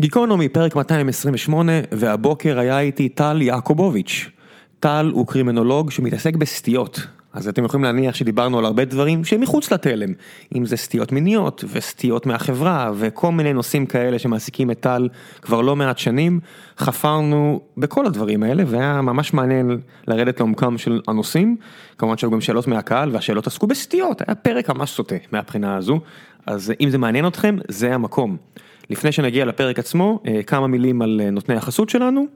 גיקונומי, פרק 228, והבוקר היה איתי טל יעקובוביץ'. טל הוא קרימינולוג שמתעסק בסטיות, אז אתם יכולים להניח שדיברנו על הרבה דברים שהם מחוץ לתלם, אם זה סטיות מיניות וסטיות מהחברה וכל מיני נושאים כאלה שמעסיקים את טל כבר לא מעט שנים, חפרנו בכל הדברים האלה והיה ממש מעניין לרדת לעומקם של הנושאים, כמובן שהיו גם שאלות מהקהל והשאלות עסקו בסטיות, היה פרק ממש סוטה מהבחינה הזו, אז אם זה מעניין אתכם, זה המקום. לפני שנגיע לפרק עצמו, כמה מילים על נותני החסות שלנו.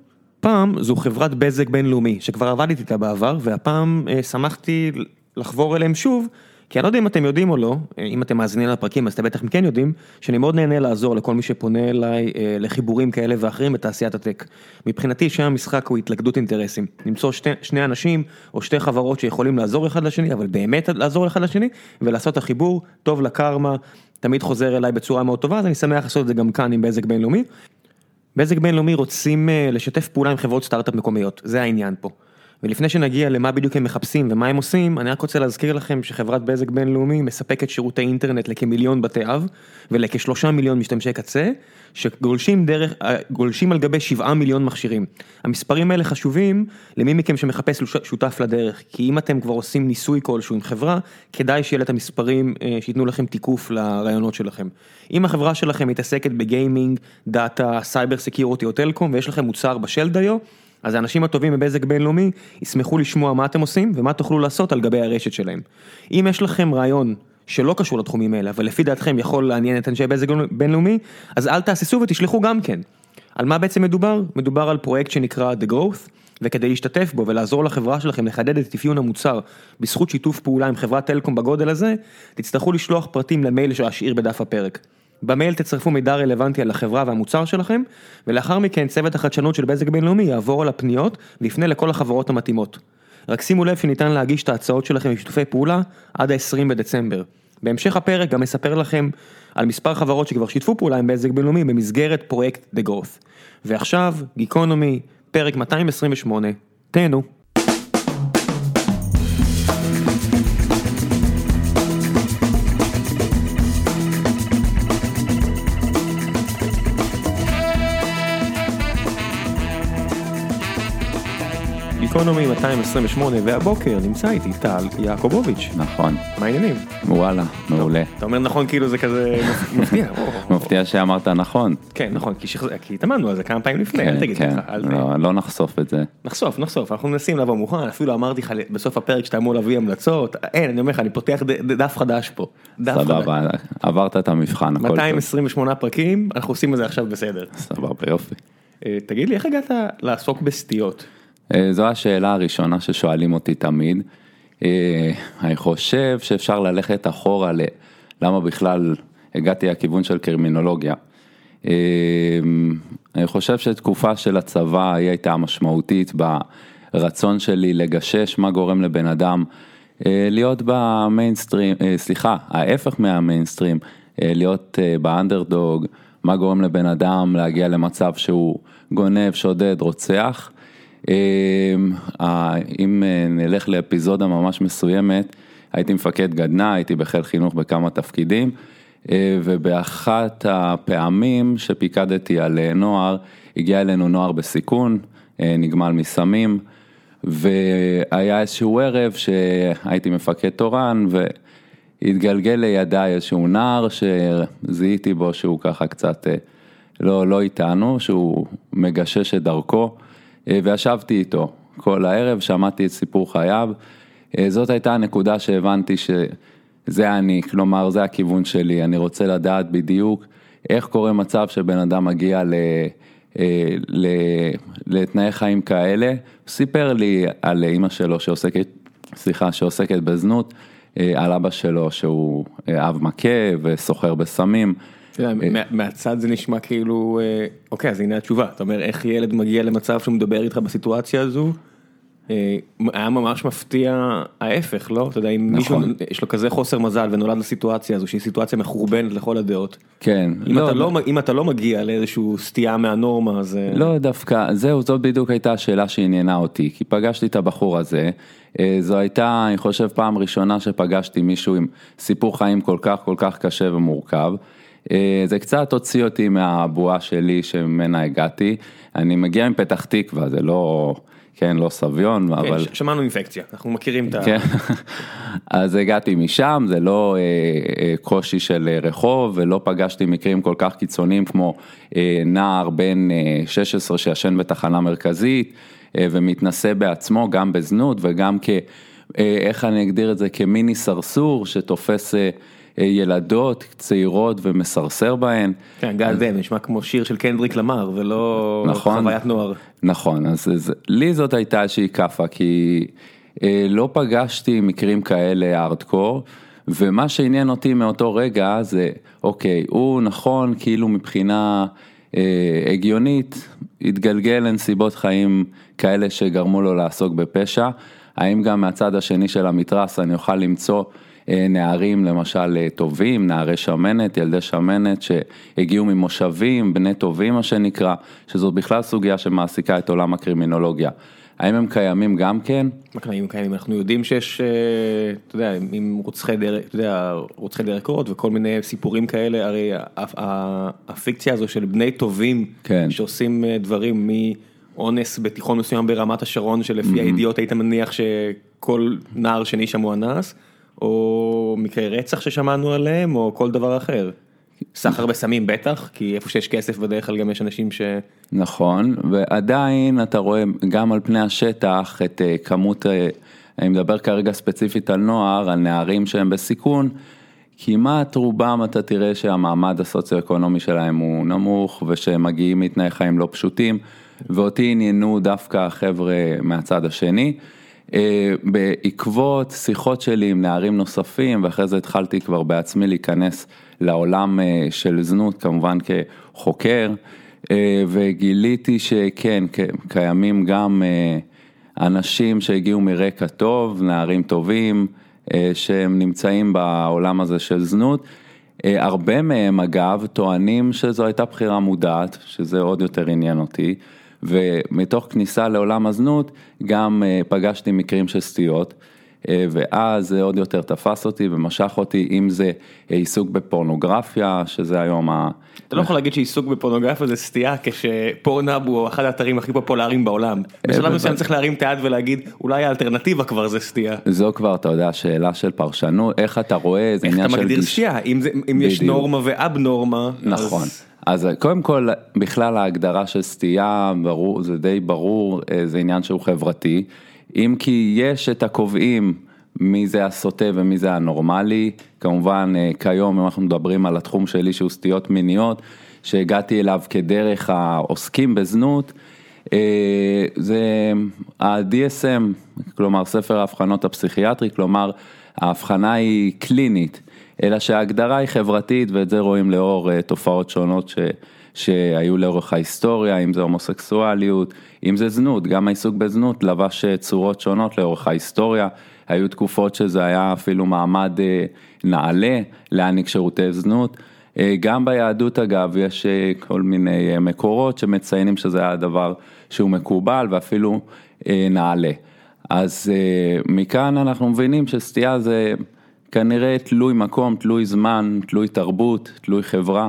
פעם זו חברת בזק בינלאומי שכבר עבדתי איתה בעבר והפעם שמחתי לחבור אליהם שוב כי אני לא יודע אם אתם יודעים או לא, אם אתם מאזינים לפרקים אז אתם בטח כן יודעים שאני מאוד נהנה לעזור לכל מי שפונה אליי לחיבורים כאלה ואחרים בתעשיית הטק. מבחינתי שם המשחק הוא התלכדות אינטרסים, למצוא שני, שני אנשים או שתי חברות שיכולים לעזור אחד לשני אבל באמת לעזור אחד לשני ולעשות את החיבור טוב לקרמה, תמיד חוזר אליי בצורה מאוד טובה אז אני שמח לעשות את זה גם כאן עם בזק בינלאומי. בזק בינלאומי רוצים לשתף פעולה עם חברות סטארט-אפ מקומיות, זה העניין פה. ולפני שנגיע למה בדיוק הם מחפשים ומה הם עושים, אני רק רוצה להזכיר לכם שחברת בזק בינלאומי מספקת שירותי אינטרנט לכמיליון בתי אב ולכשלושה מיליון משתמשי קצה, שגולשים דרך, גולשים על גבי שבעה מיליון מכשירים. המספרים האלה חשובים למי מכם שמחפש שותף לדרך, כי אם אתם כבר עושים ניסוי כלשהו עם חברה, כדאי שיהיה את המספרים שייתנו לכם תיקוף לרעיונות שלכם. אם החברה שלכם מתעסקת ב gaming, data, cyber security או טלקום ויש לכם מוצר בשל דיו, אז האנשים הטובים בבזק בינלאומי ישמחו לשמוע מה אתם עושים ומה תוכלו לעשות על גבי הרשת שלהם. אם יש לכם רעיון שלא קשור לתחומים האלה, אבל לפי דעתכם יכול לעניין את אנשי בזק בינלאומי, אז אל תהססו ותשלחו גם כן. על מה בעצם מדובר? מדובר על פרויקט שנקרא The Growth, וכדי להשתתף בו ולעזור לחברה שלכם לחדד את אפיון המוצר בזכות שיתוף פעולה עם חברת טלקום בגודל הזה, תצטרכו לשלוח פרטים למייל שאשאיר בדף הפרק. במייל תצרפו מידע רלוונטי על החברה והמוצר שלכם, ולאחר מכן צוות החדשנות של בזק בינלאומי יעבור על הפניות ויפנה לכל החברות המתאימות. רק שימו לב שניתן להגיש את ההצעות שלכם בשיתופי פעולה עד ה-20 בדצמבר. בהמשך הפרק גם אספר לכם על מספר חברות שכבר שיתפו פעולה עם בזק בינלאומי במסגרת פרויקט The Growth. ועכשיו, גיקונומי, פרק 228, תהנו. גיקונומי 228 והבוקר נמצא איתי טל יעקובוביץ'. נכון. מה העניינים? וואלה, מעולה. אתה אומר נכון כאילו זה כזה מפתיע. מפתיע שאמרת נכון. כן נכון כי התאמנו על זה כמה פעמים לפני, אל תגיד כן, ככה. לא נחשוף את זה. נחשוף נחשוף אנחנו מנסים לבוא מוכן אפילו אמרתי לך בסוף הפרק שאתה אמור להביא המלצות אין אני אומר לך אני פותח דף חדש פה. סבבה, עברת את המבחן. 228 פרקים אנחנו עושים את זה עכשיו בסדר. סבבה יופי. תגיד לי איך הגעת לעסוק בסטיות? זו השאלה הראשונה ששואלים אותי תמיד. אני חושב שאפשר ללכת אחורה ללמה בכלל הגעתי לכיוון של קרימינולוגיה. אני חושב שתקופה של הצבא היא הייתה משמעותית ברצון שלי לגשש מה גורם לבן אדם להיות במיינסטרים, סליחה, ההפך מהמיינסטרים, להיות באנדרדוג, מה גורם לבן אדם להגיע למצב שהוא גונב, שודד, רוצח. אם נלך לאפיזודה ממש מסוימת, הייתי מפקד גדנ"ע, הייתי בחיל חינוך בכמה תפקידים, ובאחת הפעמים שפיקדתי על נוער, הגיע אלינו נוער בסיכון, נגמל מסמים, והיה איזשהו ערב שהייתי מפקד תורן, והתגלגל לידיי איזשהו נער שזיהיתי בו שהוא ככה קצת לא, לא איתנו, שהוא מגשש את דרכו. וישבתי איתו כל הערב, שמעתי את סיפור חייו, זאת הייתה הנקודה שהבנתי שזה אני, כלומר זה הכיוון שלי, אני רוצה לדעת בדיוק איך קורה מצב שבן אדם מגיע ל... ל... לתנאי חיים כאלה, הוא סיפר לי על אימא שלו שעוסקת, סליחה, שעוסקת בזנות, על אבא שלו שהוא אב מכה וסוחר בסמים. מהצד זה נשמע כאילו, אוקיי אז הנה התשובה, אתה אומר איך ילד מגיע למצב שהוא מדבר איתך בסיטואציה הזו, היה ממש מפתיע ההפך, לא? אתה יודע, אם מישהו יש לו כזה חוסר מזל ונולד לסיטואציה הזו שהיא סיטואציה מחורבנת לכל הדעות. כן. אם אתה לא מגיע לאיזשהו סטייה מהנורמה אז... לא דווקא, זהו, זאת בדיוק הייתה השאלה שעניינה אותי, כי פגשתי את הבחור הזה, זו הייתה, אני חושב, פעם ראשונה שפגשתי מישהו עם סיפור חיים כל כך כל כך קשה ומורכב. אה, זה קצת הוציא אותי מהבועה שלי שממנה הגעתי. אני מגיע מפתח תקווה, זה לא, כן, לא סביון, כן, אבל... ש- שמענו אינפקציה, אנחנו מכירים את ה... כן, אז הגעתי משם, זה לא אה, אה, קושי של אה, רחוב ולא פגשתי מקרים כל כך קיצוניים כמו אה, נער בן אה, 16 שישן בתחנה מרכזית אה, ומתנסה בעצמו גם בזנות וגם כ... אה, איך אני אגדיר את זה? כמיני סרסור שתופס אה, ילדות צעירות ומסרסר בהן. כן, גל דם, נשמע כמו שיר של קנדריק למר ולא נכון. חוויית נוער. נכון, אז, אז לי זאת הייתה איזושהי כאפה, כי אה, לא פגשתי מקרים כאלה הארדקור, ומה שעניין אותי מאותו רגע זה, אוקיי, הוא נכון, כאילו מבחינה אה, הגיונית, התגלגל לנסיבות חיים כאלה שגרמו לו לעסוק בפשע, האם גם מהצד השני של המתרס אני אוכל למצוא אה, נערים למשל אה, טובים, נערי שמנת, ילדי שמנת שהגיעו ממושבים, בני טובים מה שנקרא, שזאת בכלל סוגיה שמעסיקה את עולם הקרימינולוגיה. האם הם קיימים גם כן? מה קיים קיימים אנחנו יודעים שיש אה, אתה יודע עם רוצחי דרך אתה יודע רוצחי דרך קורות וכל מיני סיפורים כאלה הרי הפיקציה הזו של בני טובים כן. שעושים אה, דברים מאונס בתיכון מסוים ברמת השרון שלפי הידיעות היית מניח שכל נער שני שם הוא אנס או מקרי רצח ששמענו עליהם או כל דבר אחר. סחר בסמים בטח כי איפה שיש כסף בדרך כלל גם יש אנשים ש... נכון, ועדיין אתה רואה גם על פני השטח את אה, כמות, אה, אני מדבר כרגע ספציפית על נוער, על נערים שהם בסיכון, כמעט רובם אתה תראה שהמעמד הסוציו-אקונומי שלהם הוא נמוך ושהם מגיעים מתנאי חיים לא פשוטים, ואותי עניינו דווקא החבר'ה מהצד השני. אה, בעקבות שיחות שלי עם נערים נוספים ואחרי זה התחלתי כבר בעצמי להיכנס לעולם אה, של זנות כמובן כחוקר אה, וגיליתי שכן כן, קיימים גם אנשים שהגיעו מרקע טוב, נערים טובים שהם נמצאים בעולם הזה של זנות. הרבה מהם אגב טוענים שזו הייתה בחירה מודעת, שזה עוד יותר עניין אותי. ומתוך כניסה לעולם הזנות גם אה, פגשתי מקרים של סטיות. אה, ואז זה עוד יותר תפס אותי ומשך אותי, אם זה אה, עיסוק בפורנוגרפיה, שזה היום ה... אתה לא יכול להגיד שעיסוק בפורנוגרפיה זה סטייה כשפורנאב הוא אחד האתרים הכי פופולריים בעולם. בשלב מסוים צריך להרים את היד ולהגיד אולי האלטרנטיבה כבר זה סטייה. זו כבר, אתה יודע, שאלה של פרשנות, איך אתה רואה, זה איך עניין אתה של מגדיר גיש... סטייה? אם יש. נורמה ואב נורמה. נכון. אז קודם כל, בכלל ההגדרה של סטייה, ברור, זה די ברור, אה, זה עניין שהוא חברתי. אם כי יש את הקובעים מי זה הסוטה ומי זה הנורמלי, כמובן אה, כיום אם אנחנו מדברים על התחום שלי שהוא סטיות מיניות, שהגעתי אליו כדרך העוסקים בזנות, אה, זה ה-DSM, כלומר ספר האבחנות הפסיכיאטרי, כלומר ההבחנה היא קלינית, אלא שההגדרה היא חברתית ואת זה רואים לאור אה, תופעות שונות ש, שהיו לאורך ההיסטוריה, אם זה הומוסקסואליות, אם זה זנות, גם העיסוק בזנות לבש אה, צורות שונות לאורך ההיסטוריה, היו תקופות שזה היה אפילו מעמד אה, נעלה להעניק שירותי זנות. גם ביהדות אגב יש כל מיני מקורות שמציינים שזה היה דבר שהוא מקובל ואפילו נעלה. אז מכאן אנחנו מבינים שסטייה זה כנראה תלוי מקום, תלוי זמן, תלוי תרבות, תלוי חברה.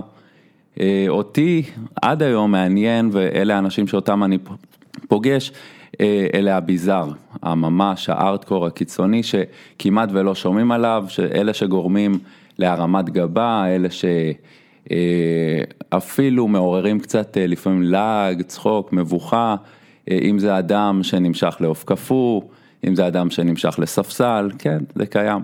אה, אותי עד היום מעניין, ואלה האנשים שאותם אני פוגש, אה, אלה הביזאר, הממש, הארטקור הקיצוני, שכמעט ולא שומעים עליו, שאלה שגורמים להרמת גבה, אלה שאפילו מעוררים קצת אה, לפעמים לעג, צחוק, מבוכה, אה, אם זה אדם שנמשך לעוף קפוא, אם זה אדם שנמשך לספסל, כן, זה קיים.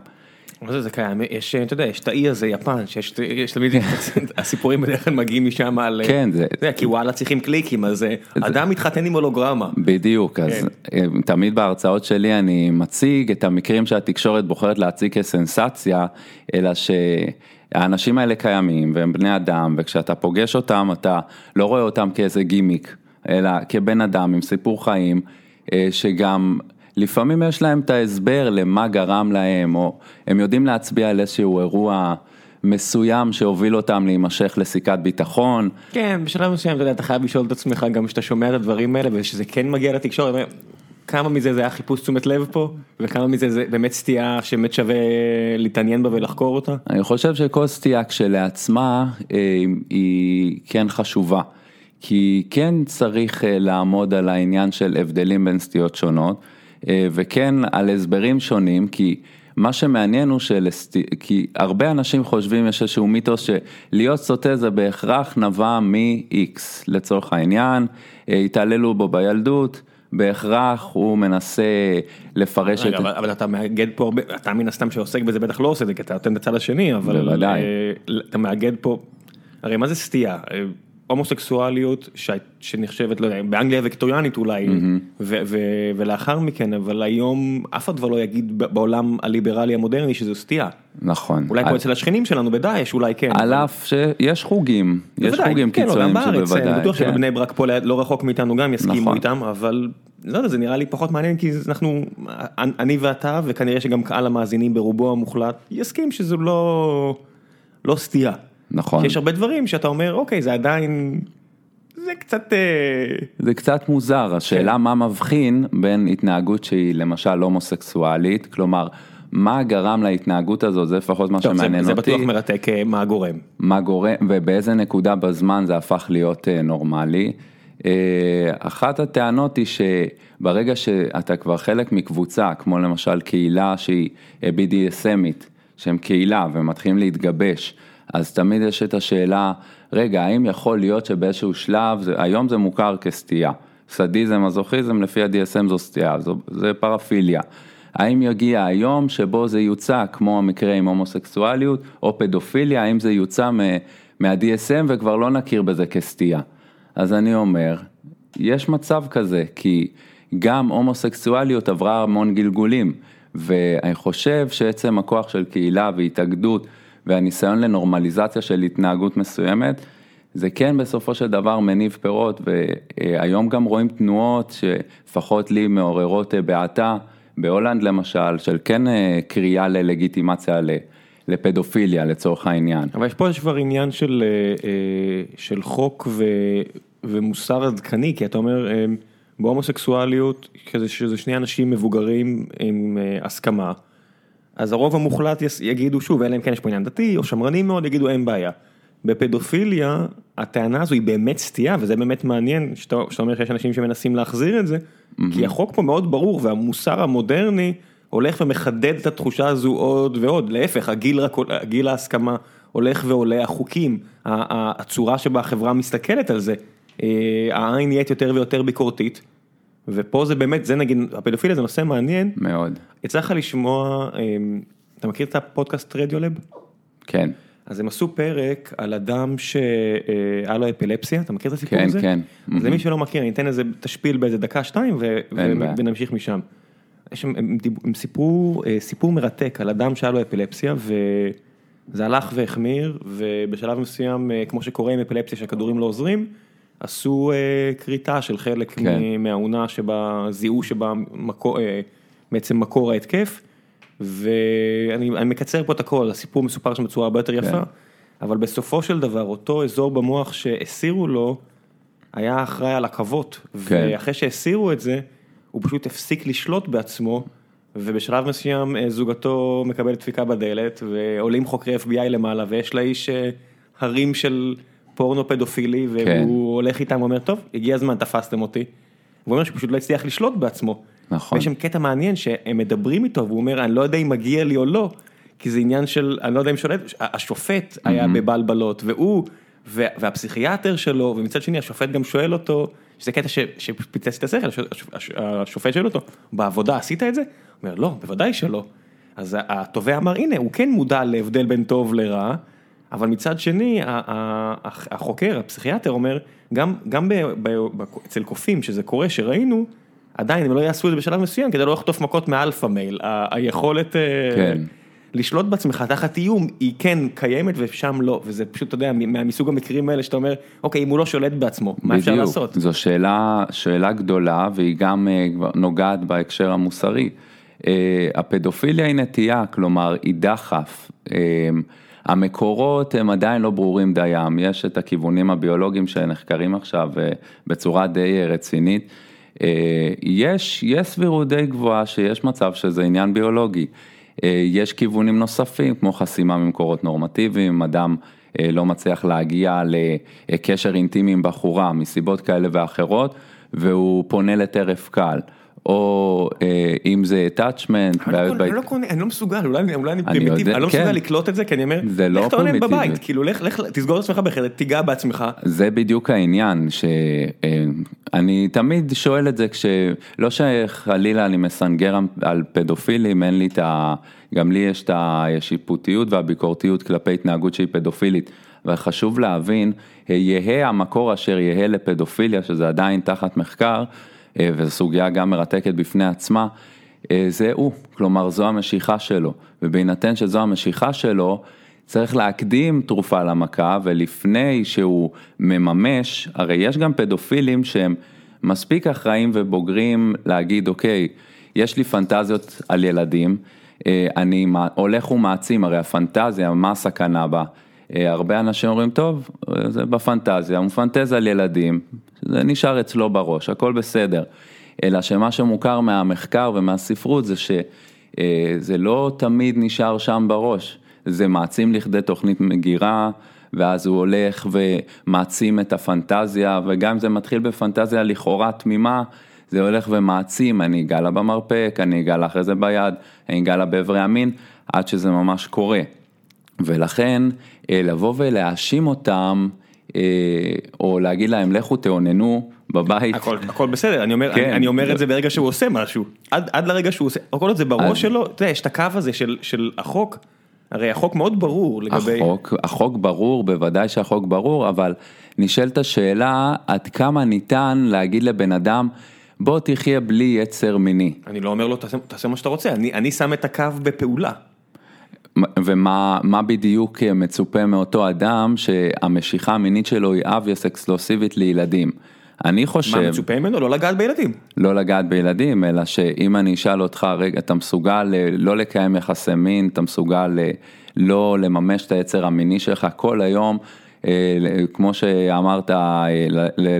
מה זה זה קיים? יש, אתה יודע, יש את האי הזה, יפן, שיש יש תמיד, הסיפורים בדרך כלל מגיעים משם על... כן, זה- אתה יודע, כי וואלה צריכים קליקים, אז אה, אדם מתחתן עם הולוגרמה. בדיוק, אז כן. אה, תמיד בהרצאות שלי אני מציג את המקרים שהתקשורת בוחרת להציג כסנסציה, אלא שהאנשים האלה קיימים והם בני אדם, וכשאתה פוגש אותם אתה לא רואה אותם כאיזה גימיק, אלא כבן אדם עם סיפור חיים, אה, שגם לפעמים יש להם את ההסבר למה גרם להם, או הם יודעים להצביע על איזשהו אירוע מסוים שהוביל אותם להימשך לסיכת ביטחון. כן, בשלב מסוים, אתה יודע, אתה חייב לשאול את עצמך גם כשאתה שומע את הדברים האלה, ושזה כן מגיע לתקשורת, כמה מזה זה היה חיפוש תשומת לב פה, וכמה מזה זה באמת סטייה שבאמת שווה להתעניין בה ולחקור אותה? אני חושב שכל סטייה כשלעצמה אה, היא כן חשובה. כי כן צריך אה, לעמוד על העניין של הבדלים בין סטיות שונות, וכן על הסברים שונים, כי מה שמעניין הוא שלסט... כי הרבה אנשים חושבים, יש איזשהו מיתוס שלהיות סוטה זה בהכרח נבע מ-X, לצורך העניין, אה, התעללו בו בילדות. בהכרח הוא מנסה לפרש רגע, את... אבל, אבל אתה מאגד פה הרבה, אתה מן הסתם שעוסק בזה בטח לא עושה את זה, כי אתה נותן את הצד השני, אבל בוודאי. אה, אתה מאגד פה, הרי מה זה סטייה? הומוסקסואליות ש... שנחשבת, לא יודע, באנגליה הוויקטוריאנית אולי, ו- ו- ולאחר מכן, אבל היום אף אחד כבר לא יגיד בעולם הליברלי המודרני שזו סטייה. נכון. אולי על- פה אצל השכנים שלנו בדאעש, אולי כן. על אף שיש חוגים, יש בוודאי, חוגים כן, לא, קיצוניים בארץ, שבוודאי, אני בטוח כן. שבבני ברק פה לא רחוק מאיתנו גם יסכימו נכון. איתם, אבל לא יודע, זה נראה לי פחות מעניין כי אנחנו, אני ואתה וכנראה שגם קהל המאזינים ברובו המוחלט יסכים שזו לא, לא סטייה. נכון. יש הרבה דברים שאתה אומר, אוקיי, זה עדיין, זה קצת, אה, זה קצת מוזר, השאלה כן. מה מבחין בין התנהגות שהיא למשל הומוסקסואלית, כלומר, מה גרם להתנהגות הזו, זה לפחות מה טוב, זה, שמעניין זה אותי, בטוח מרתק אה, מה הגורם. מה גורם, ובאיזה נקודה בזמן זה הפך להיות אה, נורמלי. אחת הטענות היא שברגע שאתה כבר חלק מקבוצה, כמו למשל קהילה שהיא BDSMית, שהם קהילה ומתחילים להתגבש, אז תמיד יש את השאלה, רגע, האם יכול להיות שבאיזשהו שלב, זה, היום זה מוכר כסטייה, סדיזם, מזוכיזם, לפי ה-DSM זו סטייה, זו, זה פרפיליה. האם יגיע היום שבו זה יוצא, כמו המקרה עם הומוסקסואליות או פדופיליה, האם זה יוצא מ- מה-DSM וכבר לא נכיר בזה כסטייה. אז אני אומר, יש מצב כזה, כי גם הומוסקסואליות עברה המון גלגולים, ואני חושב שעצם הכוח של קהילה והתאגדות והניסיון לנורמליזציה של התנהגות מסוימת, זה כן בסופו של דבר מניב פירות, והיום גם רואים תנועות שלפחות לי מעוררות אה, בעתה, בהולנד למשל, של כן אה, קריאה ללגיטימציה לפדופיליה לצורך העניין. אבל יש פה כבר עניין של, אה, של חוק ו, ומוסר עדכני, כי אתה אומר, בהומוסקסואליות, כזה שזה שני אנשים מבוגרים עם הסכמה, אז הרוב המוחלט יגידו שוב, אלא אם כן יש פה עניין דתי או שמרני מאוד, יגידו אין בעיה. בפדופיליה, הטענה הזו היא באמת סטייה, וזה באמת מעניין, שאתה, אומר שיש אנשים שמנסים להחזיר את זה, כי החוק פה מאוד ברור, והמוסר המודרני הולך ומחדד את התחושה הזו עוד ועוד, להפך, הגיל, רק, עול- גיל ההסכמה הולך ועולה, החוקים, הצורה שבה החברה מסתכלת על זה, אה, העין נהיית יותר ויותר ביקורתית, ופה זה באמת, זה נגיד, הפדופיליה זה נושא מעניין, מאוד, יצא לך לשמוע, אה, אתה מכיר את הפודקאסט רדיולב? כן, אז הם עשו פרק על אדם שהיה לו אפילפסיה, אתה מכיר את הסיפור כן, הזה? כן. אז למי שלא מכיר, אני אתן איזה תשפיל באיזה דקה שתיים ו- ו-. ונמשיך משם. הם דיב- הם סיפרו אה, סיפור מרתק על אדם שהיה לו אפילפסיה וזה הלך והחמיר ובשלב מסוים, אה, כמו שקורה עם אפילפסיה שהכדורים לא עוזרים, עשו אה, כריתה של חלק כן. מ- מהעונה שבה זיהו שבה מקור, אה, בעצם מקור ההתקף. ואני אני מקצר פה את הכל, הסיפור מסופר שם בצורה הרבה יותר יפה, כן. אבל בסופו של דבר אותו אזור במוח שהסירו לו, היה אחראי על עכבות, כן. ואחרי שהסירו את זה, הוא פשוט הפסיק לשלוט בעצמו, ובשלב מסוים אה, זוגתו מקבלת דפיקה בדלת, ועולים חוקרי FBI למעלה, ויש לאיש אה, הרים של פורנו פדופילי, והוא כן. הולך איתם ואומר, טוב, הגיע הזמן, תפסתם אותי. והוא אומר שהוא פשוט לא הצליח לשלוט בעצמו. נכון. ויש שם קטע מעניין שהם מדברים איתו והוא אומר אני לא יודע אם מגיע לי או לא, כי זה עניין של אני לא יודע אם שולט, השופט היה בבלבלות והוא וה- והפסיכיאטר שלו ומצד שני השופט גם שואל אותו, שזה קטע שפיצץ את השכל, הש- הש- השופט שואל אותו בעבודה עשית את זה? הוא אומר לא, בוודאי שלא. אז התובע אמר הנה הוא כן מודע להבדל בין טוב לרע. אבל מצד שני, החוקר, הפסיכיאטר אומר, גם, גם ב, ב, ב, אצל קופים, שזה קורה, שראינו, עדיין הם לא יעשו את זה בשלב מסוים כדי לא לחטוף מכות מאלפא מייל. היכולת אה, כן. לשלוט בעצמך תחת איום היא כן קיימת ושם לא, וזה פשוט, אתה יודע, מסוג המקרים האלה שאתה אומר, אוקיי, אם הוא לא שולט בעצמו, מה אפשר בדיוק. לעשות? זו שאלה, שאלה גדולה והיא גם אה, נוגעת בהקשר המוסרי. אה, הפדופיליה היא נטייה, כלומר היא דחף. המקורות הם עדיין לא ברורים דיים, יש את הכיוונים הביולוגיים שנחקרים עכשיו אה, בצורה די אה, רצינית. אה, יש, יש סבירות די גבוהה שיש מצב שזה עניין ביולוגי. יש כיוונים נוספים, כמו חסימה ממקורות נורמטיביים, אדם לא מצליח להגיע לקשר אינטימי עם בחורה מסיבות כאלה ואחרות, והוא פונה לטרף קל. או אה, אם זה attachment. אני לא, לא קונה, אני לא מסוגל, אולי, אולי אני פרימיטיבי, אני לא מסוגל כן. לקלוט את זה, כי אני אומר, זה לא תעונן בבית, כאילו לך, לך, תסגור את עצמך בחדר, תיגע בעצמך. זה בדיוק העניין, שאני אה, תמיד שואל את זה כשלא שחלילה אני מסנגר על פדופילים, אין לי את ה... גם לי יש את השיפוטיות והביקורתיות כלפי התנהגות שהיא פדופילית. וחשוב להבין, יהא המקור אשר יהא לפדופיליה, שזה עדיין תחת מחקר, וזו סוגיה גם מרתקת בפני עצמה, אה, זה הוא, כלומר זו המשיכה שלו, ובהינתן שזו המשיכה שלו, צריך להקדים תרופה למכה, ולפני שהוא מממש, הרי יש גם פדופילים שהם מספיק אחראים ובוגרים להגיד, אוקיי, יש לי פנטזיות על ילדים, אה, אני הולך ומעצים, הרי הפנטזיה, מה הסכנה בה? הרבה אנשים אומרים, טוב, זה בפנטזיה, הוא מפנטז על ילדים, זה נשאר אצלו בראש, הכל בסדר. אלא שמה שמוכר מהמחקר ומהספרות זה שזה לא תמיד נשאר שם בראש, זה מעצים לכדי תוכנית מגירה, ואז הוא הולך ומעצים את הפנטזיה, וגם אם זה מתחיל בפנטזיה לכאורה תמימה, זה הולך ומעצים, אני אגע לה במרפק, אני אגע לה אחרי זה ביד, אני אגע לה באיברי המין, עד שזה ממש קורה. ולכן, אה, לבוא ולהאשים אותם, אה, או להגיד להם לכו תאוננו בבית. הכל, הכל בסדר, אני אומר, כן. אני, אני אומר את זה ברגע שהוא עושה משהו, עד, עד לרגע שהוא עושה, הכל זה בראש אז... שלו, אתה יודע, יש את הקו הזה של, של החוק, הרי החוק מאוד ברור לגבי... החוק, החוק ברור, בוודאי שהחוק ברור, אבל נשאלת השאלה עד כמה ניתן להגיד לבן אדם, בוא תחיה בלי יצר מיני. אני לא אומר לו תעשה, תעשה מה שאתה רוצה, אני, אני שם את הקו בפעולה. ומה בדיוק מצופה מאותו אדם שהמשיכה המינית שלו היא אביוס אקסקלוסיבית לילדים. אני חושב... מה מצופה ממנו? לא לגעת בילדים. לא לגעת בילדים, אלא שאם אני אשאל אותך, רגע, אתה מסוגל לא לקיים יחסי מין, אתה מסוגל לא לממש את היצר המיני שלך כל היום, אה, כמו שאמרת, אה,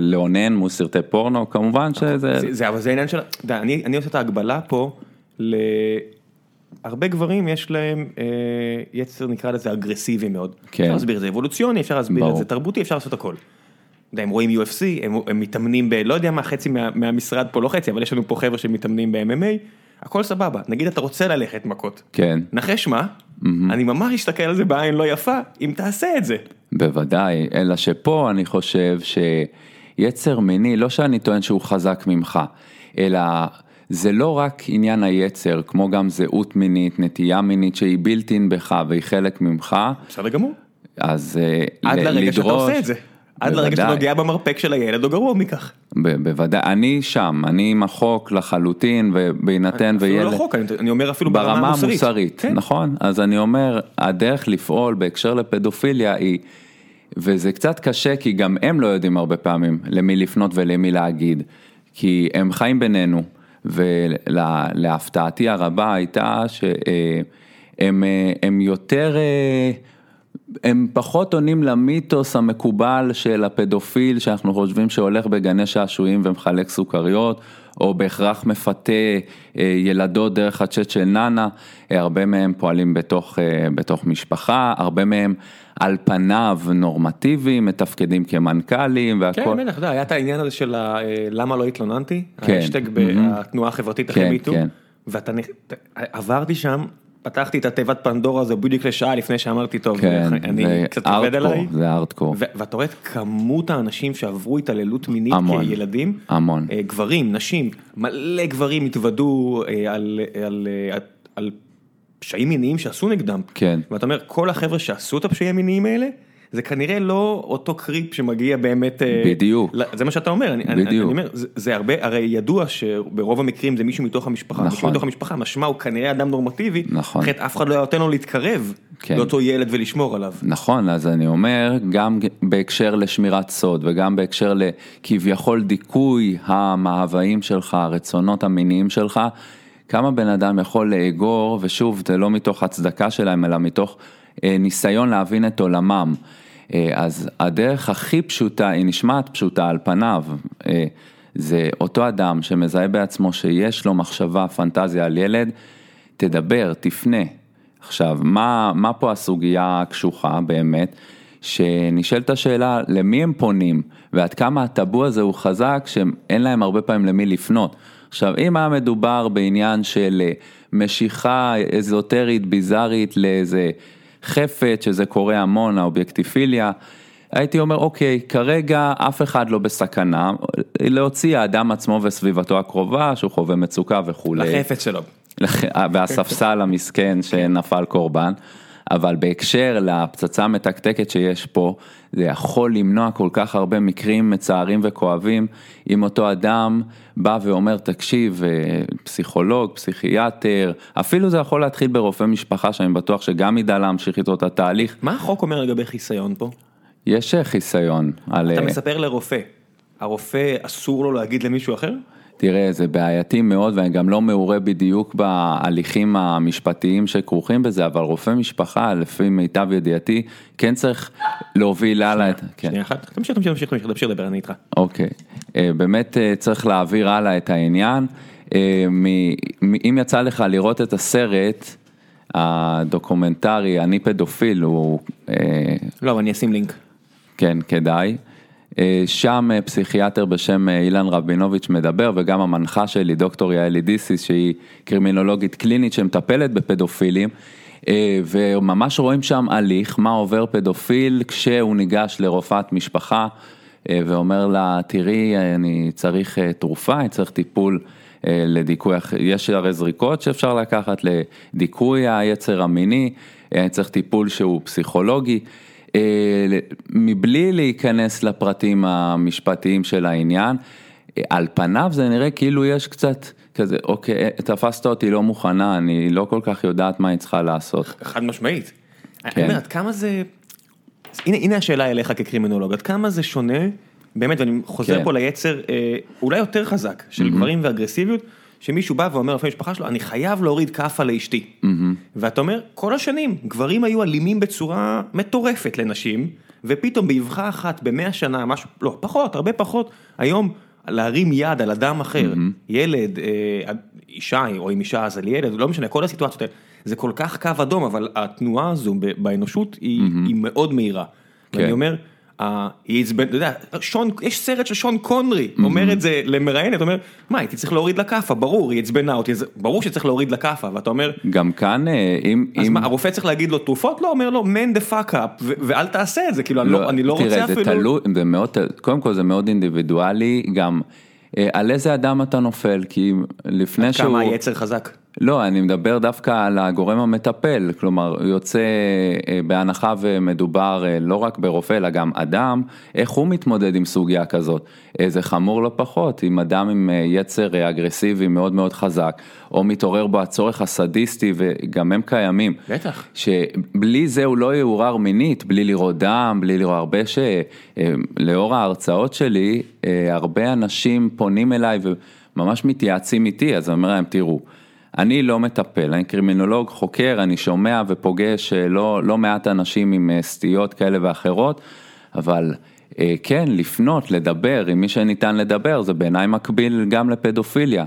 לאונן מול סרטי פורנו, כמובן שזה... זה, זה, אבל זה עניין של... אני, אני עושה את ההגבלה פה ל... הרבה גברים יש להם אה, יצר נקרא לזה אגרסיבי מאוד. כן. אפשר להסביר את זה אבולוציוני, אפשר להסביר. את זה תרבותי, אפשר לעשות הכל. הם רואים UFC, הם, הם מתאמנים ב... לא יודע מה, חצי מה, מהמשרד פה, לא חצי, אבל יש לנו פה חבר'ה שמתאמנים ב-MMA, הכל סבבה. נגיד אתה רוצה ללכת מכות. כן. נחש מה? Mm-hmm. אני ממש אסתכל על זה בעין לא יפה, אם תעשה את זה. בוודאי, אלא שפה אני חושב שיצר מיני, לא שאני טוען שהוא חזק ממך, אלא... זה לא רק עניין היצר, כמו גם זהות מינית, נטייה מינית שהיא בילטין בך והיא חלק ממך. בסדר גמור. אז עד לדרוש... לרגע שאתה עושה את זה. עד לרגע שאתה נוגע במרפק של הילד או גרוע מכך. בוודאי, אני שם, אני עם החוק לחלוטין ובהינתן וילד. אפילו לא חוק, אני אומר אפילו ברמה המוסרית. ברמה המוסרית, כן. נכון, אז אני אומר, הדרך לפעול בהקשר לפדופיליה היא, וזה קצת קשה כי גם הם לא יודעים הרבה פעמים למי לפנות ולמי להגיד, כי הם חיים בינינו. ולהפתעתי הרבה הייתה שהם הם יותר, הם פחות עונים למיתוס המקובל של הפדופיל שאנחנו חושבים שהולך בגני שעשועים ומחלק סוכריות, או בהכרח מפתה ילדות דרך הצ'אט של נאנה, הרבה מהם פועלים בתוך, בתוך משפחה, הרבה מהם על פניו נורמטיביים, מתפקדים כמנכ"לים והכל. כן, בטח, היה את העניין הזה של למה לא התלוננתי, כן. האשטג בתנועה החברתית אחרי מיטו, כן. ואתה עברתי שם. פתחתי את התיבת פנדורה הזו בדיוק לשעה לפני שאמרתי טוב, כן, אני קצת עובד עליי, זה ארטקור, ואתה רואה את כמות האנשים שעברו התעללות מינית המון, כילדים, המון, גברים, נשים, מלא גברים התוודו על, על, על, על פשעים מיניים שעשו נגדם. כן. ואתה אומר, כל החבר'ה שעשו את הפשעים המיניים האלה, זה כנראה לא אותו קריפ שמגיע באמת... אה, בדיוק. זה מה שאתה אומר, אני, בדיוק. אני, אני אומר, זה, זה הרבה, הרי ידוע שברוב המקרים זה מישהו מתוך המשפחה, נכון. מישהו מתוך המשפחה, משמע הוא כנראה אדם נורמטיבי, נכון. אחרת אף אחד לא היה נותן לו להתקרב כן. לאותו ילד ולשמור עליו. נכון, אז אני אומר, גם בהקשר לשמירת סוד וגם בהקשר לכביכול דיכוי המאוויים שלך, הרצונות המיניים שלך, כמה בן אדם יכול לאגור, ושוב, זה לא מתוך הצדקה שלהם, אלא מתוך אה, ניסיון להבין את עולמם. אה, אז הדרך הכי פשוטה, היא נשמעת פשוטה על פניו, אה, זה אותו אדם שמזהה בעצמו שיש לו מחשבה, פנטזיה על ילד, תדבר, תפנה. עכשיו, מה, מה פה הסוגיה הקשוחה באמת? שנשאלת השאלה למי הם פונים ועד כמה הטאבו הזה הוא חזק שאין להם הרבה פעמים למי לפנות. עכשיו אם היה מדובר בעניין של אה, משיכה אזוטרית ביזארית לאיזה חפץ שזה קורה המון האובייקטיפיליה, הייתי אומר אוקיי כרגע אף אחד לא בסכנה להוציא האדם עצמו וסביבתו הקרובה שהוא חווה מצוקה וכולי. לחפץ שלו. והספסל המסכן שנפל קורבן. אבל בהקשר לפצצה המתקתקת שיש פה, זה יכול למנוע כל כך הרבה מקרים מצערים וכואבים, אם אותו אדם בא ואומר, תקשיב, אה, פסיכולוג, פסיכיאטר, אפילו זה יכול להתחיל ברופא משפחה שאני בטוח שגם ידע להמשיך איתו את התהליך. מה החוק אומר לגבי חיסיון פה? יש אה, חיסיון. על... אתה אה, מספר לרופא, הרופא אסור לו להגיד למישהו אחר? תראה, זה בעייתי מאוד ואני גם לא מעורה בדיוק בהליכים המשפטיים שכרוכים בזה, אבל רופא משפחה, לפי מיטב ידיעתי, כן צריך להוביל הלאה את... כן. שנייה אחת, תמשיך, תמשיך, תמשיך, תמשיך, תמשיך לדבר, אני איתך. אוקיי, אה, באמת אה, צריך להעביר הלאה את העניין. אה, אם יצא לך לראות את הסרט, הדוקומנטרי, אני פדופיל, הוא... לא, אני אשים לינק. כן, כדאי. אה, שם אה, פסיכיאטר בשם אה, אילן רבינוביץ' מדבר וגם המנחה שלי דוקטור יעלי דיסיס שהיא קרימינולוגית קלינית שמטפלת בפדופילים וממש רואים שם הליך מה עובר פדופיל כשהוא ניגש לרופאת משפחה ואומר לה תראי אני צריך תרופה, אני צריך טיפול לדיכוי, יש הרי זריקות שאפשר לקחת לדיכוי היצר המיני, צריך טיפול שהוא פסיכולוגי. אה, מבלי להיכנס לפרטים המשפטיים של העניין, אה, על פניו זה נראה כאילו יש קצת כזה, אוקיי, תפסת אותי לא מוכנה, אני לא כל כך יודעת מה היא צריכה לעשות. חד משמעית. כן. אני אומר, עד כמה זה, הנה, הנה השאלה אליך כקרימינולוג, עד כמה זה שונה, באמת, ואני חוזר כן. פה ליצר אה, אולי יותר חזק של mm-hmm. גברים ואגרסיביות. שמישהו בא ואומר לפני משפחה שלו, אני חייב להוריד כאפה לאשתי. Mm-hmm. ואתה אומר, כל השנים, גברים היו אלימים בצורה מטורפת לנשים, ופתאום באבחה אחת, במאה שנה, משהו, לא, פחות, הרבה פחות, היום להרים יד על אדם אחר, mm-hmm. ילד, אה, אישה, או עם אישה אז על ילד, לא משנה, כל הסיטואציות האלה, זה כל כך קו אדום, אבל התנועה הזו באנושות היא, mm-hmm. היא מאוד מהירה. כן. ואני אומר, היא עצבן, אתה יודע, יש סרט של שון קונרי, אומר את זה למראיינת, אומר, מה, הייתי צריך להוריד לה כאפה, ברור, היא עצבנה אותי, ברור שצריך להוריד לה כאפה, ואתה אומר, גם כאן, אה, אם, אז מה, הרופא צריך להגיד לו תרופות? לא, אומר לו, man the fuck up, ואל תעשה את זה, כאילו, אני לא, לא רוצה אפילו. תראה, זה תלוי, זה מאוד, קודם כל זה מאוד אינדיבידואלי, גם, אה, על איזה אדם אתה נופל, כי לפני שהוא... כמה היצר חזק. לא, אני מדבר דווקא על הגורם המטפל, כלומר, יוצא אה, בהנחה ומדובר אה, לא רק ברופא, אלא גם אדם, איך הוא מתמודד עם סוגיה כזאת. זה חמור לא פחות, אם אדם עם יצר אגרסיבי מאוד מאוד חזק, או מתעורר בו הצורך הסדיסטי, וגם הם קיימים. בטח. שבלי זה הוא לא יעורר מינית, בלי לראות דם, בלי לראות הרבה ש... לאור ההרצאות שלי, הרבה אנשים פונים אליי וממש מתייעצים איתי, אז אני אומר להם, תראו, אני לא מטפל, אני קרימינולוג, חוקר, אני שומע ופוגש אה, לא, לא מעט אנשים עם אה, סטיות כאלה ואחרות, אבל אה, כן, לפנות, לדבר, עם מי שניתן לדבר, זה בעיניי מקביל גם לפדופיליה.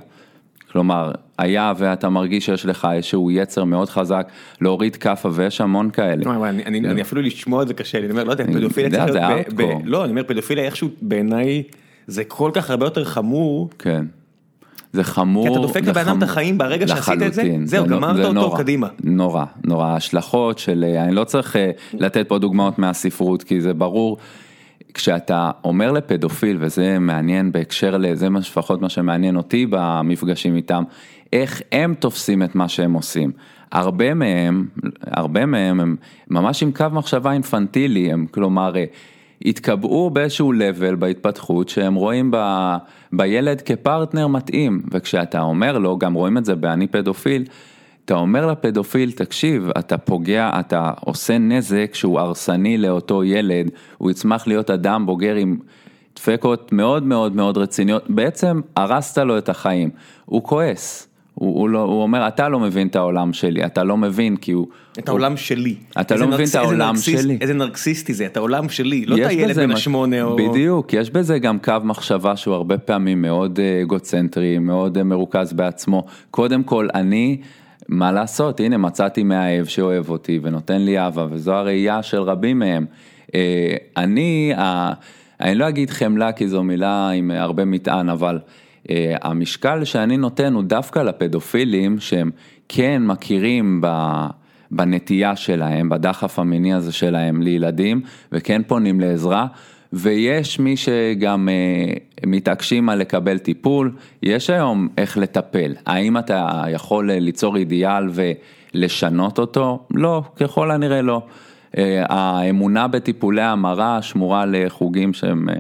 כלומר, היה ואתה מרגיש שיש לך איזשהו יצר מאוד חזק להוריד כאפה ויש המון כאלה. אני, אני, אני אפילו לשמוע את זה קשה, אני אומר, לא יודע, פדופיליה צריך להיות, לא, אני אומר, פדופיליה איכשהו בעיניי זה כל כך הרבה יותר חמור. כן. זה חמור. כי אתה דופק לבן אדם את החיים ברגע שעשית את זה, זהו, גמרת אותו קדימה. נורא, נורא, ההשלכות של, אה, אני לא צריך אה, לתת פה דוגמאות מהספרות, כי זה ברור. כשאתה אומר לפדופיל, וזה מעניין בהקשר לזה לפחות מה שמעניין אותי במפגשים איתם, איך הם תופסים את מה שהם עושים. הרבה מהם, הרבה מהם הם ממש עם קו מחשבה אינפנטילי, הם כלומר אה, התקבעו באיזשהו level בהתפתחות שהם רואים ב, בילד כפרטנר מתאים, וכשאתה אומר לו, גם רואים את זה באני פדופיל, אתה אומר לפדופיל, תקשיב, אתה פוגע, אתה עושה נזק שהוא הרסני לאותו ילד, הוא יצמח להיות אדם בוגר עם דפקות מאוד מאוד מאוד רציניות, בעצם הרסת לו את החיים, הוא כועס. הוא, הוא, לא, הוא אומר, אתה לא מבין את העולם שלי, אתה לא מבין כי הוא... את העולם שלי. אתה לא מבין נרקס- את העולם איזה נרקסיסט- שלי. איזה נרקסיסטי זה, את העולם שלי, לא את הילד בן השמונה או... בדיוק, יש בזה גם קו מחשבה שהוא הרבה פעמים מאוד אה, אגוצנטרי, מאוד אה, מרוכז בעצמו. קודם כל, אני, מה לעשות, הנה מצאתי מאהב שאוהב אותי ונותן לי אהבה, וזו הראייה של רבים מהם. אה, אני, ה- אני לא אגיד חמלה כי זו מילה עם הרבה מטען, אבל המשקל שאני נותן הוא דווקא לפדופילים שהם כן מכירים ב... בנטייה שלהם, בדחף המיני הזה שלהם לילדים, וכן פונים לעזרה, ויש מי שגם אה, מתעקשים על לקבל טיפול, יש היום איך לטפל. האם אתה יכול אה, ליצור אידיאל ולשנות אותו? לא, ככל הנראה לא. אה, האמונה בטיפולי המרה שמורה לחוגים שהם אה,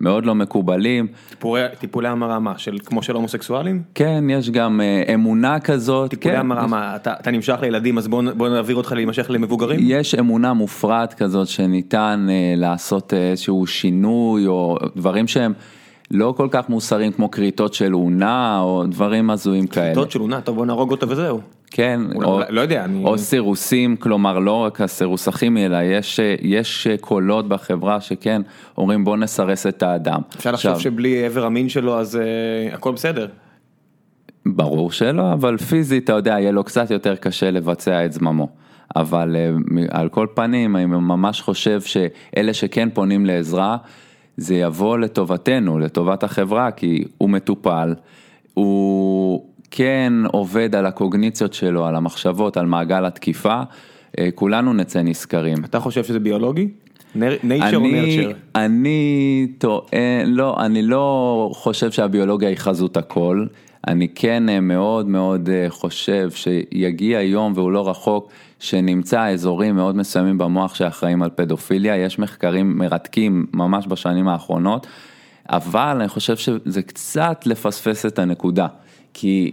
מאוד לא מקובלים. טיפולי- טיפולי המרה מה, של- כמו של הומוסקסואלים? כן, יש גם אה, אמונה כזאת. טיפולי כן, המרה יש- מה, אתה אתה נמשך לילדים אז בוא נ- בוא נעביר אותך להימשך למבוגרים? יש אמונה מופרעת כזאת שניתן אה, לעשות אה, איזשהו שינוי או דברים שהם לא כל כך מוסריים כמו כריתות של אונה או דברים הזויים כאלה. כיתות של עונה, טוב בוא נהרוג אותו וזהו. כן, אולי- או, לא יודע, אני- או סירוסים, כלומר לא רק הסירוס הכימי אלא יש, יש קולות בחברה שכן אומרים בוא נסרס את האדם. אפשר לחשוב עכשיו, שבלי עבר המין שלו אז אה, הכל בסדר. ברור שלא, אבל פיזית, אתה יודע, יהיה לו קצת יותר קשה לבצע את זממו. אבל מ- על כל פנים, אני ממש חושב שאלה שכן פונים לעזרה, זה יבוא לטובתנו, לטובת החברה, כי הוא מטופל, הוא כן עובד על הקוגניציות שלו, על המחשבות, על מעגל התקיפה, אה, כולנו נצא נשכרים. אתה חושב שזה ביולוגי? נייצ'ר או נרצ'ר? אני טוען, לא, אני לא חושב שהביולוגיה היא חזות הכל. אני כן אה, מאוד מאוד אה, חושב שיגיע יום והוא לא רחוק, שנמצא אזורים מאוד מסוימים במוח שאחראים על פדופיליה, יש מחקרים מרתקים ממש בשנים האחרונות, אבל אני חושב שזה קצת לפספס את הנקודה, כי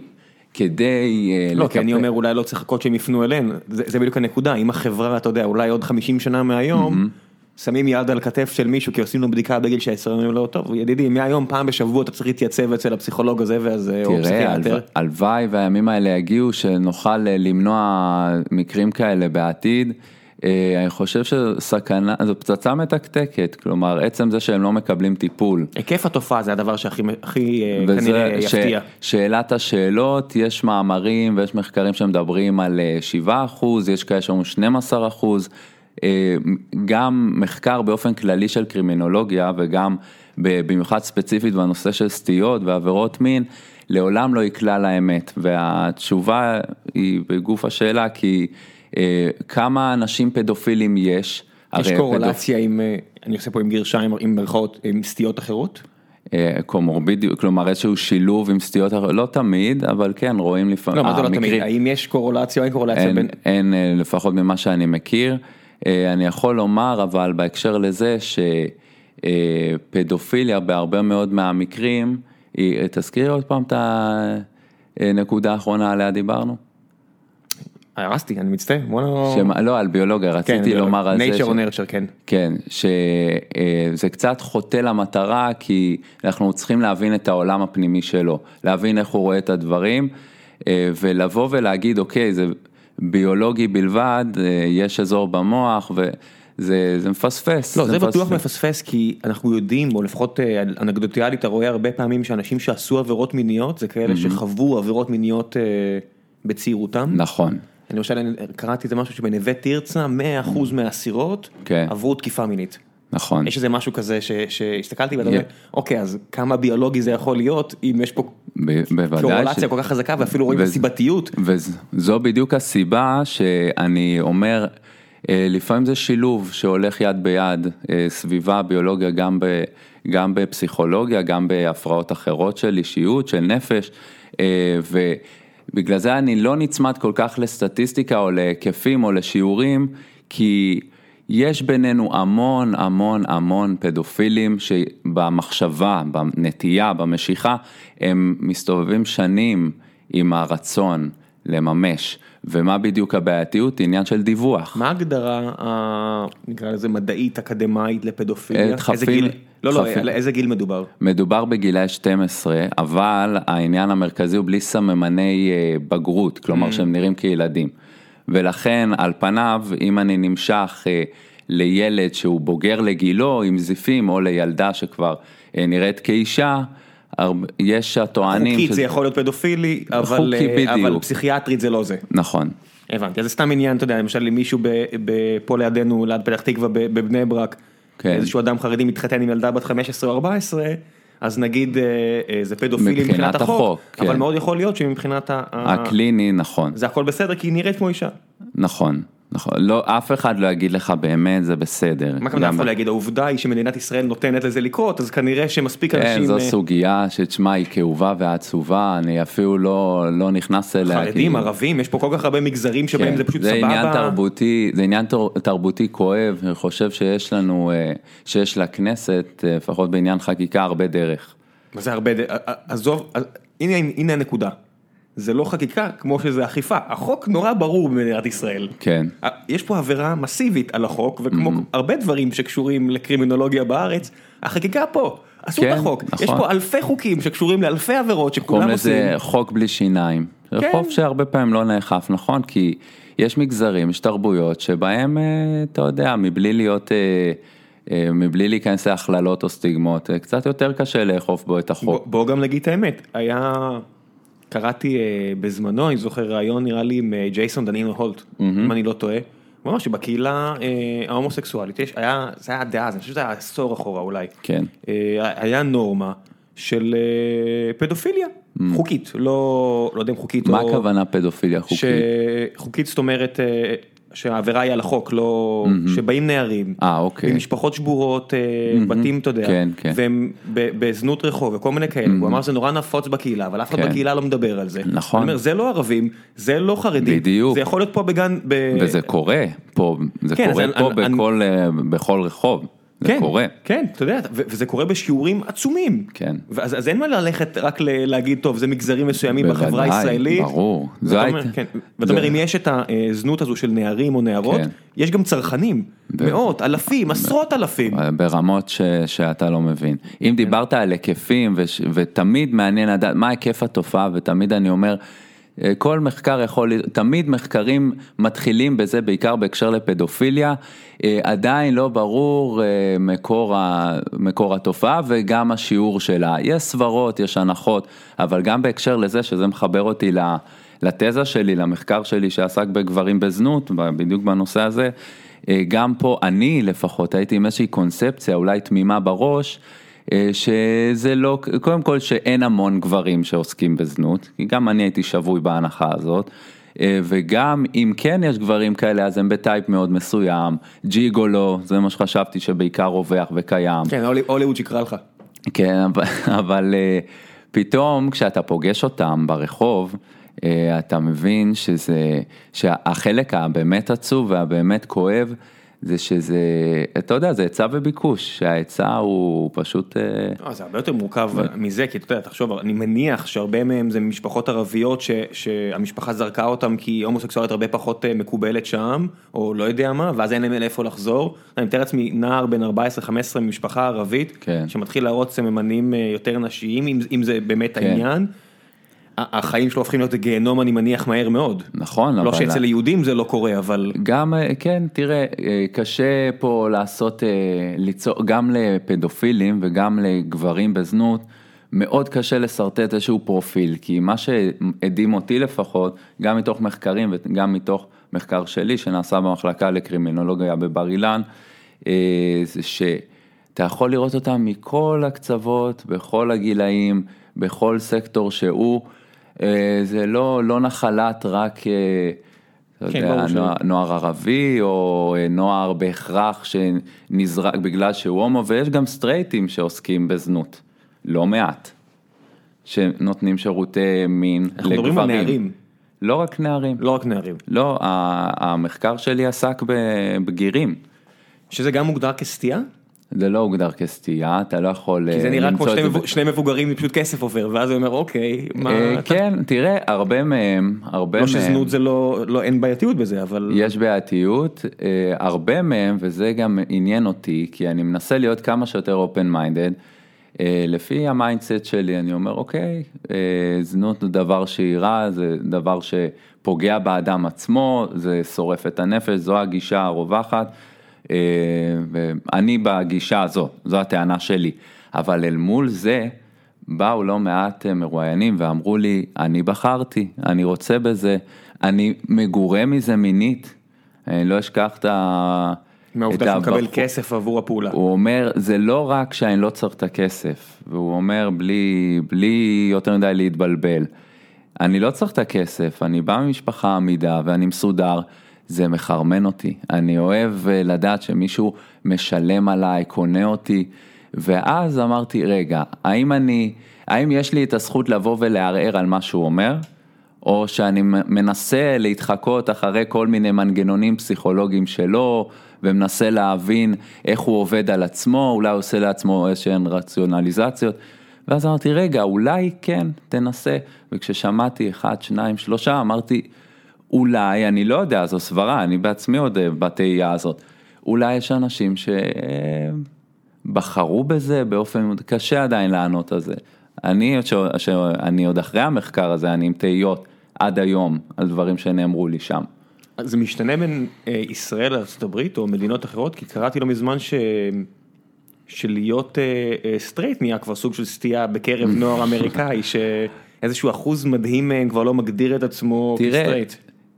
כדי... אה, לא, כי אני אומר אולי לא צריך לחכות שהם יפנו אלינו, זה בדיוק הנקודה, אם החברה, אתה יודע, אולי עוד 50 שנה מהיום, שמים יד על כתף של מישהו כי עושים לו בדיקה בגיל 16, אומרים לו, טוב, ידידי, מהיום פעם בשבוע אתה צריך להתייצב אצל הפסיכולוג הזה והזה, או פסיכיאטר. הלוואי- הלוואי והימים האלה יגיעו, שנוכל אה, למנוע מקרים כאלה בעתיד. אה, אני חושב שסכנה, זו פצצה מתקתקת, כלומר עצם זה שהם לא מקבלים טיפול. היקף התופעה זה הדבר שהכי הכי, אה, וזה כנראה ש- יפתיע. שאלת השאלות, יש מאמרים ויש מחקרים שמדברים על אה, 7 אחוז, יש כאלה שאומרים 12 אחוז. אה, גם מחקר באופן כללי של קרימינולוגיה וגם במיוחד ספציפית בנושא של סטיות ועבירות מין, לעולם לא יקלע לאמת. והתשובה היא בגוף השאלה כי אה, כמה אנשים פדופילים יש. יש הרי פדופ- קורלציה עם, אה, אני עושה פה עם גרשיים, עם מירכאות, עם סטיות אחרות? אה, קומורבידיות, כלומר איזשהו שילוב עם סטיות, אחרות, לא תמיד, אבל כן רואים לפעמים, לא, מה זה לא תמיד, האם יש קורלציה או אין קורלציה אין, בין... אין אה, לפחות ממה שאני מכיר, אה, אני יכול לומר אבל בהקשר לזה שפדופיליה בהרבה מאוד מהמקרים, היא- תזכירי עוד פעם את הנקודה האחרונה עליה דיברנו, הרסתי, אני מצטער, בוא נ... שמה- לא על ביולוגיה, רציתי לומר על זה, נייצ'ר ש- או נרצ'ר, כן. כן, שזה קצת חוטא למטרה כי אנחנו צריכים להבין את העולם הפנימי שלו, להבין איך הוא רואה את הדברים אה, ולבוא ולהגיד אוקיי זה ביולוגי בלבד, אה, יש אזור במוח וזה זה מפספס. לא, זה בטוח מפספס. מפספס כי אנחנו יודעים, או לפחות אה, אנקדוטיאלית, אתה רואה הרבה פעמים שאנשים שעשו עבירות מיניות, זה כאלה שחוו עבירות מיניות אה, בצעירותם. נכון, אני למשל קראתי איזה משהו שבנווה תרצה 100% מהאסירות כן. עברו תקיפה מינית. נכון. יש איזה משהו כזה ש- שהסתכלתי ואתה. אומר, אוקיי, אז כמה ביולוגי זה יכול להיות אם יש פה בוודאי. קורלציה כל כך חזקה ואפילו רואים את הסיבתיות. וזו בדיוק הסיבה שאני אומר, אה, לפעמים זה שילוב שהולך יד ביד, אה, סביבה, ביולוגיה, גם, ב, גם בפסיכולוגיה, גם בהפרעות אחרות של אישיות, של נפש, אה, ובגלל זה אני לא נצמד כל כך לסטטיסטיקה או להיקפים או לשיעורים, כי יש בינינו המון המון המון פדופילים שבמחשבה, בנטייה, במשיכה, הם מסתובבים שנים עם הרצון לממש, ומה בדיוק הבעייתיות? עניין של דיווח. מה ההגדרה, נקרא לזה מדעית אקדמאית לפדופיליה? אה, גיל? לא, לא. על איזה גיל מדובר? מדובר בגילאי 12, אבל העניין המרכזי הוא בלי סממני אה, בגרות, כלומר שהם נראים כילדים. ולכן על פניו, אם אני נמשך אה, לילד שהוא בוגר לגילו עם זיפים, או לילדה שכבר נראית כאישה, יש הטוענים... חוקית שזה- זה יכול להיות פדופילי, אבל, אה, אבל. פסיכיאטרית זה לא זה. נכון, הבנתי, אז זה סתם עניין, אתה יודע, למשל אם מישהו ב- ב- פה לידינו, ליד פתח תקווה בבני ברק, כן. איזשהו אדם חרדי מתחתן עם ילדה בת 15 או 14, אז נגיד אה, אה, זה פדופילי מבחינת מבחינת החוק, החוק, אבל כן. מאוד יכול להיות שמבחינת ה... ה- הקליני נכון. זה הכל בסדר כי היא נראית כמו אישה. נכון, נכון, לא, אף אחד לא יגיד לך באמת זה בסדר. מה גם אף אחד לא יגיד, העובדה היא שמדינת ישראל נותנת לזה לקרות, אז כנראה שמספיק כן, אנשים זו אה, סוגיה שתשמע היא כאובה ועצובה, אני אפילו לא, לא נכנס אליה. חרדים, כי- ערבים, יש פה כל כך הרבה מגזרים שבהם כן, זה פשוט זה סבבה. עניין תרבותי, זה עניין תר- תרבותי כואב, אני חושב שיש לנו, אה, שיש לכנסת, אה, לפחות בעניין חקיקה, הרבה דרך. מה זה הרבה, ד- ע- ע- עזוב, הנה הנה הנקודה. זה לא חקיקה כמו שזה אכיפה, החוק נורא ברור במדינת ישראל. כן, יש פה עבירה מסיבית על החוק, וכמו הרבה דברים שקשורים לקרימינולוגיה בארץ, החקיקה פה, עשו את כן, החוק. יש נכון. פה אלפי חוקים שקשורים לאלפי עבירות שכולם קוראים עושים. לזה חוק בלי שיניים. זה כן. חוק שהרבה פעמים לא נאכף, נכון? כי יש מגזרים, יש תרבויות שבהם, אה, אתה יודע, מבלי להיות, אה, אה, מבלי להיכנס להכללות או סטיגמות, קצת יותר קשה לאכוף בו את בוא, החוק. בוא גם נגיד את האמת, היה, קראתי אה, בזמנו, אני זוכר ראיון נראה לי עם אה, ג'ייסון דנינו הולט, אם אני לא טועה, הוא אמר שבקהילה אה, ההומוסקסואלית, יש, היה, זה היה דאז, אני חושב שזה היה עשור אחורה אולי, כן. היה נורמה של פדופיליה, חוקית, לא, לא יודע אם חוקית מה או... הכוונה פדופיליה חוקית? שחוקית זאת אומרת שהעבירה היא על החוק, לא... שבאים נערים, אה, אוקיי. ממשפחות שבורות, אה, בתים, אתה יודע, כן, כן. והם בזנות רחוב וכל מיני כאלה, הוא אמר זה נורא נפוץ בקהילה, אבל אף אחד כן. בקהילה לא מדבר על זה. נכון. אני אומר, זה לא ערבים, זה לא חרדים, בדיוק. זה יכול להיות פה בגן, ב- וזה קורה פה, זה כן, קורה אני- פה אני- בכל, אה, בכל רחוב, זה כן, קורה. כן, אתה יודע, וזה קורה בשיעורים עצומים. כן. ואז אז אין מה ללכת רק ל- להגיד, טוב, זה מגזרים מסוימים בחברה הישראלית. ברור. ואתה אומר, כן, זה- אם יש את הזנות הזו של נערים או נערות, כן. יש גם צרכנים, מאות, אלפים, עשרות אלפים. ברמות ש, שאתה לא מבין. אם דיברת על היקפים ותמיד מעניין לדעת מה היקף התופעה ותמיד אני אומר, אה, כל מחקר יכול, תמיד מחקרים מתחילים בזה בעיקר בהקשר לפדופיליה, אה, עדיין לא ברור אה, מקור, ה, מקור התופעה וגם השיעור שלה. יש סברות, יש הנחות, אבל גם בהקשר לזה שזה מחבר אותי. לתזה שלי, למחקר שלי שעסק בגברים בזנות, בדיוק בנושא הזה, אה, גם פה אני לפחות הייתי עם איזושהי קונספציה אולי תמימה בראש, אה, שזה לא, קודם כל שאין המון גברים שעוסקים בזנות, כי גם אני הייתי שבוי בהנחה הזאת, אה, וגם אם כן יש גברים כאלה אז הם בטייפ מאוד מסוים, ג'יגולו, זה מה שחשבתי שבעיקר רווח וקיים. כן, הולי- הוליווד שיקרה לך. כן, אבל, אבל אה, פתאום כשאתה פוגש אותם ברחוב, אה, אתה מבין שזה, שהחלק הבאמת עצוב והבאמת כואב, זה שזה, אתה יודע, זה היצע וביקוש, שההיצע הוא פשוט, אה, לא, זה הרבה יותר מורכב מזה, כי אתה יודע, תחשוב, אני מניח שהרבה מהם זה משפחות ערביות ש- שהמשפחה זרקה אותם כי הומוסקסואלית הרבה פחות אה, מקובלת שם, או לא יודע מה, ואז אין להם לאיפה לחזור. אני מתאר לעצמי נער בן 14-15 ממשפחה ערבית, כן. שמתחיל להראות סממנים אה, יותר נשיים, אם- אם זה באמת כן. העניין. החיים שלו הופכים להיות גיהנום, אני מניח, מהר מאוד. נכון, לא. שאצל יהודים זה לא קורה, אבל... גם, אה, כן, תראה, אה, קשה פה לעשות, אה, ליצור, גם לפדופילים וגם לגברים בזנות, מאוד קשה לשרטט איזשהו פרופיל, כי מה שהדהים אותי לפחות, גם מתוך מחקרים וגם מתוך מחקר שלי שנעשה במחלקה לקרימינולוגיה בבר אילן, זה שאתה יכול לראות אותם מכל הקצוות, בכל הגילאים, בכל סקטור שהוא, זה לא, לא נחלת רק... אה, כן, יודע. נוער, נוער ערבי או אה, נוער בהכרח שנזרק בגלל שהוא הומו, ויש גם סטרייטים שעוסקים בזנות, לא מעט, שנותנים שירותי מין אנחנו לגברים. מדברים על נערים, לא רק נערים. לא רק נערים. לא, המחקר שלי עסק בבגירים. שזה גם מוגדר כסטייה? זה לא הוגדר כסטייה, אתה לא יכול כי זה אה, נראה כמו שני זה מבו- ב- שני מבוגרים, פשוט כסף עובר, ואז הוא אומר, אוקיי, מה... אה, אתה- כן, תראה, הרבה מהם, הרבה לא מהם, שזנות זה לא, לא, אין בעייתיות בזה, אבל... יש בעייתיות, אה, הרבה מהם, וזה גם עניין אותי, כי אני מנסה להיות כמה שיותר open minded, אה, לפי ה mindset שלי, אני אומר, אוקיי, אה, זנות הוא דבר שהיא רע, זה דבר שפוגע באדם עצמו, זה שורף את הנפש, זו הגישה הרווחת, אה, ואני בגישה הזו, זו הטענה שלי. אבל אל מול זה, באו לא מעט אה, מרואיינים ואמרו לי, אני בחרתי, אני רוצה בזה, אני מגורה מזה מינית, אני לא אשכח את ה... מהעובדה שהוא מקבל כסף עבור הפעולה. הוא אומר, זה לא רק שאני לא צריך את הכסף, והוא אומר בלי, בלי יותר מדי להתבלבל, אני לא צריך את הכסף, אני בא ממשפחה עמידה ואני מסודר, זה מחרמן אותי, אני אוהב אה, לדעת שמישהו משלם עליי, קונה אותי, ואז אמרתי, רגע, האם אני, האם יש לי את הזכות לבוא ולערער על מה שהוא אומר? או שאני מנסה להתחקות אחרי כל מיני מנגנונים פסיכולוגיים שלו, ומנסה להבין איך הוא עובד על עצמו, אולי הוא עושה לעצמו איזשהן רציונליזציות. ואז אמרתי, רגע, אולי כן, תנסה. וכששמעתי אחד, שניים, שלושה, אמרתי, אולי, אני לא יודע, זו סברה, אני בעצמי עוד אה, בתהייה הזאת. אולי יש אנשים שבחרו בזה באופן, קשה עדיין לענות על זה. אני, ש... שאני עוד אחרי המחקר הזה, אני עם תהיות עד היום על דברים שנאמרו לי שם. אז זה משתנה בין אה, ישראל לארה"ב או מדינות אחרות, כי קראתי לא מזמן ש... שלהיות אה, אה, סטרייט נהיה כבר סוג של סטייה בקרב נוער אמריקאי, שאיזשהו אחוז מדהים מהם כבר לא מגדיר את עצמו תראה, כסטרייט.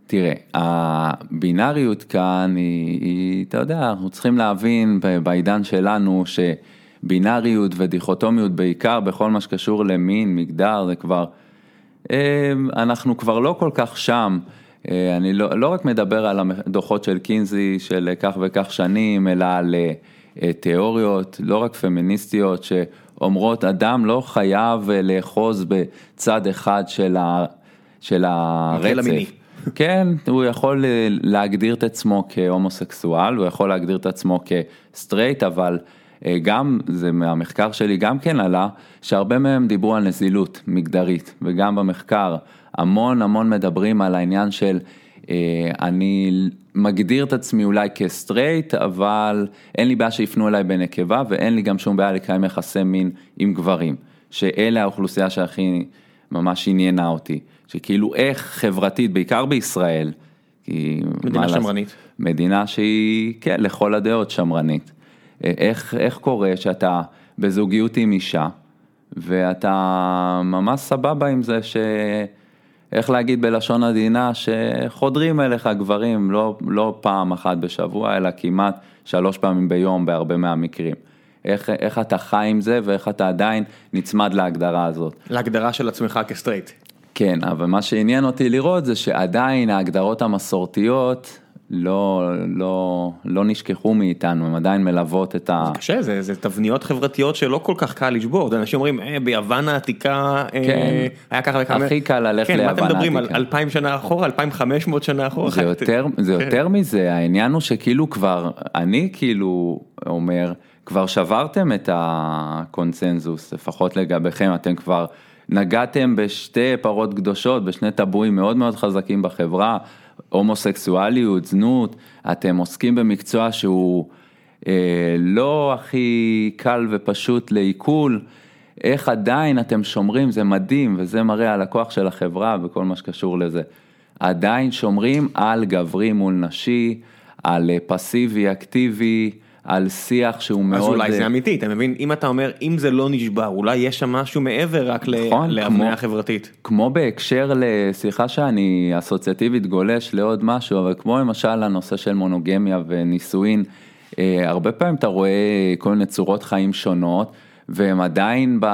תראה, הבינאריות כאן היא, היא, אתה יודע, אנחנו צריכים להבין בעידן שלנו שבינאריות ודיכוטומיות בעיקר בכל מה שקשור למין, מגדר, זה כבר, אה, אנחנו כבר לא כל כך שם. אה, אני לא, לא רק מדבר על הדוחות של קינזי של כך וכך שנים, אלא על אה, תיאוריות, לא רק פמיניסטיות, שאומרות אדם לא חייב לאחוז בצד אחד של, ה, של המיני. כן, הוא יכול אה, להגדיר את עצמו כהומוסקסואל, הוא יכול להגדיר את עצמו כסטרייט, אבל אה, גם, זה מהמחקר שלי גם כן עלה, שהרבה מהם דיברו על נזילות מגדרית, וגם במחקר המון המון מדברים על העניין של אה, אני מגדיר את עצמי אולי כסטרייט, אבל אין לי בעיה שיפנו אליי בנקבה, ואין לי גם שום בעיה לקיים יחסי מין עם גברים, שאלה האוכלוסייה שהכי ממש עניינה אותי. שכאילו איך חברתית, בעיקר בישראל, כי... מדינה? שמרנית. מדינה שהיא, כן, לכל הדעות שמרנית. אה, איך, איך קורה שאתה בזוגיות עם אישה, ואתה ממש סבבה עם זה ש... איך להגיד בלשון עדינה, שחודרים אליך גברים לא, לא פעם אחת בשבוע, אלא כמעט שלוש פעמים ביום בהרבה מהמקרים. איך, איך אתה חי עם זה ואיך אתה עדיין נצמד להגדרה הזאת. להגדרה של עצמך כסטרייט. כן, אבל מה שעניין אותי לראות זה שעדיין ההגדרות המסורתיות לא, לא, לא נשכחו מאיתנו, הן עדיין מלוות את ה... קשה, זה, זה תבניות חברתיות שלא כל כך קל לשבור, אנשים אומרים, אה, ביוון העתיקה אה, כן. היה ככה וככה. הכי קל ללכת כן, מה אתם ליוון מדברים על העתיקה. אלפיים שנה אחורה, אלפיים חמש מאות שנה אחורה? זה יותר, זה כן. יותר מזה, העניין הוא שכאילו כבר, אני כאילו אומר, כבר שברתם את הקונצנזוס, לפחות לגביכם, אתם כבר נגעתם בשתי פרות קדושות, בשני טבואים מאוד מאוד חזקים בחברה, הומוסקסואליות, זנות, אתם עוסקים במקצוע שהוא אה, לא הכי קל ופשוט לעיכול. איך עדיין אתם שומרים, זה מדהים, וזה מראה על הכוח של החברה וכל מה שקשור לזה. עדיין שומרים על גברי מול נשי, על פסיבי, אקטיבי, על שיח שהוא מאוד... אז אולי אה, זה אמיתי, אתה מבין? אם אתה אומר, אם זה לא נשבר, אולי יש שם משהו מעבר רק נכון, להבניה כמו- חברתית. כמו בהקשר לשיחה שאני אסוציאטיבית גולש לעוד משהו, אבל כמו למשל הנושא של מונוגמיה ונישואין, אה, הרבה פעמים אתה רואה כל מיני צורות חיים שונות, והם עדיין, ב,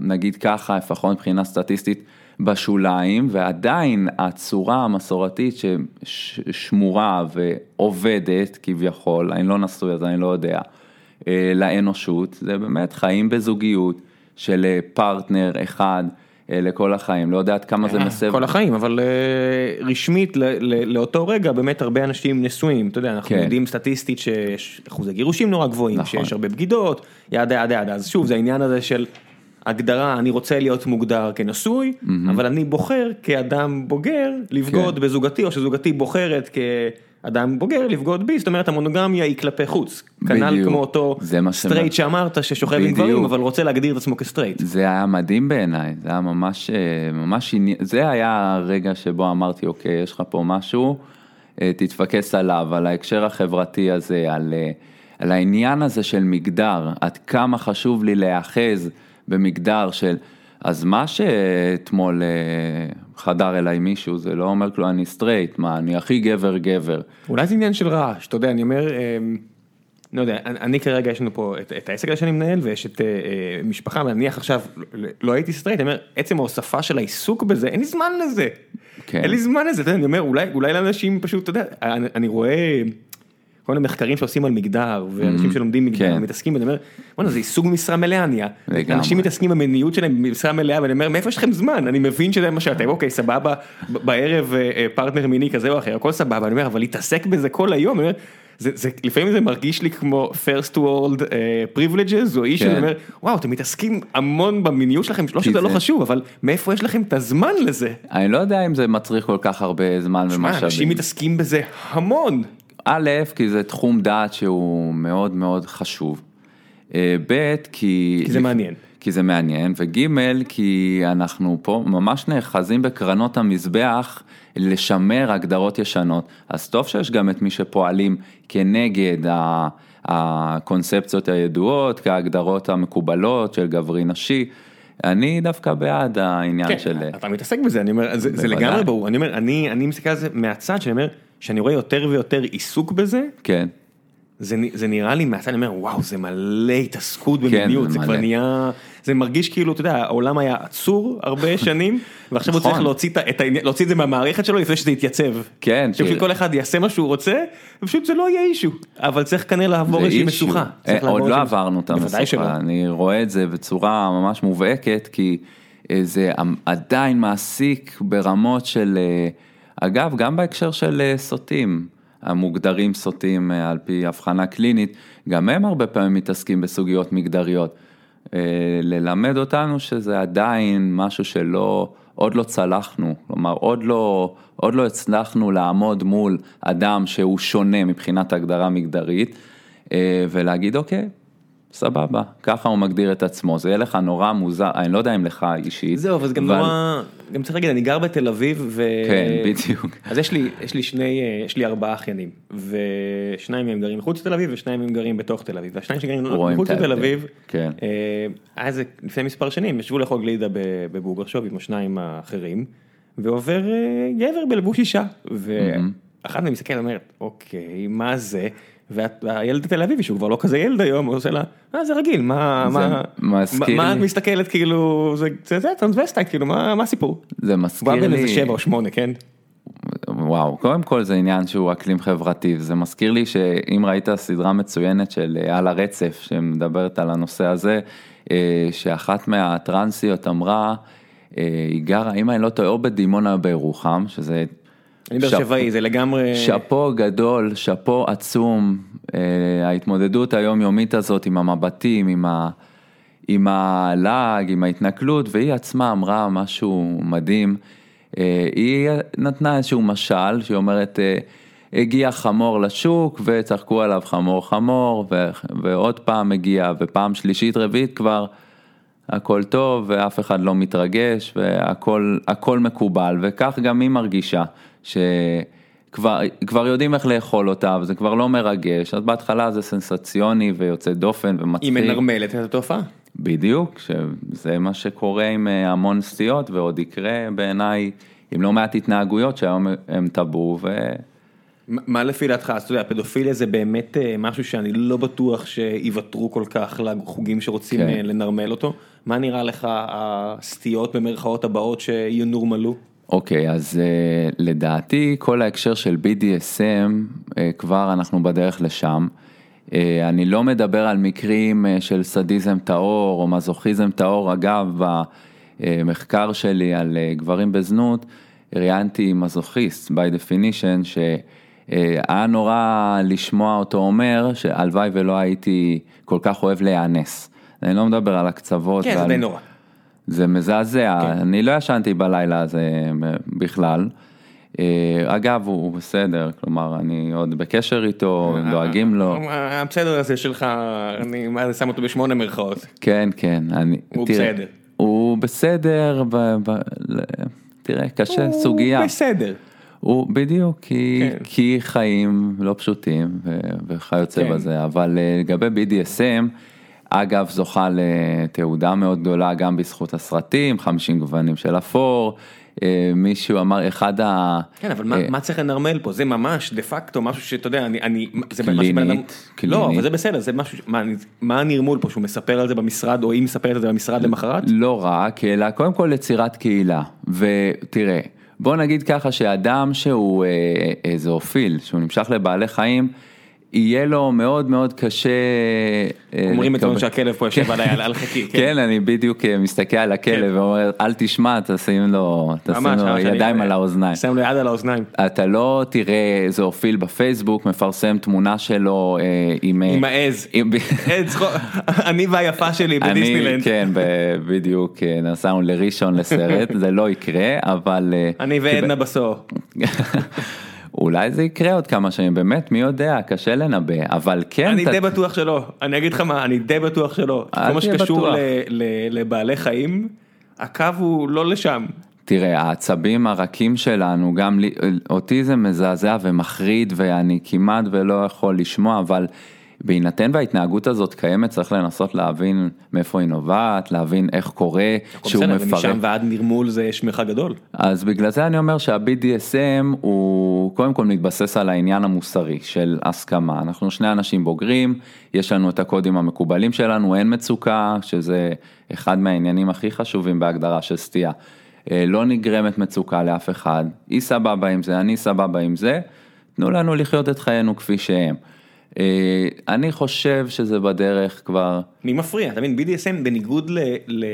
נגיד ככה, לפחות מבחינה סטטיסטית, בשוליים, ועדיין הצורה המסורתית ששמורה ועובדת כביכול, אני לא נשוי אז אני לא יודע, אה, לאנושות, זה באמת חיים בזוגיות של אה, פרטנר אחד, אה, לכל החיים, לא יודעת כמה זה מסב. כל החיים, אבל רשמית לאותו רגע באמת הרבה אנשים נשואים, אתה יודע, אנחנו כן. יודעים סטטיסטית שיש אחוזי גירושים נורא גבוהים, נכון. שיש הרבה בגידות, yada yada yada, אז שוב זה העניין הזה של הגדרה, אני רוצה להיות מוגדר כנשוי, אבל אני בוחר כאדם בוגר לבגוד כן. בזוגתי, או שזוגתי בוחרת כאדם בוגר לבגוד בי, זאת אומרת המונוגמיה היא כלפי חוץ, כנ"ל. כמו אותו זה מה סטרייט שאמרת ששוכב עם בדיוק. גברים, אבל רוצה להגדיר את עצמו כסטרייט. זה היה מדהים בעיניי, זה היה ממש, אה, ממש, זה היה הרגע שבו אמרתי, אוקיי, יש לך פה משהו, אה, תתפקס עליו, על ההקשר החברתי הזה, על, אה, על העניין הזה של מגדר, עד כמה חשוב לי להיאחז במגדר של, אז מה שאתמול אה, חדר אליי מישהו, זה לא אומר כלום, אני סטרייט, מה, אני הכי גבר גבר. אולי זה עניין של רעש, אתה יודע, אני אומר, אמ, לא יודע, אני אני כרגע יש לנו פה את, את העסק הזה שאני מנהל ויש את אה, אה, משפחה, ונניח עכשיו, לא- לא הייתי סטרייט, אני אומר, עצם ההוספה של העיסוק בזה, אין לי זמן לזה. כן. אין לי זמן לזה, אתה יודע, אני אומר, אולי, אולי לאנשים פשוט, אתה יודע, אני, אני רואה כל מיני מחקרים שעושים על מגדר, ואנשים שלומדים מגדר, כן. מתעסקים, ואני אומר, בוא'נה, זה עיסוק משרה מלאה נהיה. אנשים מתעסקים במיניות שלהם במשרה מלאה, ואני אומר, מאיפה יש לכם זמן? אני מבין שזה מה שאתם, אוקיי, סבבה, בערב אה, אה, פרטנר מיני כזה או אחר, הכל סבבה, אני אומר, אבל להתעסק בזה כל היום, אני אומר, זה, זה, לפעמים זה מרגיש לי כמו first world uh, privileges או issue, כן. אני אומר, וואו, אתם מתעסקים המון במיניות שלכם, לא שזה לא חשוב, אבל מאיפה יש לכם את הזמן לזה? אני לא יודע אם זה מצריך כל כך הרבה זמן ומשאבים. אנשים מתעסקים בזה המון. א', כי זה תחום דעת שהוא מאוד מאוד חשוב. אה, ב', כי... כי זה מעניין. כי זה מעניין, וג', כי אנחנו פה ממש נאחזים בקרנות המזבח לשמר הגדרות ישנות. אז טוב שיש גם את מי שפועלים כנגד ה- הקונספציות הידועות, כהגדרות המקובלות של גברי נשי. אני דווקא בעד העניין כן, של... אתה מתעסק בזה, אני אומר, זה, זה. לגמרי ברור, אני אומר, אני, אני מסתכל על זה מהצד, שאני אומר, שאני רואה יותר ויותר עיסוק בזה, כן, זה, זה נראה לי מהצד, אני אומר, וואו, זה מלא התעסקות כן, במיניות, זה זה כבר מלא. נהיה, זה מרגיש כאילו, אתה יודע, העולם היה עצור הרבה שנים, ועכשיו הוא נכון. צריך להוציא, את את להוציא את זה מהמערכת שלו לפני שזה יתייצב. כן, שפשוט כי- כל אחד יעשה מה שהוא רוצה, ופשוט זה לא יהיה אישו, אבל צריך כנראה לעבור איזושהי. משוכה. אה, עוד לא איזושהי- עברנו את. המשוכה, אני רואה את זה בצורה ממש מובהקת, כי אה, זה עדיין מעסיק ברמות של, אה, אגב, גם בהקשר של אה, סוטים, המוגדרים סוטים אה, על פי הבחנה קלינית, גם הם הרבה פעמים מתעסקים בסוגיות מגדריות. אה, ללמד אותנו שזה עדיין משהו שלא, עוד לא צלחנו, כלומר עוד לא, עוד לא הצלחנו לעמוד מול אדם שהוא שונה מבחינת הגדרה מגדרית, ולהגיד אוקיי, סבבה, ככה הוא מגדיר את עצמו, זה יהיה לך נורא מוזר, אני לא יודע אם לך אישית. זהו, אבל זה גם נורא, גם צריך להגיד, אני גר בתל אביב, ו... כן, בדיוק. אז יש לי, יש לי שני, אה, יש לי ארבעה אחיינים, ושניים מהם גרים מחוץ לתל אביב, ושניים מהם גרים בתוך תל אביב, והשניים שגרים מחוץ לתל. אביב, כן. אה, איזה לפני מספר שנים, ישבו לאכול גלידה בבוגרשוב עם השניים האחרים, ועובר אה, גבר בלבוש אישה, ואחת מהם מסתכלת ואומרת, אוקיי, מה זה? והילד התל אביבי שהוא כבר לא כזה ילד היום, הוא עושה לה, אה זה רגיל, מה, זה מה, מזכיר מה את לי- מסתכלת כאילו, זה, זה, זה טרנסווסטיט, כאילו, מה, מה הסיפור? זה הוא מזכיר היה בן לי, איזה שבע או שמונה, כן? וואו, קודם כל זה עניין שהוא אקלים חברתי, זה מזכיר לי שאם ראית סדרה מצוינת של אה, על הרצף שמדברת על הנושא הזה, אה, שאחת מהטרנסיות אמרה, אה, היא גרה, אם אני לא טועה, או בדימונה או בירוחם, שזה... אני באר שבעי, זה לגמרי... שאפו גדול, שאפו עצום, אה, ההתמודדות היומיומית הזאת עם המבטים, עם, ה, עם הלעג, עם ההתנכלות, והיא עצמה אמרה משהו מדהים. אה, היא נתנה איזשהו משל, שהיא אומרת, אה, הגיע חמור לשוק וצחקו עליו חמור חמור, ו, ועוד פעם הגיע, ופעם שלישית רביעית כבר. הכל טוב ואף אחד לא מתרגש והכל הכל מקובל וכך גם היא מרגישה שכבר כבר יודעים איך לאכול אותה וזה כבר לא מרגש אז בהתחלה זה סנסציוני ויוצא דופן היא ומצחיק. מנרמלת את התופעה. בדיוק, שזה מה שקורה עם אה, המון סטיות ועוד יקרה בעיניי עם לא מעט התנהגויות שהיום הם טאבו ו... מה מה לפי דעתך, אז אתה יודע, פדופיליה זה באמת אה, משהו שאני לא בטוח שיוותרו כל כך לחוגים שרוצים כן. אה, לנרמל אותו. מה נראה לך הסטיות במרכאות הבאות שינורמלו? אוקיי, אז uh, לדעתי כל ההקשר של BDSM, uh, כבר אנחנו בדרך לשם. Uh, אני לא מדבר על מקרים uh, של סדיזם טהור או מזוכיזם טהור, אגב, ב, המחקר שלי על אה, גברים בזנות, ראיינתי מזוכיסט, by definition, שהיה נורא לשמוע אותו אומר שהלוואי ולא הייתי כל כך אוהב להיאנס. אני לא מדבר על הקצוות. כן, ועל... זה די נורא. זה מזעזע, כן. אני לא ישנתי בלילה הזה בכלל. אה, אגב, הוא בסדר, כלומר, אני עוד בקשר איתו, דואגים לו. בסדר הזה שלך, אני שם אותו בשמונה מירכאות. כן, כן, אני... הוא תראה, בסדר. הוא בסדר, ב, ב, ל- תראה, קשה, סוגיה. הוא בסדר. הוא בדיוק, כי, כן. כי חיים לא פשוטים וכיוצא כן. בזה, אבל אה, לגבי BDSM, אגב זוכה לתעודה מאוד גדולה גם בזכות הסרטים, 50 גוונים של אפור, אה, מישהו אמר, אחד ה... כן, אבל מה- אה, מה צריך לנרמל פה? זה ממש דה פקטו משהו שאתה יודע, אני, אני, זה קלינית, אדם- קלינית. לא, אבל זה בסדר, זה משהו, מה, אני- מה הנרמול פה, שהוא מספר על זה במשרד, או היא מספרת על זה במשרד למחרת? לא רק, אלא קודם כל יצירת קהילה. ותראה, בוא נגיד ככה שאדם שהוא אה, זואופיל, שהוא נמשך לבעלי חיים, יהיה לו מאוד מאוד קשה... אה, אומרים את זה שהכלב פה יושב עליי על- על חכי, כן. כן, אני בדיוק אה, מסתכל על הכלב ואומר, אל תשמע, תשים לו ממש, ידיים על האוזניים. שם לו יד על האוזניים. אתה לא תראה זואופיל בפייסבוק מפרסם תמונה שלו אה, עם... אה, עם העז. אני והיפה שלי בדיסנילנד. כן, בדיוק, אה, נסענו לראשון לסרט, זה לא יקרה, אבל... אה, אני ועדנה בסור. אולי זה יקרה עוד כמה שנים, באמת, מי יודע, קשה לנבא, אבל כן, אני אתה- די בטוח שלא, אני אגיד לך מה, אני די בטוח שלא. כל מה שקשור. ל- ל- לבעלי חיים, הקו הוא לא לשם. תראה, העצבים הרכים שלנו, גם לי, אותי זה מזעזע ומחריד ואני כמעט ולא יכול לשמוע, אבל בהינתן וההתנהגות הזאת קיימת, צריך לנסות להבין מאיפה היא נובעת, להבין איך קורה, שהוא מפרק. ומשם ועד נרמול זה יש מרחק גדול. אז בגלל זה אני אומר שה-BDSM הוא קודם כל מתבסס על העניין המוסרי של הסכמה. אנחנו שני אנשים בוגרים, יש לנו את הקודים המקובלים שלנו, אין מצוקה, שזה אחד מהעניינים הכי חשובים בהגדרה של סטייה. אה, לא נגרמת מצוקה לאף אחד, היא סבבה עם זה, אני סבבה עם זה, תנו לנו לחיות את חיינו כפי שהם. אה, אני חושב שזה בדרך כבר, מי מפריע, אתה מבין, BDSM בניגוד ל... ל...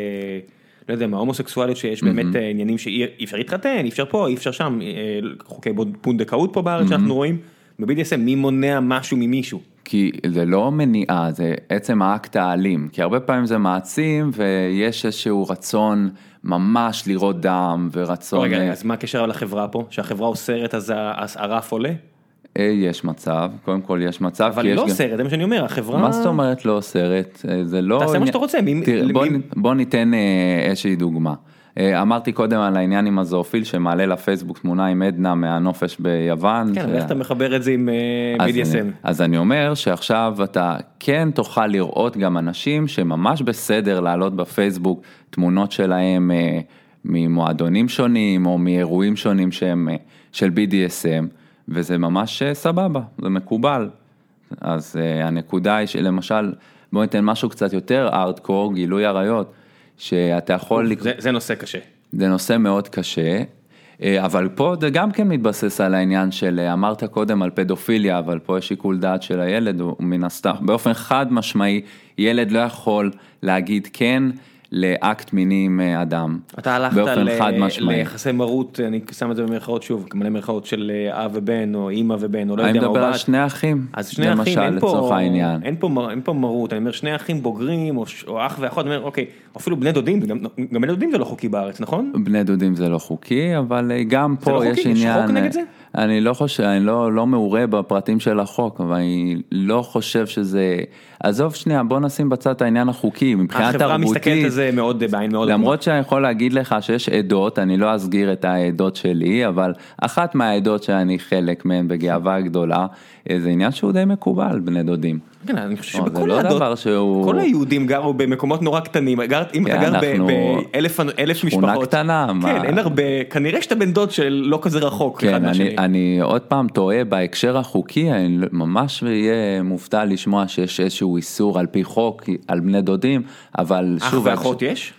לא יודע מה, הומוסקסואליות שיש באמת אה, עניינים שאי אי אפשר להתחתן, אי אפשר פה, אי אפשר שם, אה, חוקי פונדקאות פה בארץ שאנחנו רואים, ב-BDSM מי מונע משהו ממישהו? כי זה לא מניעה, זה עצם האקט האלים, כי הרבה פעמים זה מעצים ויש איזשהו רצון ממש לראות דם ורצון, רגע, אז מה הקשר לחברה פה? שהחברה אוסרת אז הרף עולה? אה, יש מצב, קודם כל יש מצב, אבל היא לא אוסרת, זה מה שאני אומר, החברה... מה זאת אומרת לא אוסרת? אה, זה לא... תעשה מה שאתה רוצה, תראה, בוא, ניתן אה, איזושהי דוגמה. אמרתי קודם על העניין עם הזואופיל שמעלה לפייסבוק תמונה עם עדנה מהנופש ביוון. כן, איך אתה מחבר את זה עם BDSM? אז אני אומר שעכשיו אתה כן תוכל לראות גם אנשים שממש בסדר להעלות בפייסבוק תמונות שלהם ממועדונים שונים או מאירועים שונים שהם של BDSM, וזה ממש אה, סבבה, זה מקובל. אז אה, הנקודה היא שלמשל, בוא ניתן משהו קצת יותר ארדקור, גילוי עריות, שאתה יכול... לק- זה- זה נושא קשה. זה נושא מאוד קשה, אה, אבל פה זה גם כן מתבסס על העניין של, אה, אמרת קודם על פדופיליה, אבל פה יש שיקול דעת של הילד, הוא מן הסתם, באופן חד משמעי, ילד לא יכול להגיד כן לאקט מיני עם אה, אדם. אתה הלכת ל-. ליחסי מרות, אני שם את זה במרכאות שוב, מלא מרכאות של אה, אב ובן, או אימא ובן, או לא אני יודע מה, מדבר או על. שני אחים, אז שני אחים, למשל, אין לצורך פה, העניין. אין פה, אין פה מרות, אני אומר שני אחים בוגרים, או, או אח ואחות, אני אומר, אוקיי, אפילו בני דודים, גם, גם בני דודים זה לא חוקי בארץ, נכון? בני דודים זה לא חוקי, אבל אה, גם פה לא יש חוקי? יש עניין... חוק נגד זה? אני לא חושב, אני לא, לא מעורה בפרטים של החוק, אבל אני לא חושב שזה... עזוב שנייה, בוא נשים בצד את העניין החוקי, מבחינה החברה מסתכלת תרבותית. על זה מאוד בעין מאוד למרות שאני יכול להגיד לך שיש עדות, אני לא אסגיר את העדות שלי, אבל אחת מהעדות שאני חלק מהן בגאווה גדולה, אה, זה עניין שהוא די מקובל, בני דודים. כן, אני חושב לא, שבכל לא שהוא- כל היהודים גרו במקומות נורא קטנים, גר, אם אתה כן, גר ב- אנחנו- באלף אלף שכונה משפחות, קטנה, מה- כן, אין הרבה, כנראה שאתה בן דוד של לא כזה רחוק, כן. אני, אני עוד פעם טועה בהקשר החוקי, אני ממש אהיה מופתע לשמוע שיש איזשהו איסור על פי חוק על בני דודים, אבל אח שוב, ואחות יש?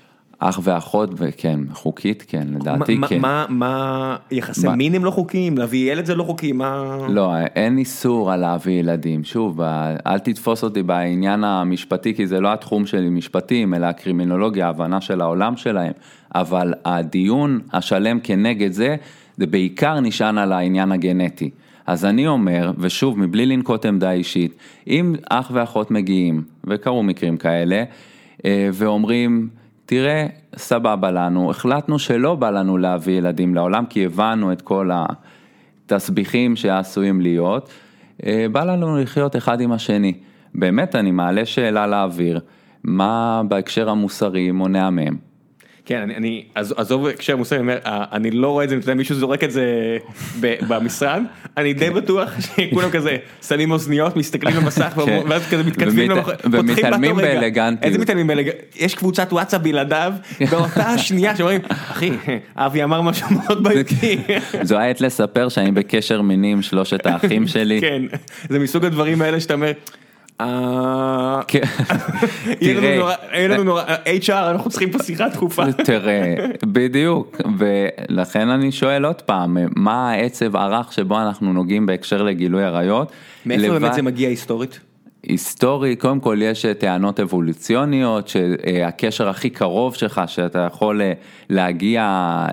אח ואחות, וכן, חוקית, כן, לדעתי מה- כן. מה, מה, יחסי מה- מין הם לא חוקיים? להביא ילד זה לא חוקי? מה... לא, אין איסור על להביא ילדים. שוב, אל תתפוס אותי בעניין המשפטי, כי זה לא התחום שלי משפטים, אלא הקרימינולוגיה, ההבנה של העולם שלהם. אבל הדיון השלם כנגד זה, זה בעיקר נשען על העניין הגנטי. אז אני אומר, ושוב, מבלי לנקוט עמדה אישית, אם אח ואחות מגיעים, וקרו מקרים כאלה, אה, ואומרים, תראה, סבבה לנו, החלטנו שלא בא לנו להביא ילדים לעולם, כי הבנו את כל ה... תסביכים שעשויים להיות, אה, בא לנו לחיות אחד עם השני. באמת, אני מעלה שאלה לאוויר, מה בהקשר המוסרי מונע מהם? כן, אני, אני אז, עזוב הקשר מוסרי, אני אומר, אה, אני לא רואה את זה, אתה יודע, מישהו זורק את זה במשרד, אני די בטוח שכולם כזה שמים אוזניות, מסתכלים במסך, כן. ואז כזה מתכתבים, ומתעלמים. באלגנטיות. איזה מתעלמים באלגנטיות? יש קבוצת וואטסאפ בלעדיו, באותה השנייה שאומרים, אחי, אבי אמר משהו מאוד בעייתי. זו העת לספר שאני בקשר מיני עם שלושת האחים שלי. כן, זה מסוג הדברים האלה שאתה אומר, "אה, כן. יהיה לנו נורא- HR, אנחנו צריכים פה שיחה דחופה. תראה, בדיוק, ולכן אני שואל עוד פעם, מה העצב הרך שבו אנחנו נוגעים בהקשר לגילוי עריות? מאיפה באמת זה מגיע היסטורית? היסטורי, קודם כל יש אה, טענות אבולוציוניות, שהקשר הכי קרוב שלך, שאתה יכול אה, להגיע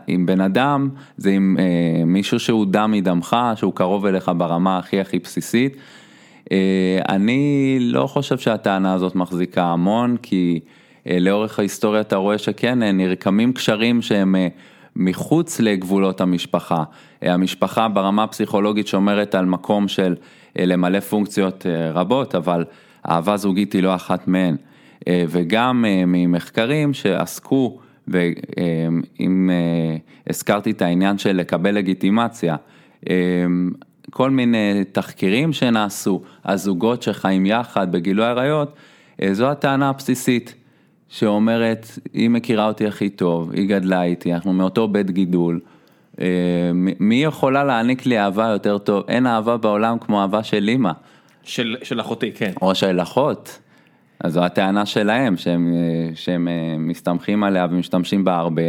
עם בן אדם, זה עם אה, מישהו שהוא דם מדמך, שהוא קרוב אליך ברמה הכי הכי בסיסית. אה, אני לא חושב שהטענה הזאת מחזיקה המון, כי אה, לאורך ההיסטוריה אתה רואה שכן, אה, נרקמים קשרים שהם מחוץ לגבולות המשפחה. המשפחה ברמה הפסיכולוגית שומרת על מקום של למלא פונקציות רבות, אבל אהבה זוגית היא לא אחת מהן. וגם ממחקרים שעסקו, ואם הזכרתי את העניין של לקבל לגיטימציה, כל מיני תחקירים שנעשו, הזוגות שחיים יחד בגילוי עריות, אה, זו הטענה הבסיסית, שאומרת, היא מכירה אותי הכי טוב, היא גדלה איתי, אנחנו מאותו בית גידול, אה, מי יכולה להעניק לי אהבה יותר טוב? אין אהבה בעולם כמו אהבה של אימא, של, של אחותי, כן. או של אחות. אז זו הטענה שלהם, שהם, אה, שהם מסתמכים עליה ומשתמשים בה הרבה,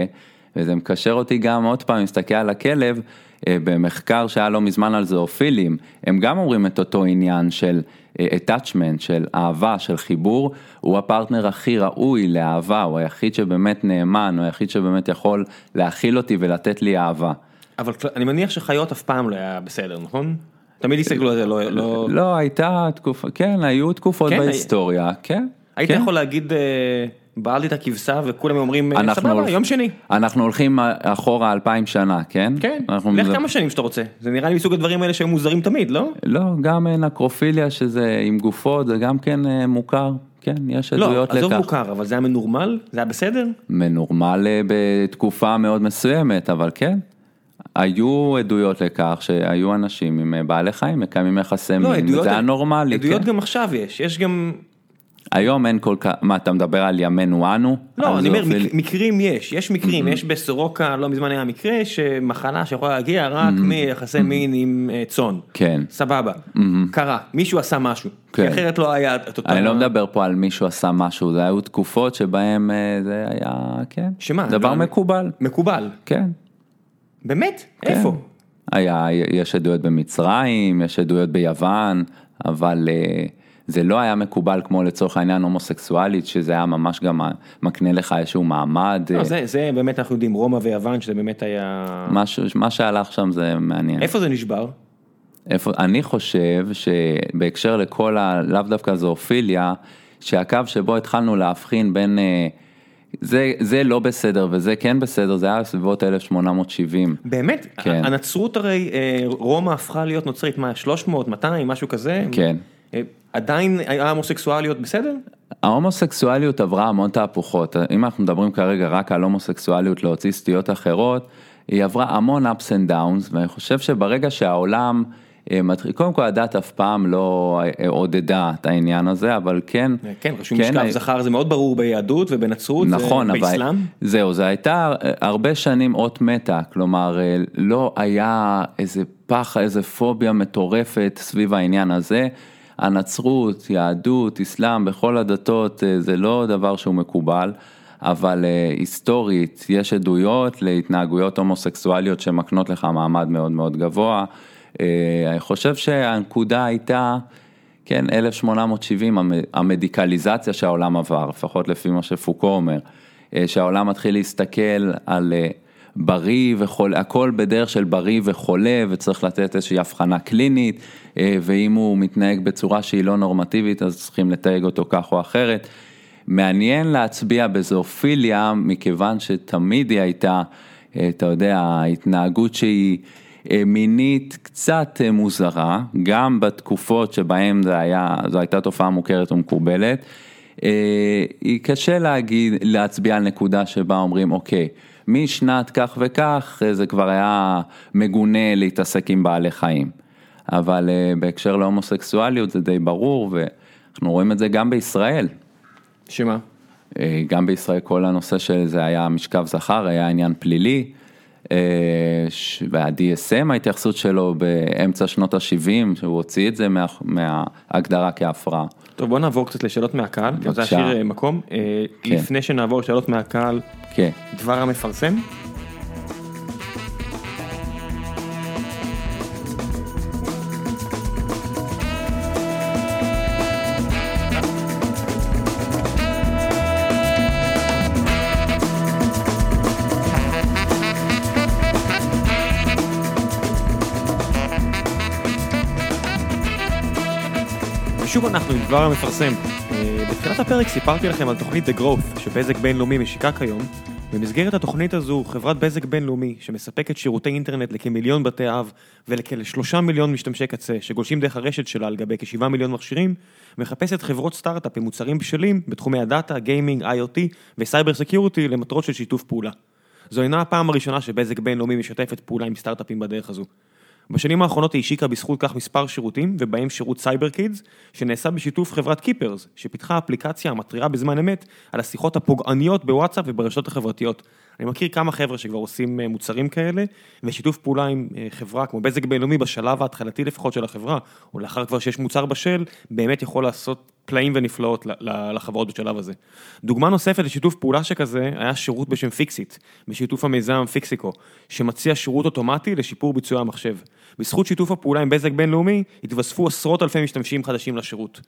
וזה מקשר אותי גם, עוד פעם, מסתכל על הכלב, במחקר שהיה לא מזמן על זואופילים, הם גם אומרים את אותו עניין של אה, attachment, של אהבה, של חיבור, הוא הפרטנר הכי ראוי לאהבה, הוא היחיד שבאמת נאמן, הוא היחיד שבאמת יכול להכיל אותי ולתת לי אהבה. אבל אני מניח שחיות אף פעם לא היה בסדר, נכון? תמיד הסתכלו על זה, לא... לא... לא, הייתה תקופה, כן, היו תקופות כן, בהיסטוריה, כן. היית כן. יכול להגיד, בעלתי את הכבשה וכולם אומרים, אה, סבבה, יום שני. אנחנו הולכים אחורה אלפיים שנה, כן? כן, לך כמה שנים שאתה רוצה. זה נראה לי מסוג הדברים האלה שהם מוזרים תמיד, לא? לא, גם אה, נקרופיליה שזה עם גופות, זה גם כן אה, מוכר, כן, יש לא, עדויות עזוב לכך. מוכר, אבל זה היה מנורמל? זה היה בסדר? מנורמל בתקופה מאוד מסוימת, אבל כן. היו עדויות לכך שהיו אנשים עם בעלי חיים מקיימים יחסי לא, מין. זה היה נורמלי, עדויות כן. גם עכשיו יש, יש גם... היום אין כל כך, מה אתה מדבר על ימינו אנו? לא, אני אומר, מק- מקרים יש, יש מקרים, יש בסורוקה, לא מזמן היה מקרה שמחלה שיכולה להגיע רק מיחסי מין עם אה, צאן. כן. סבבה, קרה, מישהו עשה משהו, כי כן. אחרת לא היה את אותה... אני לא מדבר פה על מישהו עשה משהו, זה היו תקופות שבהם אה, זה היה, כן, שמה? דבר לא, מקובל, מקובל, כן. באמת? כן. איפה? היה, יש עדויות במצרים, יש עדויות ביוון, אבל אה, זה לא היה מקובל כמו לצורך העניין הומוסקסואלית, שזה היה ממש גם מקנה לך איזשהו מעמד, לא, אה, זה, זה באמת אנחנו יודעים, רומא ויוון, שזה באמת היה... משהו, מה שהלך שם זה מעניין. איפה זה נשבר? איפה, אני חושב שבהקשר לכל ה... לאו דווקא זואופיליה, שהקו שבו התחלנו להבחין בין... אה, זה, זה לא בסדר וזה כן בסדר, זה היה בסביבות 1870. באמת? כן. הנצרות הרי, אה, רומא הפכה להיות נוצרית, מה, 300, 200, משהו כזה? כן. אה, עדיין היה הומוסקסואליות בסדר? ההומוסקסואליות עברה המון תהפוכות, אם אנחנו מדברים כרגע רק על הומוסקסואליות להוציא סטיות אחרות, היא עברה המון ups and downs, ואני חושב שברגע שהעולם אה, קודם כל הדת אף פעם לא אה, עודדה את העניין הזה, אבל כן, כן, רשום משכב אה, זכר זה מאוד ברור ביהדות ובנצרות, נכון, זה אבל באסלאם. זהו, זה הייתה הרבה שנים אות מתה, כלומר לא היה איזה פחד, איזה פוביה מטורפת סביב העניין הזה. הנצרות, יהדות, אסלאם, בכל הדתות אה, זה לא דבר שהוא מקובל. אבל אה, היסטורית יש עדויות להתנהגויות הומוסקסואליות שמקנות לך מעמד מאוד מאוד גבוה. אה, אני חושב שהנקודה הייתה, כן, 1870, המדיקליזציה שהעולם עבר, לפחות לפי מה שפוקו אומר, שהעולם מתחיל להסתכל על בריא וחולה, הכל בדרך של בריא וחולה וצריך לתת איזושהי הבחנה קלינית, ואם הוא מתנהג בצורה שהיא לא נורמטיבית אז צריכים לתייג אותו כך או אחרת. מעניין להצביע בזואפיליה, מכיוון שתמיד היא הייתה, אה, אתה יודע, ההתנהגות שהיא אה, מינית קצת אה, מוזרה, גם בתקופות שבהן זו הייתה תופעה מוכרת ומקובלת. היא קשה להגיד, להצביע על נקודה שבה אומרים, אוקיי, משנת כך וכך זה כבר היה מגונה להתעסק עם בעלי חיים. אבל בהקשר להומוסקסואליות זה די ברור, ואנחנו רואים את זה גם בישראל. שמה? אה, גם בישראל כל הנושא של זה היה משכב זכר, היה עניין פלילי. אה, וה-DSM ההתייחסות שלו באמצע שנות ה-70, שהוא הוציא את זה מה, מההגדרה כהפרעה. טוב בוא נעבור קצת לשאלות מהקהל, כי אני רוצה להשאיר אה, מקום. כן. לפני שנעבור לשאלות מהקהל, כן. דבר המפרסם. דבר המפרסם. אה, בתחילת הפרק סיפרתי לכם על תוכנית The Growth שבזק בינלאומי משיקה כיום. במסגרת התוכנית הזו חברת בזק בינלאומי שמספקת שירותי אינטרנט לכמיליון בתי אב ולכשלושה מיליון משתמשי קצה שגולשים דרך הרשת שלה על גבי כשבעה מיליון מכשירים מחפשת חברות סטארט-אפ עם מוצרים בשלים בתחומי הדאטה, גיימינג, IoT ו cyber security למטרות של שיתוף פעולה. זו אינה הפעם הראשונה שבזק בינלאומי משתפת פעולה עם סטארט-אפים בדרך הזו. בשנים האחרונות היא השיקה בזכות כך מספר שירותים, ובהם שירות סייבר קידס, שנעשה בשיתוף חברת קיפרס, שפיתחה אפליקציה המתריעה בזמן אמת על השיחות הפוגעניות בוואטסאפ וברשתות החברתיות. אני מכיר כמה חבר'ה שכבר עושים אה, מוצרים כאלה, ושיתוף פעולה עם אה, חברה כמו בזק בינלאומי בשלב ההתחלתי לפחות של החברה, או לאחר כבר שיש מוצר בשל, באמת יכול לעשות פלאים ונפלאות לחברות בשלב הזה. דוגמה נוספת לשיתוף פעולה שכזה, היה שירות בשם פיקסיט, בשיתוף המיזם פיקסיקו, שמציע שירות אוטומטי לשיפור ביצועי המחשב. בזכות שיתוף הפעולה עם בזק בינלאומי, התווספו עשרות אלפי משתמשים חדשים לשירות.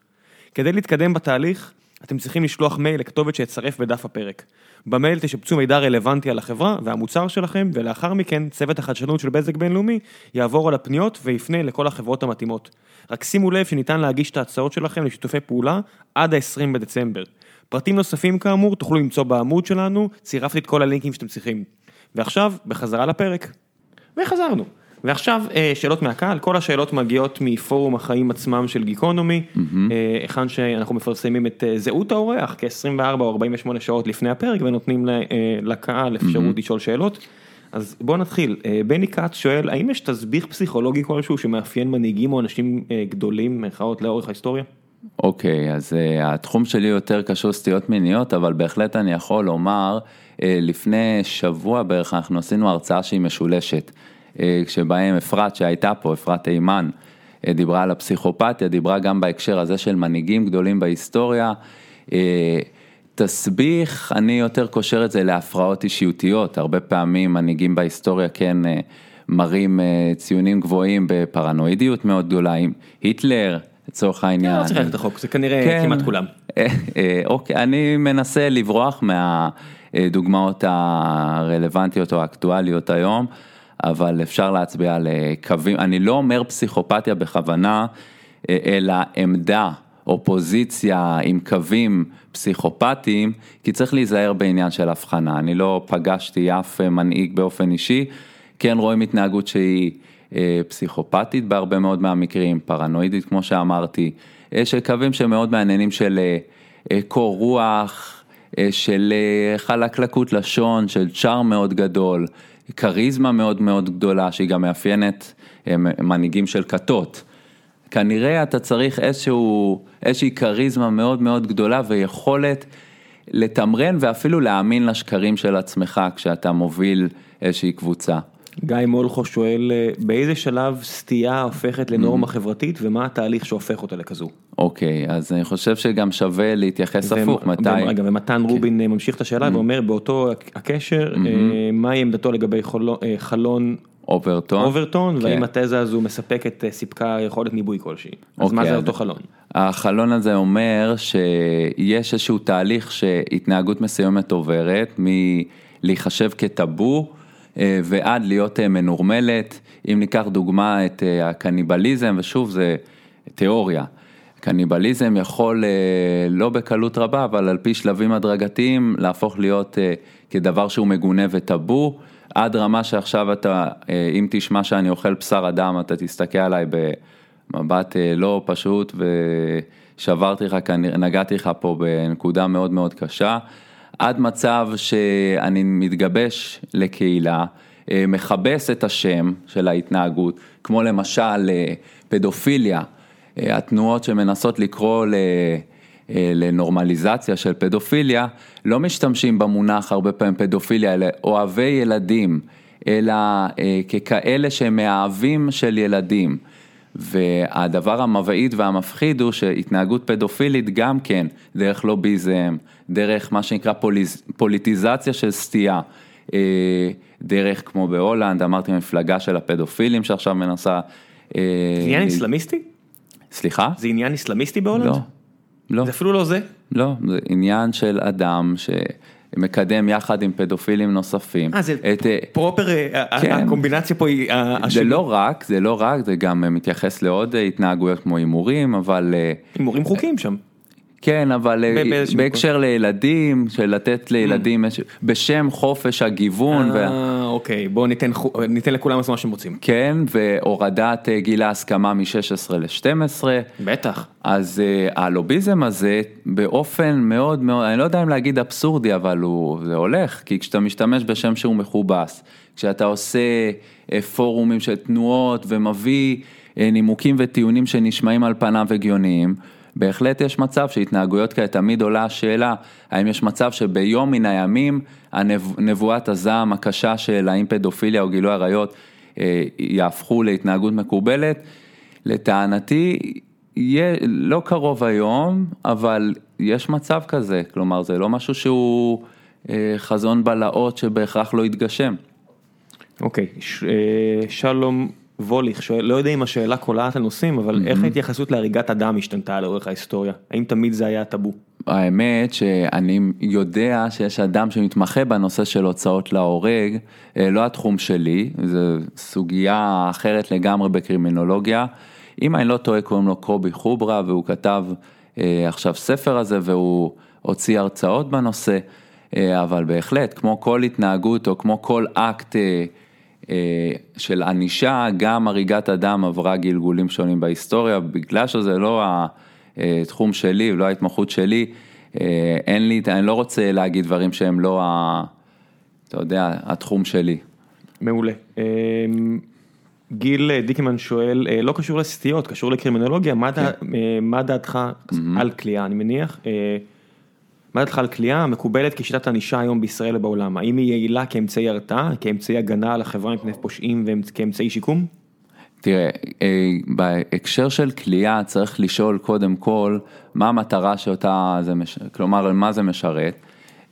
כדי להתקדם בתהליך, אתם צריכים לשלוח מייל לכתובת שיצרף בדף הפרק. במייל תשפצו מידע רלוונטי על החברה והמוצר שלכם, ולאחר מכן צוות החדשנות של בזק בינלאומי יעבור על הפניות ויפנה לכל החברות המתאימות. רק שימו לב שניתן להגיש את ההצעות שלכם לשיתופי פעולה עד ה-20 בדצמבר. פרטים נוספים כאמור תוכלו למצוא בעמוד שלנו, צירפתי את כל הלינקים שאתם צריכים. ועכשיו, בחזרה לפרק. וחזרנו. ועכשיו אה, שאלות מהקהל, כל השאלות מגיעות מפורום החיים עצמם של גיקונומי, אה, היכן שאנחנו מפרסמים את אה, זהות האורח כ-24 או 48 שעות לפני הפרק ונותנים לקהל אפשרות לשאול שאלות. אז בוא נתחיל, בני כץ שואל, האם יש תסביך פסיכולוגי כלשהו שמאפיין מנהיגים או אנשים גדולים, מירכאות, לאורך ההיסטוריה? אוקיי, okay, אז uh, התחום שלי יותר קשור סטיות מיניות, אבל בהחלט אני יכול לומר, uh, לפני שבוע בערך אנחנו עשינו הרצאה שהיא משולשת. אה, כשבהם אפרת שהייתה פה, אפרת אימן, אה, דיברה על הפסיכופתיה, דיברה גם בהקשר הזה של מנהיגים גדולים בהיסטוריה. אה, תסביך, אני יותר קושר את זה להפרעות אישיותיות, הרבה פעמים מנהיגים בהיסטוריה כן מראים ציונים גבוהים בפרנואידיות מאוד גדולה, עם היטלר, לצורך העניין. לא צריך ללכת רחוק, זה כנראה כן, כמעט כולם. אוקיי, אני מנסה לברוח מהדוגמאות הרלוונטיות או האקטואליות היום. אבל אפשר להצביע על אה, קווים, אני לא אומר פסיכופתיה בכוונה, אה, אלא עמדה או פוזיציה עם קווים פסיכופטיים, כי צריך להיזהר בעניין של הבחנה, אני לא פגשתי אף אה, מנהיג באופן אישי, כן רואים התנהגות שהיא פסיכופתית בהרבה מאוד מהמקרים, פרנואידית כמו שאמרתי, של קווים שמאוד מעניינים של קור רוח, של חלקלקות לשון, של צ'אר מאוד גדול. כריזמה מאוד מאוד גדולה שהיא גם מאפיינת אה, מנהיגים של כתות. כנראה אתה צריך איזשהו, איזושהי כריזמה מאוד מאוד גדולה ויכולת לתמרן ואפילו להאמין לשקרים של עצמך כשאתה מוביל איזושהי קבוצה. גיא מולכו שואל, אה, באיזה שלב סטייה הופכת לנורמה חברתית ומה התהליך שהופך אותה לכזו? אוקיי, אז אני חושב שגם שווה להתייחס הפוך, מתי... רגע, ומתן רובין אה, ממשיך את השאלה ואומר באותו הקשר, אה, מהי עמדתו לגבי אה, חלון אוברטון. אוברטון, כן. והאם התזה הזו מספקת, אה, סיפקה יכולת ניבוי כלשהי. אז מה אוקיי, זה אז- אותו חלון? החלון הזה אומר שיש איזשהו תהליך שהתנהגות מסוימת עוברת מלהיחשב כטאבו אה, ועד להיות אה, מנורמלת. אם ניקח דוגמה את אה, הקניבליזם, ושוב זה תיאוריה. קניבליזם יכול אה, לא בקלות רבה, אבל על פי שלבים הדרגתיים להפוך להיות אה, כדבר שהוא מגונה וטאבו, עד רמה שעכשיו אתה, אה, אם תשמע שאני אוכל בשר אדם, אתה תסתכל עליי במבט אה, לא פשוט ושברתי לך, נגעתי לך פה בנקודה מאוד מאוד קשה, עד מצב שאני מתגבש לקהילה, אה, מכבס את השם של ההתנהגות, כמו למשל אה, פדופיליה. אה, התנועות שמנסות לקרוא ל... לנורמליזציה של פדופיליה, לא משתמשים במונח הרבה פעמים פדופיליה, אלא אוהבי ילדים, אלא אה, ככאלה שהם מאהבים של ילדים. והדבר המבעית והמפחיד הוא שהתנהגות פדופילית גם כן, דרך לוביזם, דרך מה שנקרא פולי, פוליטיזציה של סטייה, אה, דרך כמו בהולנד, אמרתי מפלגה של הפדופילים שעכשיו מנסה... אה, זה עניין איסלאמיסטי? סליחה? זה עניין איסלאמיסטי בהולנד? לא, לא, זה אפילו לא זה? לא, זה עניין של אדם שמקדם יחד עם פדופילים נוספים. אה, זה את, אה, פרופר, אה, כן. הקומבינציה פה היא... אה, זה. לא רק, זה לא רק, זה גם מתייחס לעוד התנהגויות כמו הימורים, אבל הימורים חוקיים שם. כן, אבל אה, בהקשר לילדים, של לתת לילדים, איזשהו- בשם חופש הגיוון. אה, אוקיי, בואו ניתן לכולם לעשות מה שהם רוצים. כן, והורדת אה, גיל ההסכמה מ-16 ל-12. בטח. אז uh, הלוביזם הזה באופן מאוד מאוד, אני לא יודע אם להגיד אבסורדי, אבל הוא, זה הולך, כי כשאתה משתמש בשם שהוא מכובס, כשאתה עושה פורומים של תנועות ומביא נימוקים וטיעונים שנשמעים על פניו הגיוניים, בהחלט יש מצב שהתנהגויות כאלה תמיד עולה השאלה, האם יש מצב שביום מן הימים הנבואת הזעם הקשה של האם פדופיליה או גילוי עריות אה, יהפכו להתנהגות מקובלת, לטענתי יהיה לא קרוב היום, אבל יש מצב כזה, כלומר זה לא משהו שהוא אה, חזון בלהות שבהכרח לא יתגשם. אוקיי, ש- אה, שלום ווליך שואל, לא יודע אם השאלה קולעת לנושאים, אבל איך ההתייחסות להריגת אדם השתנתה לאורך ההיסטוריה? האם תמיד זה היה טאבו? האמת שאני יודע שיש אדם שמתמחה בנושא של הוצאות להורג, אה, לא התחום שלי, זו סוגיה אחרת לגמרי בקרימינולוגיה. אם אני לא טועה קוראים לו קובי חוברה והוא כתב אה, עכשיו ספר הזה והוא הוציא הרצאות בנושא, אה, אבל בהחלט כמו כל התנהגות או כמו כל אקט של ענישה, גם הריגת אדם עברה גלגולים שונים בהיסטוריה, בגלל שזה לא התחום שלי ולא ההתמחות שלי, אה, אין לי, אני לא רוצה להגיד דברים שהם לא, ה, אתה יודע, התחום שלי. מעולה. אה, גיל אה, דיקמן שואל, אה, לא קשור לסטיות, קשור לקרימינולוגיה, מה דע- אה, מה דעתך על כליאה, אני מניח? מה דעתך על כליאה המקובלת כשיטת ענישה היום בישראל ובעולם? האם היא יעילה כאמצעי הרתעה, כאמצעי הגנה על החברה מפני פושעים וכאמצעי שיקום? תראה, אה, בהקשר של כליאה צריך לשאול קודם כל מה המטרה שאותה זה, מש... כלומר מה זה משרת.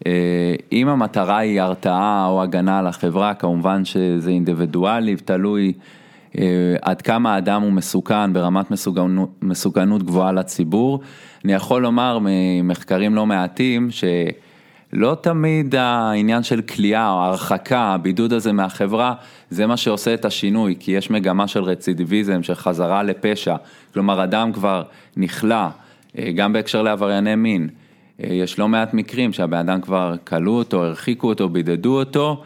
אה, אם המטרה היא הרתעה או הגנה על החברה, כמובן שזה אינדיבידואלי, תלוי אה, עד כמה האדם הוא מסוכן ברמת מסוכנות, מסוכנות גבוהה לציבור. אני יכול לומר ממחקרים לא מעטים ש... לא תמיד העניין של כליאה או הרחקה, הבידוד הזה מהחברה, זה מה שעושה את השינוי, כי יש מגמה של רצידיביזם, של חזרה לפשע, כלומר אדם כבר נכלא, אה, גם בהקשר לעברייני מין, אה, יש לא מעט מקרים שהבן אדם כבר כלוא אותו, הרחיקו אותו, בידדו אותו,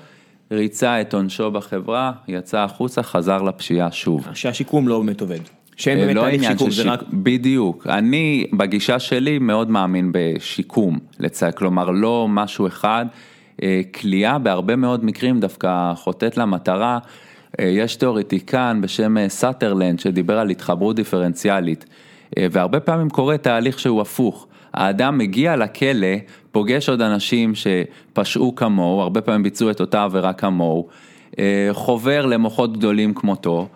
ריצה את עונשו בחברה, יצא החוצה, חזר לפשיעה שוב. שהשיקום לא באמת עובד. שאין אה, באמת לא תהליך שיקום, של זה. רק... בדיוק, אני בגישה שלי מאוד מאמין בשיקום, לצ... כלומר לא משהו אחד, אה, כליאה בהרבה מאוד מקרים דווקא חוטאת למטרה, אה, יש תיאורטיקן בשם אה, סאטרלנד שדיבר על התחברות דיפרנציאלית, אה, והרבה פעמים קורה תהליך שהוא הפוך, האדם מגיע לכלא, פוגש עוד אנשים שפשעו כמוהו, הרבה פעמים ביצעו את אותה עבירה כמוהו, אה, חובר למוחות גדולים כמותו,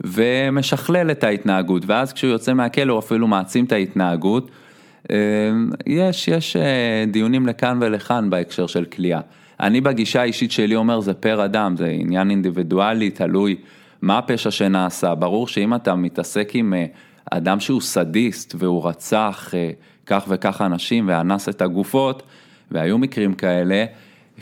ומשכלל את ההתנהגות, ואז כשהוא יוצא מהכלא הוא אפילו מעצים את ההתנהגות. אה, יש, יש אה, דיונים לכאן ולכאן בהקשר של כליאה. אני בגישה האישית שלי אומר זה פר אדם, זה עניין אינדיבידואלי, תלוי מה הפשע שנעשה. ברור שאם אתה מתעסק עם אדם שהוא סדיסט והוא רצח כך וכך אנשים ואנס את הגופות, והיו מקרים כאלה,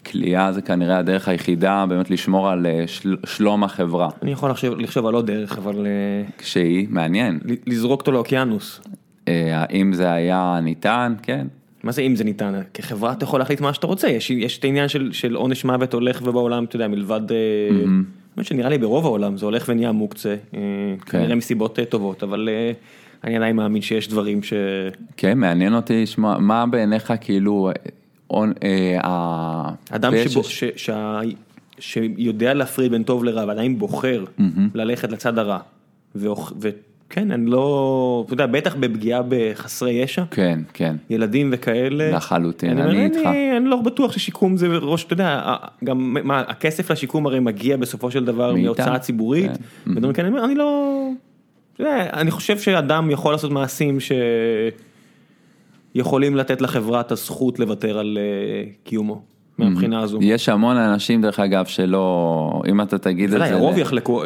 כליאה זה כנראה הדרך היחידה באמת לשמור על אה, של, שלום החברה. אני יכול לחשוב, לחשוב על עוד דרך, אבל... אה, שהיא, מעניין. לזרוק אותו לאוקיינוס. אה, האם זה היה ניתן? כן. מה זה אם זה ניתן? כחברה אתה יכול להחליט מה שאתה רוצה, יש, יש את העניין של, של עונש מוות הולך ובעולם, אתה יודע, מלבד... Mm-hmm. שנראה לי ברוב העולם זה הולך ונהיה מוקצה, כן. כנראה מסיבות טובות, אבל אני עדיין מאמין שיש דברים ש... כן, מעניין אותי לשמוע, מה בעיניך כאילו אה, אדם שיודע להפריד בין טוב לרע ועדיין בוחר ללכת לצד הרע. וכן, אני לא, אתה יודע, בטח בפגיעה בחסרי ישע. כן, כן. ילדים וכאלה. לחלוטין, אני איתך. אני לא בטוח ששיקום זה ראש, אתה יודע, גם מה, הכסף לשיקום הרי מגיע בסופו של דבר מהוצאה ציבורית. כן. אני לא, אני חושב שאדם יכול לעשות מעשים ש... יכולים לתת לחברה את הזכות לוותר על אה, קיומו. מהבחינה הזו. יש המון אנשים דרך אגב שלא, אם אתה תגיד את זה, הרוב יחלקו,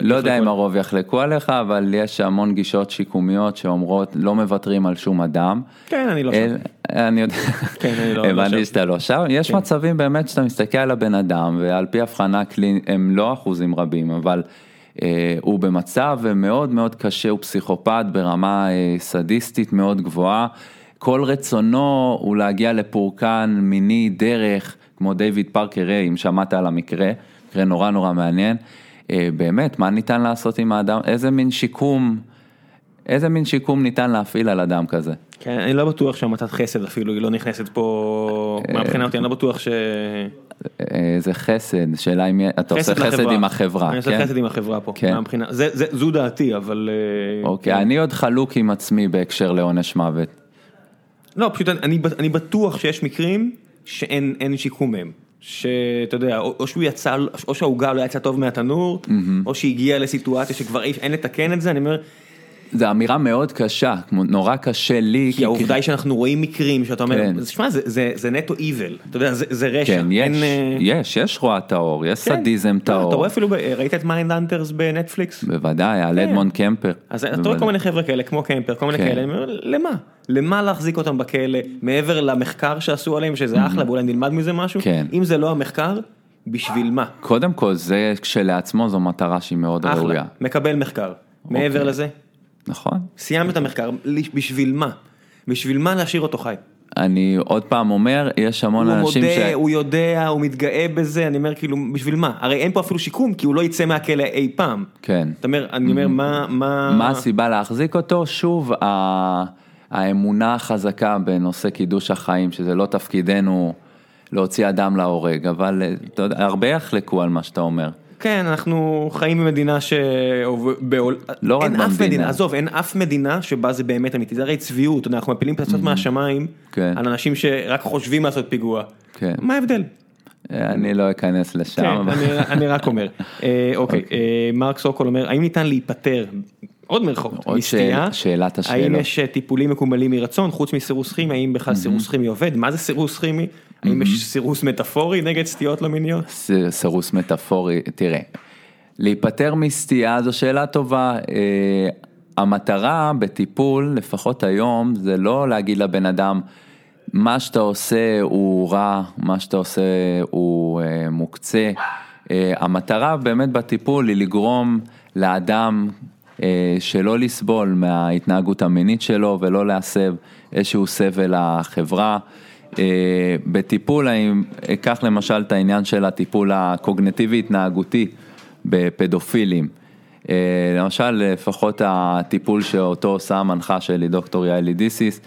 לא יודע אם הרוב יחלקו עליך, אבל יש המון גישות שיקומיות שאומרות לא מוותרים על שום אדם. כן, אני לא שם. אני יודע, כן, לא, לא הבנתי שאתה לא שם, יש כן. מצבים באמת שאתה מסתכל על הבן אדם ועל פי הבחנה הם לא אחוזים רבים, אבל אה, הוא במצב מאוד מאוד קשה, הוא פסיכופת ברמה אה, סדיסטית מאוד גבוהה. כל רצונו הוא להגיע לפורקן מיני דרך, כמו דיוויד פארקר ריי, אם שמעת על המקרה, מקרה נורא נורא מעניין. אה, באמת, מה ניתן לעשות עם האדם, איזה מין שיקום, איזה מין שיקום ניתן להפעיל על אדם כזה? כן, אני לא בטוח שהמתת חסד אפילו, היא לא נכנסת פה, אה, מהבחינה אותי, אני לא בטוח ש... אה, זה חסד, שאלה אם אתה עושה חסד עם החברה, אני עושה כן? חסד עם החברה פה, כן. מהבחינה, זו דעתי, אבל... אוקיי, אני עוד חלוק עם עצמי בהקשר לעונש מוות. לא, פשוט אני, בטוח שיש מקרים שאין שיקום מהם. שאתה יודע, או, או שהוא יצא, או שהעוגה לא יצאה טוב מהתנור, mm-hmm. או שהגיע לסיטואציה שכבר אין לתקן את זה, אני אומר... זו אמירה מאוד קשה, נורא קשה לי. כי העובדה היא שאנחנו רואים מקרים שאתה אומר, כן. שמע, זה, זה, זה נטו איבל, אתה יודע, זה, זה רשע. כן, יש, אין, אה, יש, יש רוע טהור, יש כן. סדיזם לא, טהור. אתה רואה אפילו, ראית את מיינדהאנטר בנטפליקס? בוודאי, על כן. אדמונד קמפר. אז אתה רואה כל מיני חבר'ה כאלה, כמו קמפר, כל מיני כן. כאלה, למה? למה להחזיק אותם בכלא, מעבר למחקר שעשו עליהם, שזה אחלה, ואולי נלמד מזה משהו? כן. אם זה לא המחקר, בשביל מה? קודם כל, זה כשלעצמו זו מטרה שהיא מאוד ראויה. אחלה, מקבל מחקר. מעבר אוקיי. לזה? נכון. סיימת את המחקר, בשביל מה? בשביל מה להשאיר אותו חי? אני עוד פעם אומר, יש המון הוא אנשים מודה, ש... הוא יודע, הוא מתגאה בזה, אני אומר כאילו, בשביל מה? הרי אין פה אפילו שיקום, כי הוא לא יצא מהכלא אי פעם. כן. אתה אומר, אני אומר, מה... מה מה הסיבה להחזיק אותו? שוב, ה... האמונה החזקה בנושא קידוש החיים, שזה לא תפקידנו להוציא אדם להורג, אבל אתה יודע, הרבה יחלקו על מה שאתה אומר. כן, אנחנו חיים במדינה ש... לא רק במדינה. מדינה, עזוב, אין אף מדינה שבה זה באמת אמיתי, זה הרי צביעות, אנחנו מפילים פצצות mm-hmm. מהשמיים, כן. על אנשים שרק חושבים לעשות פיגוע. כן. מה ההבדל? אני לא אכנס לשם. כן, אני, רק אומר. אה, אוקיי, אוקיי. אה, מרק סוקול אומר, האם ניתן להיפטר, עוד מרחוב, מסטייה, שאלת השאלות. האם יש אה, טיפולים מקומלים מרצון, חוץ מסירוס כימי, האם בכלל סירוס כימי עובד, מה זה סירוס כימי? האם יש סירוס מטאפורי נגד סטיות לא מיניות? סירוס מטאפורי, תראה, להיפטר מסטייה זו שאלה טובה. אה, המטרה בטיפול, לפחות היום, זה לא להגיד לבן אדם, מה שאתה עושה הוא רע, מה שאתה עושה הוא אה, מוקצה. אה, המטרה באמת בטיפול היא לגרום לאדם שלא לסבול מההתנהגות המינית שלו ולא להסב איזשהו סבל לחברה. אה, בטיפול, אני אקח למשל את העניין של הטיפול הקוגנטיבי התנהגותי בפדופילים. אה, למשל, לפחות הטיפול שאותו עושה המנחה שלי, דוקטור יעלי דיסיס,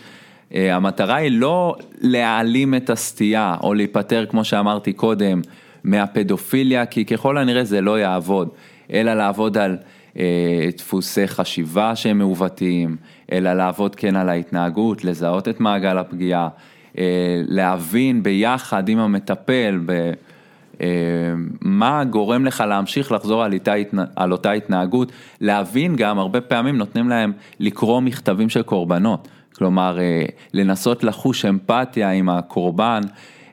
אה, המטרה היא לא להעלים את הסטייה או להיפטר, כמו שאמרתי קודם, מהפדופיליה, כי ככל הנראה זה לא יעבוד, אלא לעבוד על דפוסי חשיבה שהם מעוותים, אלא לעבוד כן על ההתנהגות, לזהות את מעגל הפגיעה. אה, להבין ביחד עם המטפל מה גורם לך להמשיך לחזור על, איתה, על אותה התנהגות, להבין גם, הרבה פעמים נותנים להם לקרוא מכתבים של קורבנות, כלומר אה, לנסות לחוש אמפתיה עם הקורבן,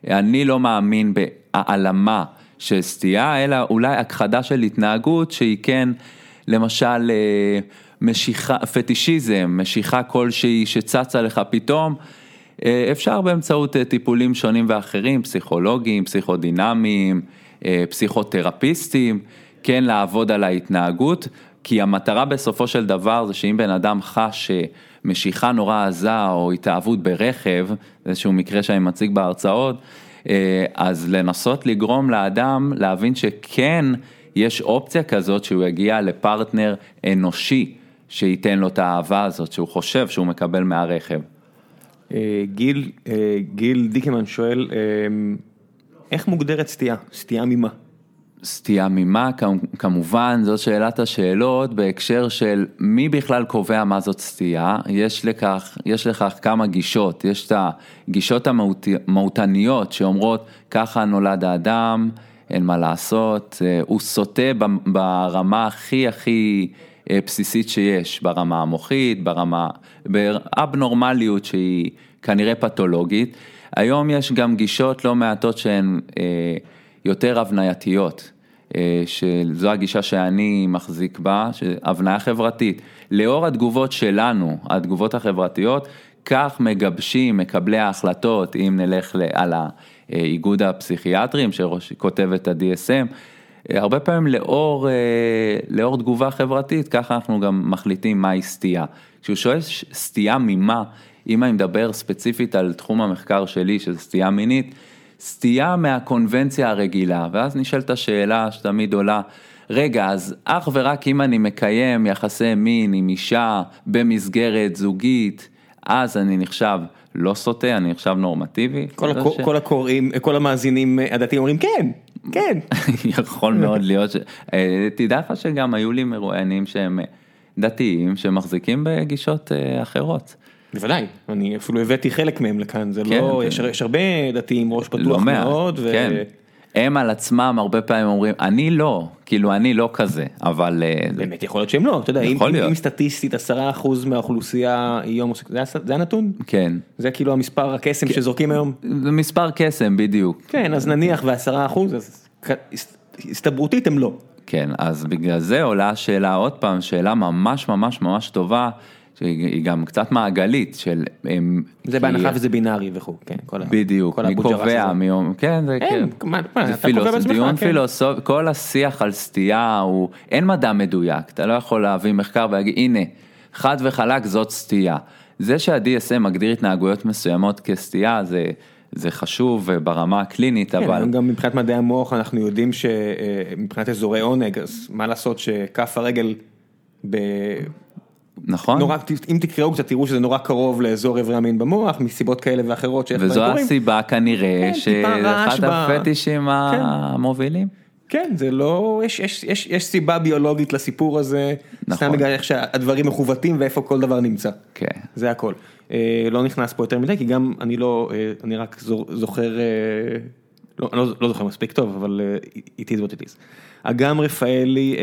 אני לא מאמין בהעלמה של סטייה, אלא אולי הכחדה של התנהגות שהיא כן, למשל, אה, משיכה, פטישיזם, משיכה כלשהי שצצה לך פתאום. אה, אפשר באמצעות אה, טיפולים שונים ואחרים, פסיכולוגיים, פסיכודינמיים, אה, פסיכותרפיסטים, כן לעבוד על ההתנהגות, כי המטרה בסופו של דבר זה שאם בן אדם חש משיכה נורא עזה או התאהבות ברכב, איזשהו מקרה שאני מציג בהרצאות, אז לנסות לגרום לאדם להבין שכן יש אופציה כזאת שהוא יגיע לפרטנר אנושי שייתן לו את האהבה הזאת שהוא חושב שהוא מקבל מהרכב. אה, גיל, אה, גיל דיקמן שואל, אה, איך מוגדרת סטייה? סטייה ממה? סטייה ממה, כמובן, זו שאלת השאלות בהקשר של מי בכלל קובע מה זאת סטייה, יש לכך, יש לכך כמה גישות, יש את הגישות המהותניות שאומרות ככה נולד האדם, אין מה לעשות, הוא סוטה ברמה הכי הכי בסיסית שיש, ברמה המוחית, ברמה, באבנורמליות שהיא כנראה פתולוגית. היום יש גם גישות לא מעטות שהן אה, יותר הבנייתיות, אה, שזו הגישה שאני מחזיק בה, הבניה חברתית. לאור התגובות שלנו, התגובות החברתיות, כך מגבשים מקבלי ההחלטות, אם נלך על האיגוד הפסיכיאטרים שכותב את ה-DSM, אה, הרבה פעמים לאור, אה, לאור תגובה חברתית, ככה אנחנו גם מחליטים מהי סטייה. כשהוא שואל סטייה ממה, אם אני מדבר ספציפית על תחום המחקר שלי, שזה סטייה מינית, סטייה מהקונבנציה הרגילה, ואז נשאלת השאלה שתמיד עולה, רגע, אז אך ורק אם אני מקיים יחסי מין עם אישה במסגרת זוגית, אז אני נחשב לא סוטה, אני נחשב נורמטיבי. כל, הקור, ש... כל הקוראים, כל המאזינים הדתיים אומרים כן, כן. יכול מאוד להיות, ש... אה, תדע לך שגם היו לי מרואיינים שהם דתיים, שמחזיקים בגישות אה, אחרות. בוודאי, אני אפילו הבאתי חלק מהם לכאן, זה כן, לא, כן. יש, יש הרבה דתיים ראש פתוח לא מאוד. ו... כן. הם על עצמם הרבה פעמים אומרים, אני לא, כאילו אני לא כזה, אבל... אה, באמת יכול להיות שהם לא, אתה יודע, אם, אם, אם סטטיסטית עשרה אחוז מהאוכלוסייה היא הומוסקסואלית, זה, זה הנתון? כן. זה כאילו המספר הקסם כן. שזורקים היום? זה מספר קסם בדיוק. כן, אז נניח ועשרה אחוז, אז הסתברותית הם לא. כן, אז בגלל זה עולה השאלה עוד פעם, שאלה ממש ממש ממש טובה. שהיא גם קצת מעגלית של... זה בהנחה וזה בינארי וכו', כן, בדיוק, מי קובע, מי אומר, כן, זה כן, זה פילוס, דיון כן. פילוסופי, כל השיח על סטייה הוא, אין מדע מדויק, אתה לא יכול להביא מחקר ולהגיד, הנה, חד וחלק זאת סטייה. זה שה-DSM מגדיר התנהגויות מסוימות כסטייה, זה... זה חשוב ברמה הקלינית, כן, אבל... גם מבחינת מדעי המוח אנחנו יודעים שמבחינת אזורי עונג, אז מה לעשות שכף הרגל ב... נכון. נורא, אם תקראו קצת תראו שזה נורא קרוב לאזור איברי המין במוח מסיבות כאלה ואחרות שאיך וזו הסיבה כנראה כן, שאחד הפטישים כן. המובילים. כן זה לא יש יש יש יש סיבה ביולוגית לסיפור הזה נכון. סתם בגלל איך שהדברים מכוותים ואיפה כל דבר נמצא. כן. זה הכל. אה, לא נכנס פה יותר מדי כי גם אני לא אה, אני רק זוכר אה, לא, לא, לא זוכר מספיק טוב אבל it is what it is. אגם רפאלי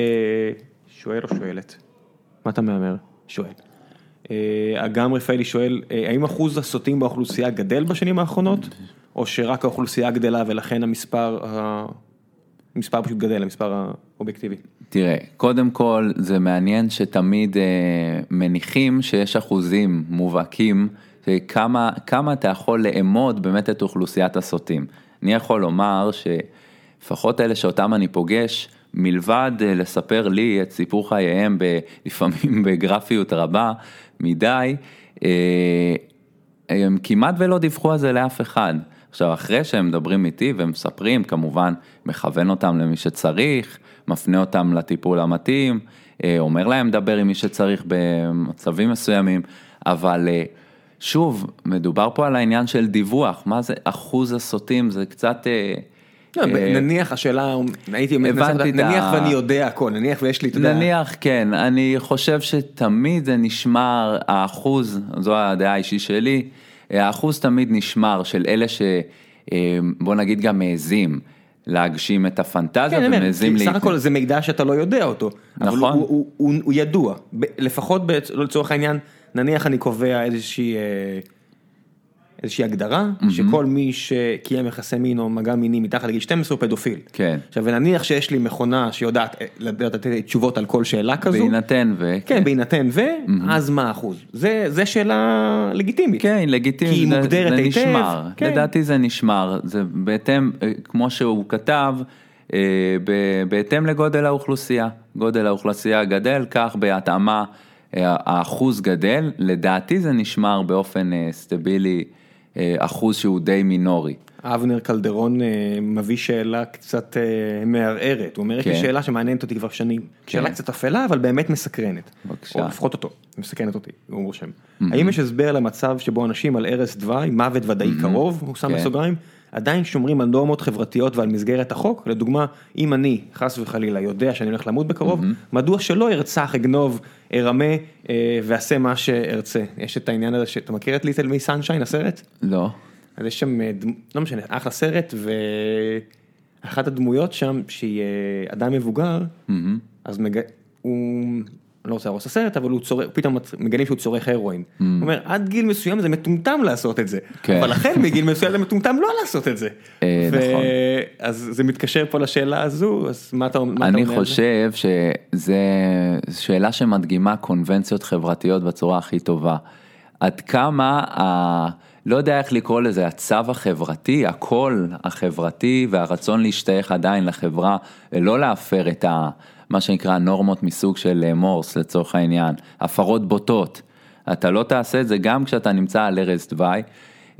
שואל או שואלת? מה אתה מהמר? שואל. אה, אגם רפאלי שואל, אה, האם אחוז הסוטים באוכלוסייה גדל בשנים האחרונות, או שרק האוכלוסייה גדלה ולכן המספר, המספר פשוט גדל, המספר האובייקטיבי? תראה, קודם כל זה מעניין שתמיד אה, מניחים שיש אחוזים מובהקים, כמה, כמה אתה יכול לאמוד באמת את אוכלוסיית הסוטים. אני יכול לומר שלפחות אלה שאותם אני פוגש, מלבד אה, לספר לי את סיפור חייהם ב, לפעמים בגרפיות רבה מדי, אה, הם כמעט ולא דיווחו על זה לאף אחד. עכשיו, אחרי שהם מדברים איתי ומספרים, כמובן, מכוון אותם למי שצריך, מפנה אותם לטיפול המתאים, אה, אומר להם לדבר עם מי שצריך במצבים מסוימים, אבל שוב, מדובר פה על העניין של דיווח, מה זה אחוז הסוטים, זה קצת... לא, אה, נניח השאלה, הייתי נניח ואני יודע הכל, נניח ויש לי, אתה יודע. נניח, כן, אני חושב שתמיד זה נשמר, האחוז, זו הדעה האישית שלי, האחוז תמיד נשמר של אלה שבוא אה, נגיד גם מעזים. להגשים את הפנטזיה כן, ומעזים כי סך הכל זה מידע שאתה לא יודע אותו. אבל נכון. הוא, הוא, הוא, הוא ידוע, לפחות לצורך העניין, נניח אני קובע איזושהי, אה, איזושהי הגדרה, שכל מי שקיים יחסי מין או מגע מיני מתחת לגיל 12 הוא פדופיל. כן. עכשיו ונניח שיש לי מכונה שיודעת אה, לתת תשובות על כל שאלה כזו, בהינתן ו... כן, בהינתן ו, אז מה האחוז? זה, זה שאלה לגיטימית. כן, לגיטימי, כי היא זה- מוגדרת זה היטב, נשמר, כן. לדעתי זה נשמר, זה בהתאם, אה, כמו שהוא כתב, אה, בהתאם לגודל האוכלוסייה, גודל האוכלוסייה גדל, כך בהתאמה האחוז גדל, לדעתי זה נשמר באופן סטבילי, אחוז שהוא די מינורי. אבנר קלדרון אה, מביא שאלה קצת אה, מערערת, הוא אומר, יש לי כן. שאלה שמעניינת אותי כבר שנים, שאלה קצת אפלה אבל באמת מסקרנת. או לפחות אותו, מסקרנת אותי, הוא רושם. האם יש הסבר למצב שבו אנשים על ערש דווי, מוות ודאי קרוב, הוא שם כן. בסוגריים, עדיין שומרים על נורמות חברתיות ועל מסגרת החוק? לדוגמה, אם אני, חס וחלילה, יודע שאני הולך למות בקרוב, מדוע שלא ארצח, אגנוב, ארמה אה, ואעשה מה שארצה? יש את העניין הזה, שאתה מכיר את ליטל מי סנשיין, הסרט? לא, אז יש שם, אה, לא משנה, אחלה סרט, ואחת הדמויות שם, שהיא אה, אדם מבוגר, אז מג... הוא, לא רוצה להרוס את הסרט, אבל הוא צורך, פתאום מגלים שהוא צורך הרואין. הוא אומר, עד גיל מסוים זה מטומטם לעשות את זה, כן. אבל החל מגיל מסוים זה מטומטם לא לעשות את זה. אה, ו- נכון. אז זה מתקשר פה לשאלה הזו, אז מה אתה אתה אני? חושב שזה שאלה שמדגימה קונבנציות חברתיות בצורה הכי טובה. עד כמה, ה... לא יודע איך לקרוא לזה, הצו החברתי, הקול החברתי והרצון להשתייך עדיין לחברה, ולא להפר את ה... מה שנקרא נורמות מסוג של אה, מורס לצורך העניין, הפרות בוטות. אתה לא תעשה את זה גם כשאתה נמצא על ערש דווי.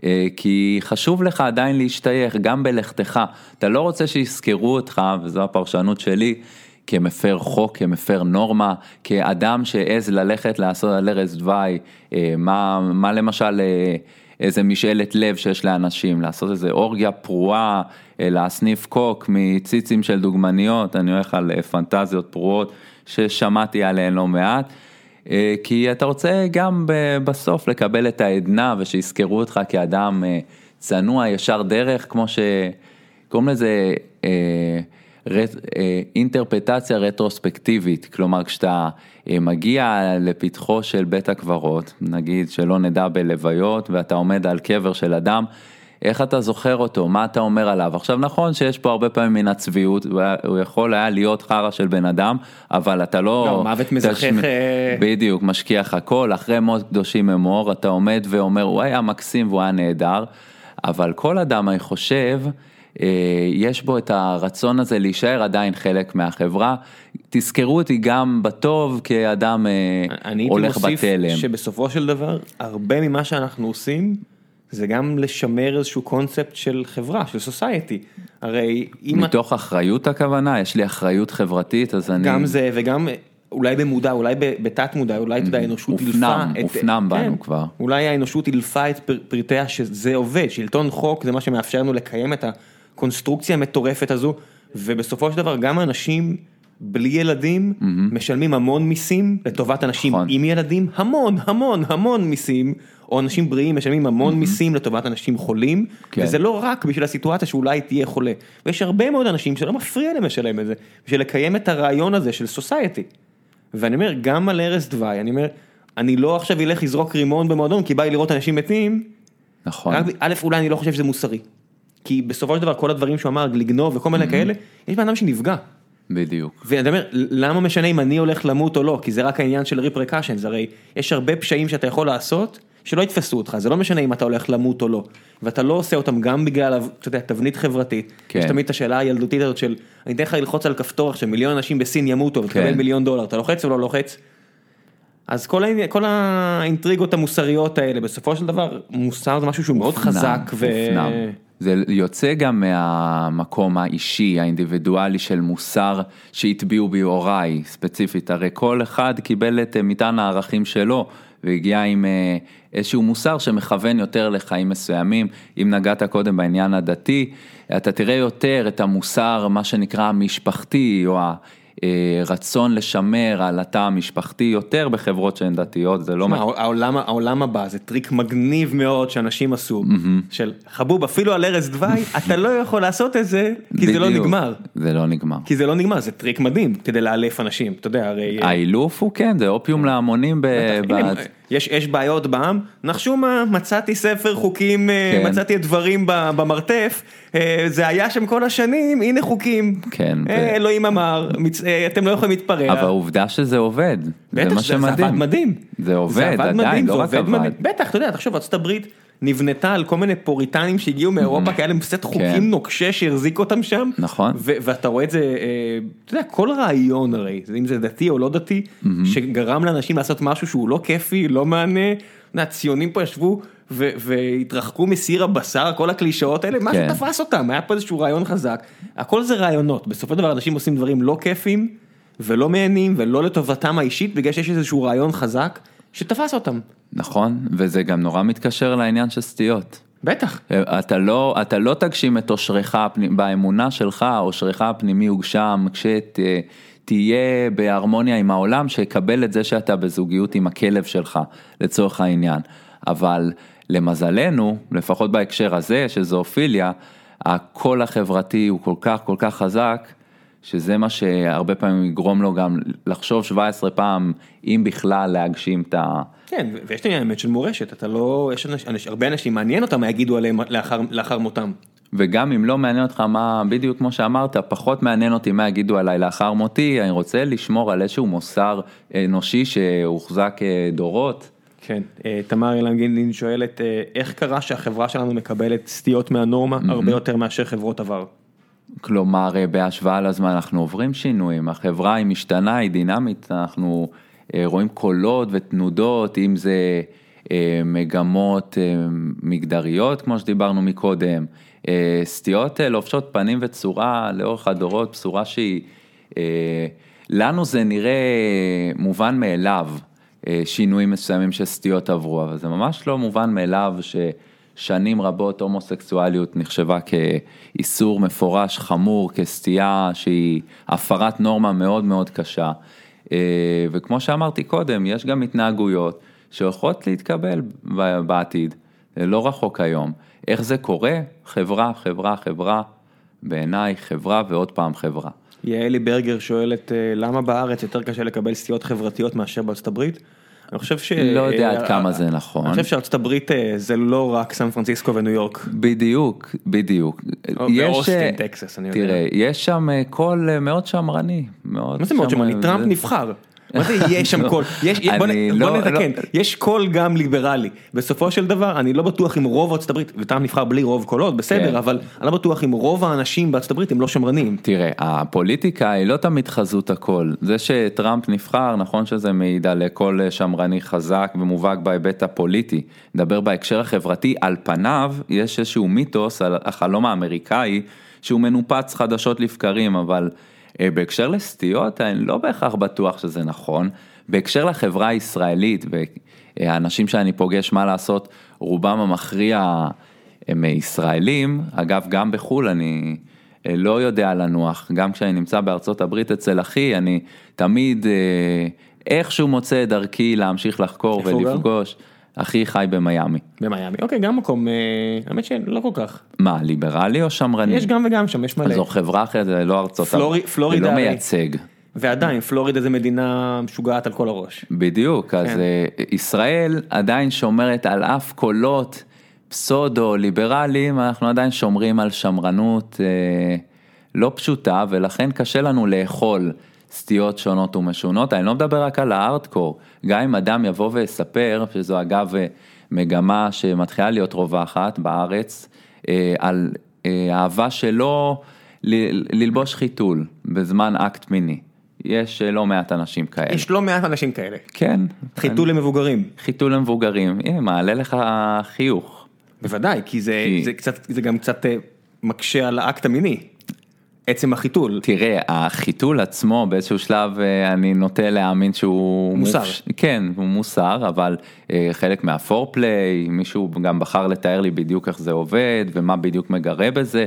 אה, כי חשוב לך עדיין להשתייך, גם בלכתך. אתה לא רוצה שיזכרו אותך, וזו הפרשנות שלי, כמפר חוק, כמפר נורמה, כאדם שהעז ללכת לעשות על ערש דווי, אה, מה, מה למשל איזה משאלת לב שיש לאנשים, לעשות איזה אורגיה פרועה, אה, להסניף קוק מציצים של דוגמניות, אני הולך על אה, פנטזיות פרועות ששמעתי עליהן לא מעט. אה, כי אתה רוצה גם בסוף לקבל את העדנה ושיזכרו אותך כאדם צנוע, ישר דרך, כמו שקוראים לזה אה, רט, אה, אינטרפטציה רטרוספקטיבית, כלומר כשאתה אה, מגיע לפתחו של בית הקברות, נגיד שלא נדע בלוויות ואתה עומד על קבר של אדם, איך אתה זוכר אותו, מה אתה אומר עליו. עכשיו נכון שיש פה הרבה פעמים מן הצביעות, הוא יכול היה להיות חרא של בן אדם, אבל אתה לא... לא, מוות מזכך, תשמ- אה, בדיוק, משכיח הכל, אחרי מות קדושים אמור, אתה עומד ואומר, הוא היה מקסים והוא היה נהדר, אבל כל אדם, אני חושב, יש בו את הרצון הזה להישאר עדיין חלק מהחברה. תזכרו אותי גם בטוב כאדם אה, אני הייתי הולך מוסיף בתלם. שבסופו של דבר, הרבה ממה שאנחנו עושים, זה גם לשמר איזשהו קונספט של חברה, של סוסייטי. הרי אם את... מתוך אחריות הכוונה, יש לי אחריות חברתית, אז אני... גם זה וגם אולי במודע, אולי בתת מודע, אולי אתה יודע, האנושות הופנם, אילפה את... הופנם בנו כן, כבר. אולי האנושות אילפה את פר- פרטיה שזה עובד, שלטון חוק זה מה שמאפשר לנו לקיים את הקונסטרוקציה המטורפת הזו, ובסופו של דבר גם אנשים בלי ילדים משלמים המון מיסים לטובת אנשים נכון. עם ילדים, המון המון המון מיסים, או אנשים בריאים משלמים המון מיסים לטובת אנשים חולים, כן. וזה לא רק בשביל הסיטואציה שאולי תהיה חולה, ויש הרבה מאוד אנשים שלא מפריע להם לשלם את זה, בשביל לקיים את הרעיון הזה של סוסייטי. ואני אומר, גם על ערש דווי, אני אומר, אני לא עכשיו אלך לזרוק רימון במועדון כי בא לי לראות אנשים מתים, נכון. א', אולי אני לא חושב שזה מוסרי. כי בסופו של דבר כל הדברים שהוא אמר, לגנוב וכל מיני כאלה, יש בן אדם שנפגע. בדיוק. ואני אומר, למה משנה אם אני הולך למות או לא? כי זה רק העניין של ריפרקשנס, הרי יש הרבה פשעים שאתה יכול לעשות, שלא יתפסו אותך, זה לא משנה אם אתה הולך למות או לא. ואתה לא עושה אותם גם בגלל, אתה יודע, תבנית חברתית. כן. יש תמיד את השאלה הילדותית הזאת של, אני אתן לך ללחוץ על כפתור עכשיו מיליון אנשים בסין ימותו ותקבל כן. מיליון דולר, אתה לוחץ או לא לוחץ? אז כל, העניין, כל האינטריגות המוסריות האלה, בסופו של דבר, מוסר זה משהו שהוא מאוד חזק. ו... הופנם. זה יוצא גם מהמקום האישי, האינדיבידואלי של מוסר שהטביעו בי הוריי, ספציפית, הרי כל אחד קיבל את אה, מטען הערכים שלו והגיע עם אה, איזשהו מוסר שמכוון יותר לחיים מסוימים. אם נגעת קודם בעניין הדתי, אתה תראה יותר את המוסר, מה שנקרא המשפחתי, או רצון לשמר על התא המשפחתי יותר בחברות שהן דתיות, זה לא... תשמע, העולם, העולם הבא זה טריק מגניב מאוד שאנשים עשו, שחבוב אפילו על ערש דווי, אתה לא יכול לעשות את זה, כי זה לא בדיוק. נגמר. זה לא נגמר. כי זה לא נגמר, זה טריק מדהים כדי לאלף אנשים, אתה יודע, הרי... האילוף הוא כן, זה אופיום להמונים. ב- יש, יש בעיות בעם, נחשו מה, מצאתי ספר חוקים, אה, כן. מצאתי דברים ב- במרתף, אה, זה היה שם כל השנים, הנה חוקים. כן, אה, ו- אלוהים אמר, מצ- אתם לא יכולים להתפרע. אבל העובדה שזה עובד, זה מה שזה- זה שמדהים. עבד מדהים. זה עובד, עבד עדיין, מדהים, לא זה רק עבד. מדהים. בטח, אתה יודע, תחשוב, ארצות הברית נבנתה על כל מיני פוריטנים שהגיעו מאירופה, כי היה להם סט חוקים נוקשה שהחזיק אותם שם. כן. נכון. ואתה רואה את זה, אה, אתה יודע, כל רעיון הרי, אם זה דתי או לא דתי, שגרם לאנשים לעשות משהו שהוא לא כיפי, לא יודע, הציונים פה ישבו והתרחקו מסיר הבשר, כל הקלישאות האלה, משהו כן. תפס אותם, היה פה איזשהו רעיון חזק. הכל זה רעיונות, בסופו של דבר אנשים עושים דברים לא כיפים, ולא מהנים, ולא לטובתם האישית, בגלל שיש איזשהו רעיון חזק, שתפס אותם. נכון, וזה גם נורא מתקשר לעניין של סטיות. בטח. אתה לא, אתה לא תגשים את אושרך באמונה שלך, אושרך הפנימי הוגשם, כשתהיה בהרמוניה עם העולם, שיקבל את זה שאתה בזוגיות עם הכלב שלך, לצורך העניין. אבל למזלנו, לפחות בהקשר הזה, של זואופיליה, הקול החברתי הוא כל כך כל כך חזק, שזה מה שהרבה פעמים יגרום לו גם לחשוב 17 פעם, אם בכלל להגשים את ה... כן, ויש את העניין האמת של מורשת, אתה לא, יש אנש, אנש, הרבה אנשים מעניין אותם מה יגידו עליהם לאחר, לאחר מותם. וגם אם לא מעניין אותך מה, בדיוק כמו שאמרת, פחות מעניין אותי מה יגידו עליי לאחר מותי, אני רוצה לשמור על איזשהו מוסר אנושי שהוחזק אה, דורות. כן, אה, תמר אילן גינדין שואלת, אה, איך קרה שהחברה שלנו מקבלת סטיות מהנורמה הרבה יותר מאשר חברות עבר? כלומר, אה, בהשוואה לזמן אנחנו עוברים שינויים, החברה היא משתנה, היא דינמית, אנחנו אה, רואים קולות ותנודות, אם זה אה, מגמות מגדריות, כמו שדיברנו מקודם, סטיות לובשות פנים וצורה לאורך הדורות, צורה שהיא, לנו זה נראה מובן מאליו, שינויים מסוימים שסטיות עברו, אבל זה ממש לא מובן מאליו ש... שנים רבות הומוסקסואליות נחשבה כאיסור מפורש חמור, כסטייה שהיא הפרת נורמה מאוד מאוד קשה. אה, וכמו שאמרתי קודם, יש גם התנהגויות שיכולות להתקבל בעתיד, זה לא רחוק היום. איך זה קורה? חברה, חברה, חברה, בעיניי חברה ועוד פעם חברה. יעלי ברגר שואלת, אה, למה בארץ יותר קשה לקבל סטיות חברתיות מאשר בארצות הברית? אני חושב ש... לא יודע עד כמה זה נכון. אני חושב שארצות הברית אה, זה לא רק סן פרנסיסקו וניו יורק. בדיוק, בדיוק. באוסטין, אה, טקסס, אני יודע. תראה, יש שם אה, קול מאוד שמרני, מה זה מאוד שמרני? טראמפ נבחר. מה זה יש שם קול? יש, בוא לא- נתקן, לא- יש קול גם ליברלי. בסופו של דבר, אני לא בטוח אם רוב ארצות הברית, וטראמפ נבחר בלי רוב קולות, כן. בסדר, אבל אני לא בטוח אם רוב האנשים בארצות הברית הם לא שמרנים. תראה, הפוליטיקה היא לא תמיד חזות הכל. זה שטראמפ נבחר, נכון שזה מעיד על קול שמרני חזק ומובהק בהיבט הפוליטי. נדבר בהקשר החברתי, על פניו יש איזשהו מיתוס על החלום האמריקאי, שהוא מנופץ חדשות לבקרים, אבל בהקשר לסטיות, אני לא בהכרח בטוח שזה נכון. בהקשר לחברה הישראלית, והאנשים שאני פוגש, מה לעשות, רובם המכריע הם ישראלים, אגב גם בחו"ל אני אה, לא יודע לנוח, גם כשאני נמצא בארצות הברית אצל אחי, אני תמיד אה, איכשהו מוצא את דרכי להמשיך לחקור הוא גר? אחי חי במיאמי. במיאמי. אוקיי, גם מקום, אה, האמת שלא כל כך. מה, ליברלי או שמרני? יש גם וגם שם, יש מלא. זו חברה אחרת, זה לא ארצות הברית, זה לא מייצג. ועדיין, פלורידה זה מדינה משוגעת על כל הראש. בדיוק, אז כן. אה, ישראל עדיין שומרת על אף קולות פסודו ליברליים, אנחנו עדיין שומרים על שמרנות אה, לא פשוטה, ולכן קשה לנו לאכול סטיות שונות ומשונות. אני לא מדבר רק על הארדקור, גם אם אדם יבוא ויספר, שזו אגב אה, מגמה שמתחילה להיות רווחת בארץ, אה, על אה, אהבה שלו ל- ללבוש חיתול בזמן אקט מיני. יש אה, לא מעט אנשים כאלה. יש לא מעט אנשים כאלה. כן. חיתול למבוגרים. חיתול למבוגרים, הנה מעלה לך חיוך. בוודאי, כי זה, כי- זה, קצת, זה גם קצת אה, מקשה על האקט המיני. עצם החיתול. תראה, החיתול עצמו באיזשהו שלב אה, אני נוטה להאמין שהוא... מוסר. מופש- כן, הוא מוסר, אבל אה, חלק מהפורפליי, מישהו גם בחר לתאר לי בדיוק איך זה עובד ומה בדיוק מגרה בזה.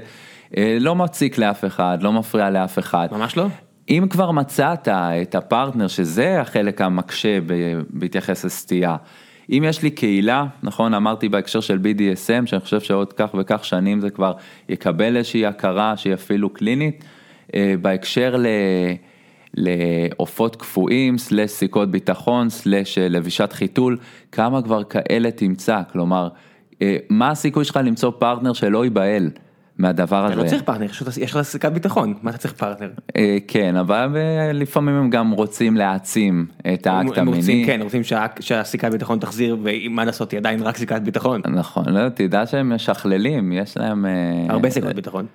אה, לא מציק לאף אחד, לא מפריע לאף אחד. ממש לא? אם כבר מצאת את הפרטנר, שזה החלק המקשה בהתייחס לסטייה, אם יש לי קהילה, נכון, אמרתי בהקשר של BDSM, שאני חושב שעוד כך וכך שנים זה כבר יקבל איזושהי הכרה שהיא אפילו קלינית, אה, בהקשר ל... לעופות קפואים, slash סיכות ביטחון, slash אה, לבישת חיתול, כמה כבר כאלה תמצא, כלומר, אה, מה הסיכוי שלך למצוא פרטנר שלא ייבהל מהדבר הזה? אתה לא צריך פרטנר, יש לך סיכת ביטחון, מה אתה צריך פרטנר? אה, כן, אבל לפעמים הם גם רוצים להעצים את האקט המיני. כן, רוצים שה- שהסיכת ביטחון תחזיר, ומה לעשות, היא עדיין רק סיכת ביטחון. נכון, לא, תדע שהם משכללים, יש להם... אה, הרבה סיכות ביטחון.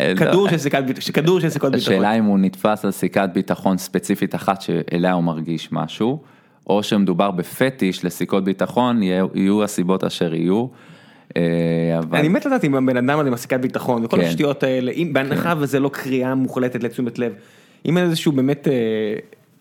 אה, לא, כדור של סיכת ביטחון. השאלה אם הוא נתפס על סיכת ביטחון ספציפית אחת שאליה הוא מרגיש משהו, או שמדובר בפטיש לסיכות ביטחון, יהיו הסיבות אשר יהיו. אה, אבל אני מת לדעת אם הבן אדם הזה עם הסיכת ביטחון וכל כן. השטויות האלה, אם בהנחה וזה לא קריאה מוחלטת לתשומת לב, אם אין איזשהו באמת אה,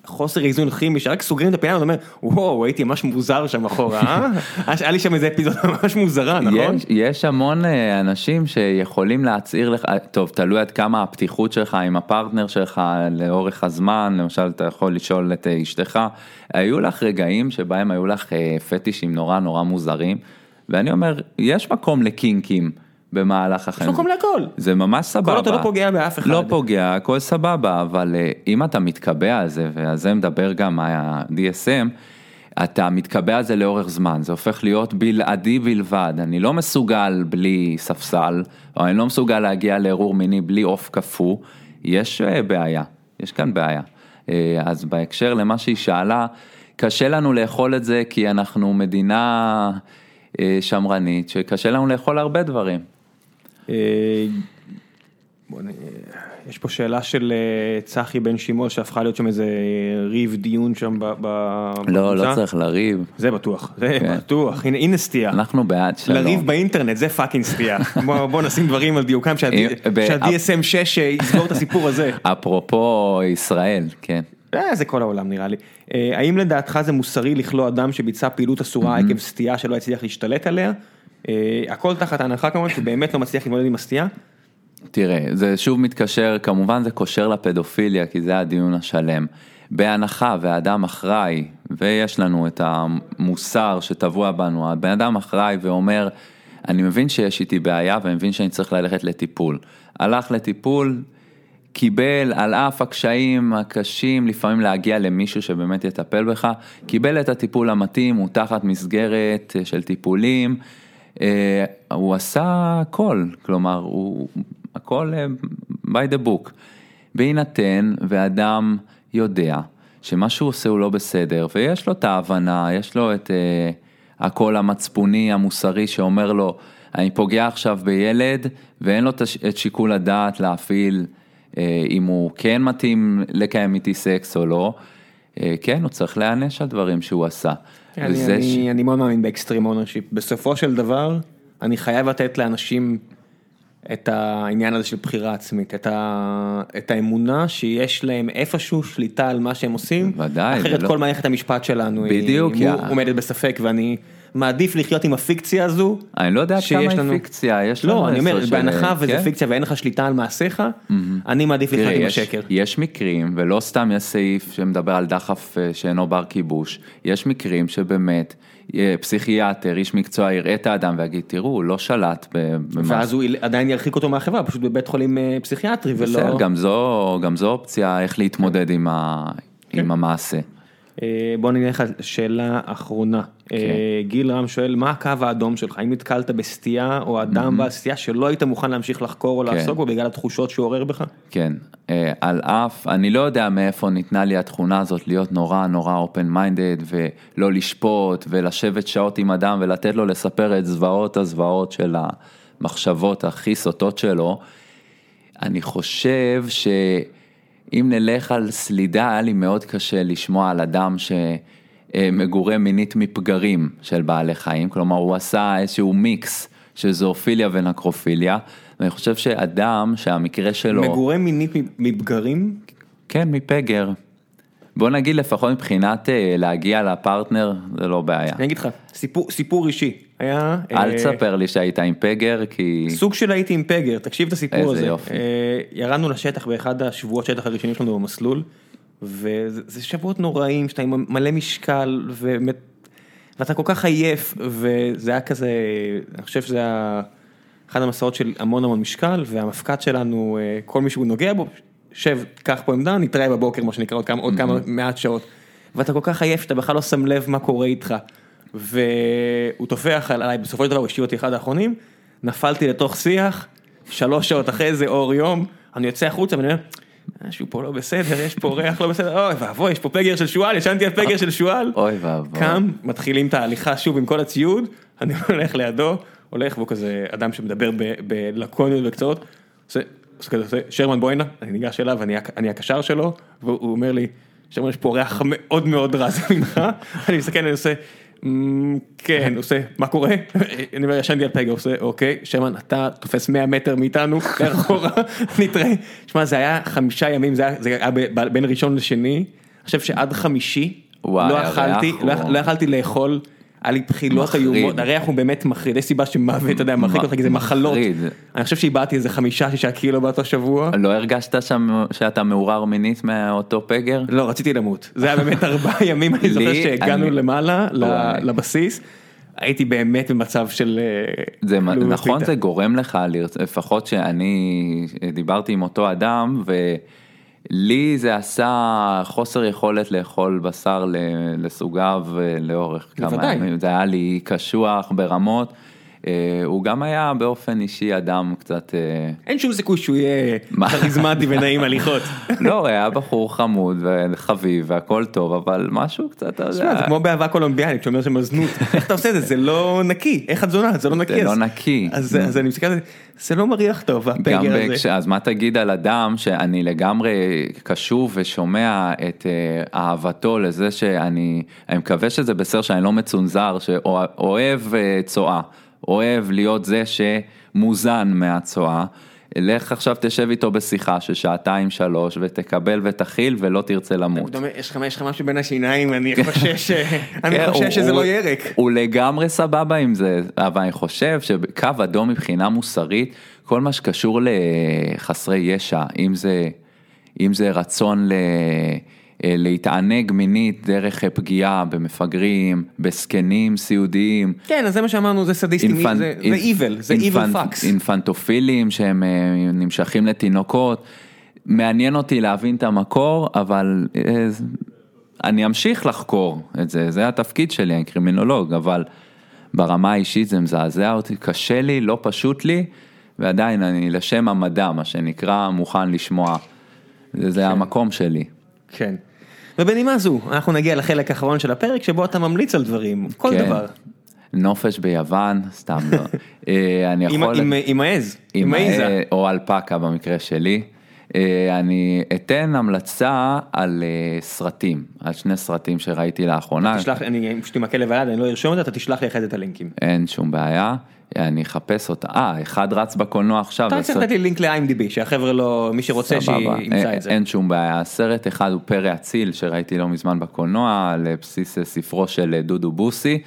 חוסר איזון כימי שרק סוגרים את הפינה ואתה אומר וואו הייתי ממש מוזר שם אחורה, אה? היה לי שם איזה אפיזודה ממש מוזרה נכון? יש, יש המון אה, אנשים שיכולים להצהיר לך, אה, טוב, תלוי עד כמה הפתיחות שלך עם הפרטנר שלך לאורך הזמן, למשל אתה יכול לשאול את אשתך, היו לך רגעים שבהם היו לך פטישים נורא נורא מוזרים, ואני אומר, יש מקום לקינקים במהלך יש החיים. מקום להכל. זה ממש סבבה. עוד אתה לא פוגע באף אחד. לא פוגע, הכל סבבה, אבל אה, אם אתה מתקבע על זה, ועל זה מדבר גם ה-DSM, אתה מתקבע על זה לאורך זמן, זה הופך להיות בלעדי בלבד, אני לא מסוגל בלי ספסל, או אני לא מסוגל להגיע לערעור מיני בלי עוף קפוא, יש אה, בעיה, יש כאן בעיה. אה, אז בהקשר למה שהיא שאלה, קשה לנו לאכול את זה כי אנחנו מדינה שמרנית, שקשה לנו לאכול הרבה דברים. אה, נ- יש פה שאלה של אה, צחי בן שמעון שהפכה להיות שם איזה ריב דיון שם ב- ב- לא, לא בקבוצה. צריך לריב, זה בטוח, זה כן. בטוח, הנה הנה סטייה. אנחנו בעד שלום. לריב באינטרנט זה fucking סטייה. בוא בוא נשים דברים על דיוקם שה-DSM 6 יסגור את הסיפור הזה. אפרופו ישראל, כן. אה, זה כל העולם נראה לי. אה, האם לדעתך זה מוסרי לכלוא אדם שביצע פעילות אסורה עקב סטייה שלא הצליח להשתלט עליה? אה, הכל תחת ההנחה כמובן שהוא באמת לא מצליח להתמודד עם הסטייה. תראה, זה שוב מתקשר, כמובן זה קושר לפדופיליה, כי זה הדיון השלם. בהנחה והאדם אחראי, ויש לנו את המוסר שטבוע בנו, הבן אדם אחראי ואומר, אני מבין שיש איתי בעיה ואני מבין שאני צריך ללכת לטיפול. הלך לטיפול, קיבל על אף הקשיים הקשים לפעמים להגיע למישהו שבאמת יטפל בך, קיבל את הטיפול המתאים, הוא תחת מסגרת אה, של טיפולים, אה, הוא עשה הכל, כלומר, הוא הכל אה, by the book. בהינתן ואדם יודע שמה שהוא עושה הוא לא בסדר, ויש לו את ההבנה, יש לו את הקול המצפוני המוסרי שאומר לו, אני פוגע עכשיו בילד, ואין לו את שיקול הדעת להפעיל אם הוא כן מתאים לקיים איתי סקס או לא, אה, כן, הוא צריך להיענש על דברים שהוא עשה. אני, וזה אני, ש- אני מאוד מאמין ב extreme ownership. בסופו של דבר, אני חייב לתת לאנשים את העניין הזה של בחירה עצמית, את, ה, את האמונה שיש להם איפשהו שליטה על מה שהם עושים, ודאי, אחרת זה לא- כל מערכת המשפט שלנו בדיוק, היא עומדת בספק ואני מעדיף לחיות עם הפיקציה הזו. אני לא יודע כמה לנו- היא פיקציה, יש לנו לא, אני אומר, בהנחה וזה כן? פיקציה ואין לך שליטה על מעשיך, אני מעדיף לחיות עם השקר. יש מקרים, ולא סתם יש סעיף שמדבר על דחף אה, שאינו בר כיבוש, יש מקרים שבאמת אה, פסיכיאטר, איש מקצוע יראה את האדם ויגיד, תראו, הוא לא שלט ב- במשהו. ואז הוא עדיין ירחיק אותו מהחברה, פשוט בבית חולים אה, פסיכיאטרי ולא... בסדר, גם זו, גם זו אופציה איך להתמודד עם, ה, כן. עם המעשה. אה, בוא נלך על שאלה אחרונה. כן. אה, גיל רם שואל, מה הקו האדום שלך? האם נתקלת בסטייה או אדם בעל סטייה שלא היית מוכן להמשיך לחקור או כן. לעסוק בו בגלל התחושות שהוא עורר בך? כן, אה, על אף, אני לא יודע מאיפה ניתנה לי התכונה הזאת להיות נורא נורא open-minded ולא לשפוט ולשבת שעות עם אדם ולתת לו לספר את זוועות הזוועות של המחשבות הכי סוטות שלו. אני חושב שאם נלך על סלידה, היה לי מאוד קשה לשמוע על אדם שמגורה מינית מפגרים של בעלי חיים, כלומר הוא עשה איזשהו מיקס של זואופיליה ונקרופיליה, ואני חושב שאדם שהמקרה שלו, מגורה מינית מבגרים? כן, מפגר. בוא נגיד לפחות מבחינת אה, להגיע לפרטנר, זה לא בעיה. אני אגיד לך, סיפור, סיפור אישי. היה... אל אה, תספר לי שהיית עם פגר, כי... סוג של הייתי עם פגר, תקשיב את הסיפור איזה הזה. יופי. אה, ירדנו לשטח באחד השבועות שטח הראשונים שלנו במסלול, וזה זה שבועות נוראים, שאתה עם מלא משקל, ובאמת, ואתה כל כך עייף, וזה היה כזה, אני חושב שזה היה אחד המסעות של המון המון משקל, והמפקד שלנו, אה, כל מי שהוא נוגע בו, שב, קח פה עמדה, נתראה בבוקר, מה שנקרא, עוד כמה, עוד כמה מעט שעות. ואתה כל כך עייף, שאתה בכלל לא שם לב מה קורה איתך. והוא טופח עליי, בסופו של דבר הוא השאיר אותי אחד האחרונים, נפלתי לתוך שיח, שלוש שעות אחרי זה אור יום, אני יוצא החוצה ואני אומר, משהו פה לא בסדר, יש פה ריח לא בסדר, אוי ואבוי, יש פה פגר של שועל, ישנתי על פגר של שועל. אוי ואבוי. קם, מתחילים את ההליכה שוב עם כל הציוד, אני הולך לידו, הולך והוא כזה אדם שמדבר בלקוניות וקצרות, עושה, עושה כזה, עושה, שרמן בוא הנה, אני ניגש אליו, אני, אני הקשר שלו, והוא אומר לי, שרמן יש פה ריח מאוד מאוד רע זה ממך, אני מסתכל, אני עושה, "מ, כן, הוא עושה, מה קורה? אני אומר, ישנתי על פגר, הוא עושה, אוקיי, שרמן, אתה תופס 100 מטר מאיתנו, אחורה, נתראה. שמע, זה היה חמישה ימים, זה היה, בין ראשון לשני, אני חושב שעד חמישי, וואי, לא הריח אכלתי, לא, לא יכלתי לאכול, היה לי בחילות. איומות, הריח הוא באמת מחריד, יש סיבה שמוות, אתה יודע, מרחיק אותך, כי זה מחלות. מחריד. אני חושב שאיבדתי איזה חמישה, שישה קילו באותו שבוע. לא הרגשת שם שאתה מעורר מינית מאותו פגר? לא, רציתי למות. זה היה באמת ארבעה ימים, אני זוכר שהגענו למעלה, ל- וואי. לבסיס, הייתי באמת במצב של... אה, זה נכון. זה גורם לך לפחות שאני דיברתי עם אותו אדם ולי זה עשה חוסר יכולת לאכול בשר לסוגיו אה, לאורך כמה. ימים זה היה לי קשוח ברמות. אה, הוא גם היה באופן אישי אדם קצת אה, אין שום סיכוי שהוא יהיה? כריזמטי ונעים הליכות. לא הוא היה בחור חמוד וחביב והכל טוב אבל משהו קצת אתה יודע, זה כמו באהבה קולומביאנית, שאומר שם זנות, איך אתה עושה את זה? זה לא נקי, איך את זונה? זה לא נקי. זה לא נקי. אז אני מסתכל על זה, זה לא מריח טוב, הפגר הזה. אז מה תגיד על אדם שאני לגמרי קשוב ושומע את אה, אהבתו לזה שאני, אני מקווה שזה בסדר שאני לא מצונזר, שאוהב אה, צואה, אוהב להיות זה שמוזן מהצואה. לך עכשיו תשב איתו בשיחה של שעתיים שלוש ותקבל ותכיל ולא תרצה למות. יש לך משהו בין השיניים, אני חושש כן, חושש הוא- שזה לא ריק. הוא לגמרי סבבה עם זה, אבל אני חושב שקו אדום מבחינה מוסרית, כל מה שקשור לחסרי ישע, אם זה, אם זה רצון ל... אה, להתענג מינית דרך פגיעה במפגרים, בזקנים סיעודיים. כן, אז זה מה שאמרנו, זה סדיסטים, אינפנ- זה אינפ- evil, זה evil fucks. אינפנטופילים שהם אה, נמשכים לתינוקות. מעניין אותי להבין את המקור, אבל אה, אני אמשיך לחקור את זה, זה התפקיד שלי, אני קרימינולוג, אבל ברמה האישית זה מזעזע אותי, קשה לי, לא פשוט לי, ועדיין אני לשם המדע, מה שנקרא, מוכן לשמוע. זה, זה המקום שלי. כן. ובנימה זו, אנחנו נגיע לחלק האחרון של הפרק שבו אתה ממליץ על דברים, כל כן. דבר. נופש ביוון, סתם לא. אה, אני יכול... עם- העז, עם עם העיזה. ה- או אלפקה במקרה שלי. אה, אני אתן המלצה על אה, סרטים, על שני סרטים שראיתי לאחרונה. תשלח, אני פשוט עם הכלב היד, אני לא ארשום אותה, אתה תשלח לי אחרי זה את הלינקים. אין שום בעיה, אני אחפש אותה. אה, אחד רץ בקולנוע עכשיו. אתה הסרט- צריך לתת לי לינק ל-IMDb, שהחבר'ה לא, מי שרוצה שימצא את זה. אין שום בעיה, סרט אחד הוא פרא אציל שראיתי לא מזמן בקולנוע על בסיס ספרו של דודו בוסי.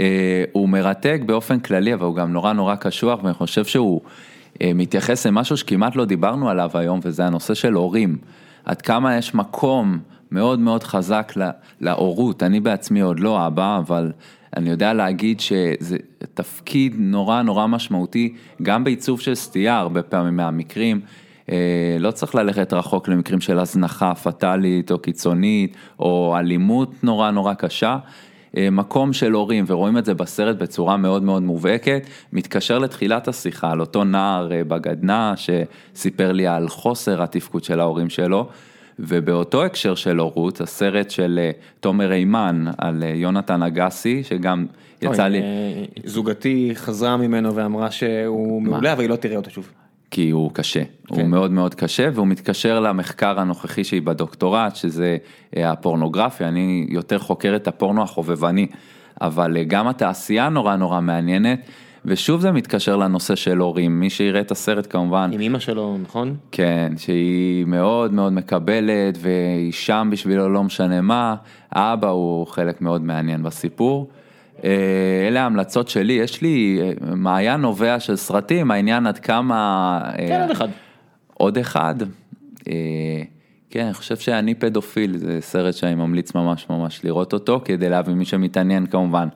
אה, הוא מרתק באופן כללי אבל הוא גם נורא נורא קשוח ואני חושב שהוא אה, מתייחס למשהו שכמעט לא דיברנו עליו היום וזה הנושא של הורים. עד כמה יש מקום מאוד מאוד חזק לה- להורות, אני בעצמי עוד לא אבא אבל אני יודע להגיד שזה תפקיד נורא נורא משמעותי גם בעיצוב של סטייה הרבה פעמים מהמקרים. אה, לא צריך ללכת רחוק למקרים של הזנחה פטאלית או קיצונית או אלימות נורא נורא קשה. אה, מקום של הורים ורואים את זה בסרט בצורה מאוד מאוד מובהקת, מתקשר לתחילת השיחה על אותו נער אה, בגדנ"ע שסיפר לי על חוסר התפקוד של ההורים שלו. ובאותו הקשר של הורות, הסרט של אה, תומר אימן על יונתן אגסי, שגם יצא לי, זוגתי חזרה ממנו ואמרה שהוא מעולה, אבל היא לא תראה אותו שוב. כי הוא קשה, כן. הוא מאוד מאוד קשה והוא מתקשר למחקר הנוכחי שהיא בדוקטורט, שזה אה, הפורנוגרפיה, אני יותר חוקר את הפורנו החובבני, אבל אה, גם התעשייה נורא נורא מעניינת, ושוב זה מתקשר לנושא של הורים, מי שיראה את הסרט כמובן, עם אימא שלו, נכון? כן, שהיא מאוד מאוד מקבלת והיא שם בשבילו לא משנה מה, האבא הוא חלק מאוד מעניין בסיפור. אה, אלה ההמלצות שלי, יש לי אה, מעיין נובע של סרטים, העניין עד כמה... אה, כן, עוד אחד. עוד אחד. כן, אני חושב שאני פדופיל, זה סרט שאני ממליץ ממש ממש לראות אותו, כדי להבין מי שמתעניין כמובן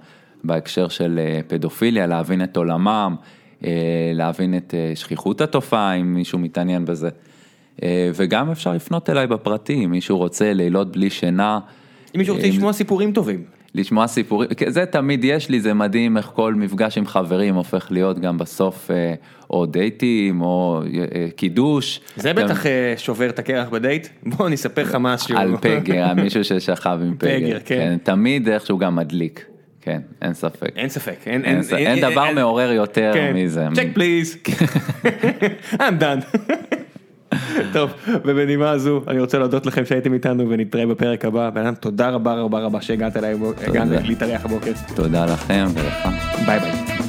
בהקשר של פדופיליה, להבין את עולמם, להבין את שכיחות התופעה, אם מישהו מתעניין בזה. וגם אפשר לפנות אליי בפרטי, אם מישהו רוצה לילות בלי שינה. אם מישהו רוצה לשמוע סיפורים טובים. לשמוע סיפורים, כן, זה תמיד יש לי, זה מדהים איך כל מפגש עם חברים הופך להיות גם בסוף אה, או דייטים או אה, קידוש. זה גם בטח אה, שובר את הקרח בדייט. בוא אני אספר לך משהו. על פגר, מישהו ששכב עם פגר, פגר, כן. תמיד איכשהו גם מדליק, כן, אין ספק. אין ספק. אין, אין ס- אין דבר מעורר יותר כן. מזה. Check please. I'm done. טוב, ובנימה הזו אני רוצה להודות לכם שהייתם איתנו ונתראה בפרק הבא. בן תודה רבה רבה רבה שהגעת אליי, הגעת להתארח הבוקר. תודה לכם ולך. ביי ביי.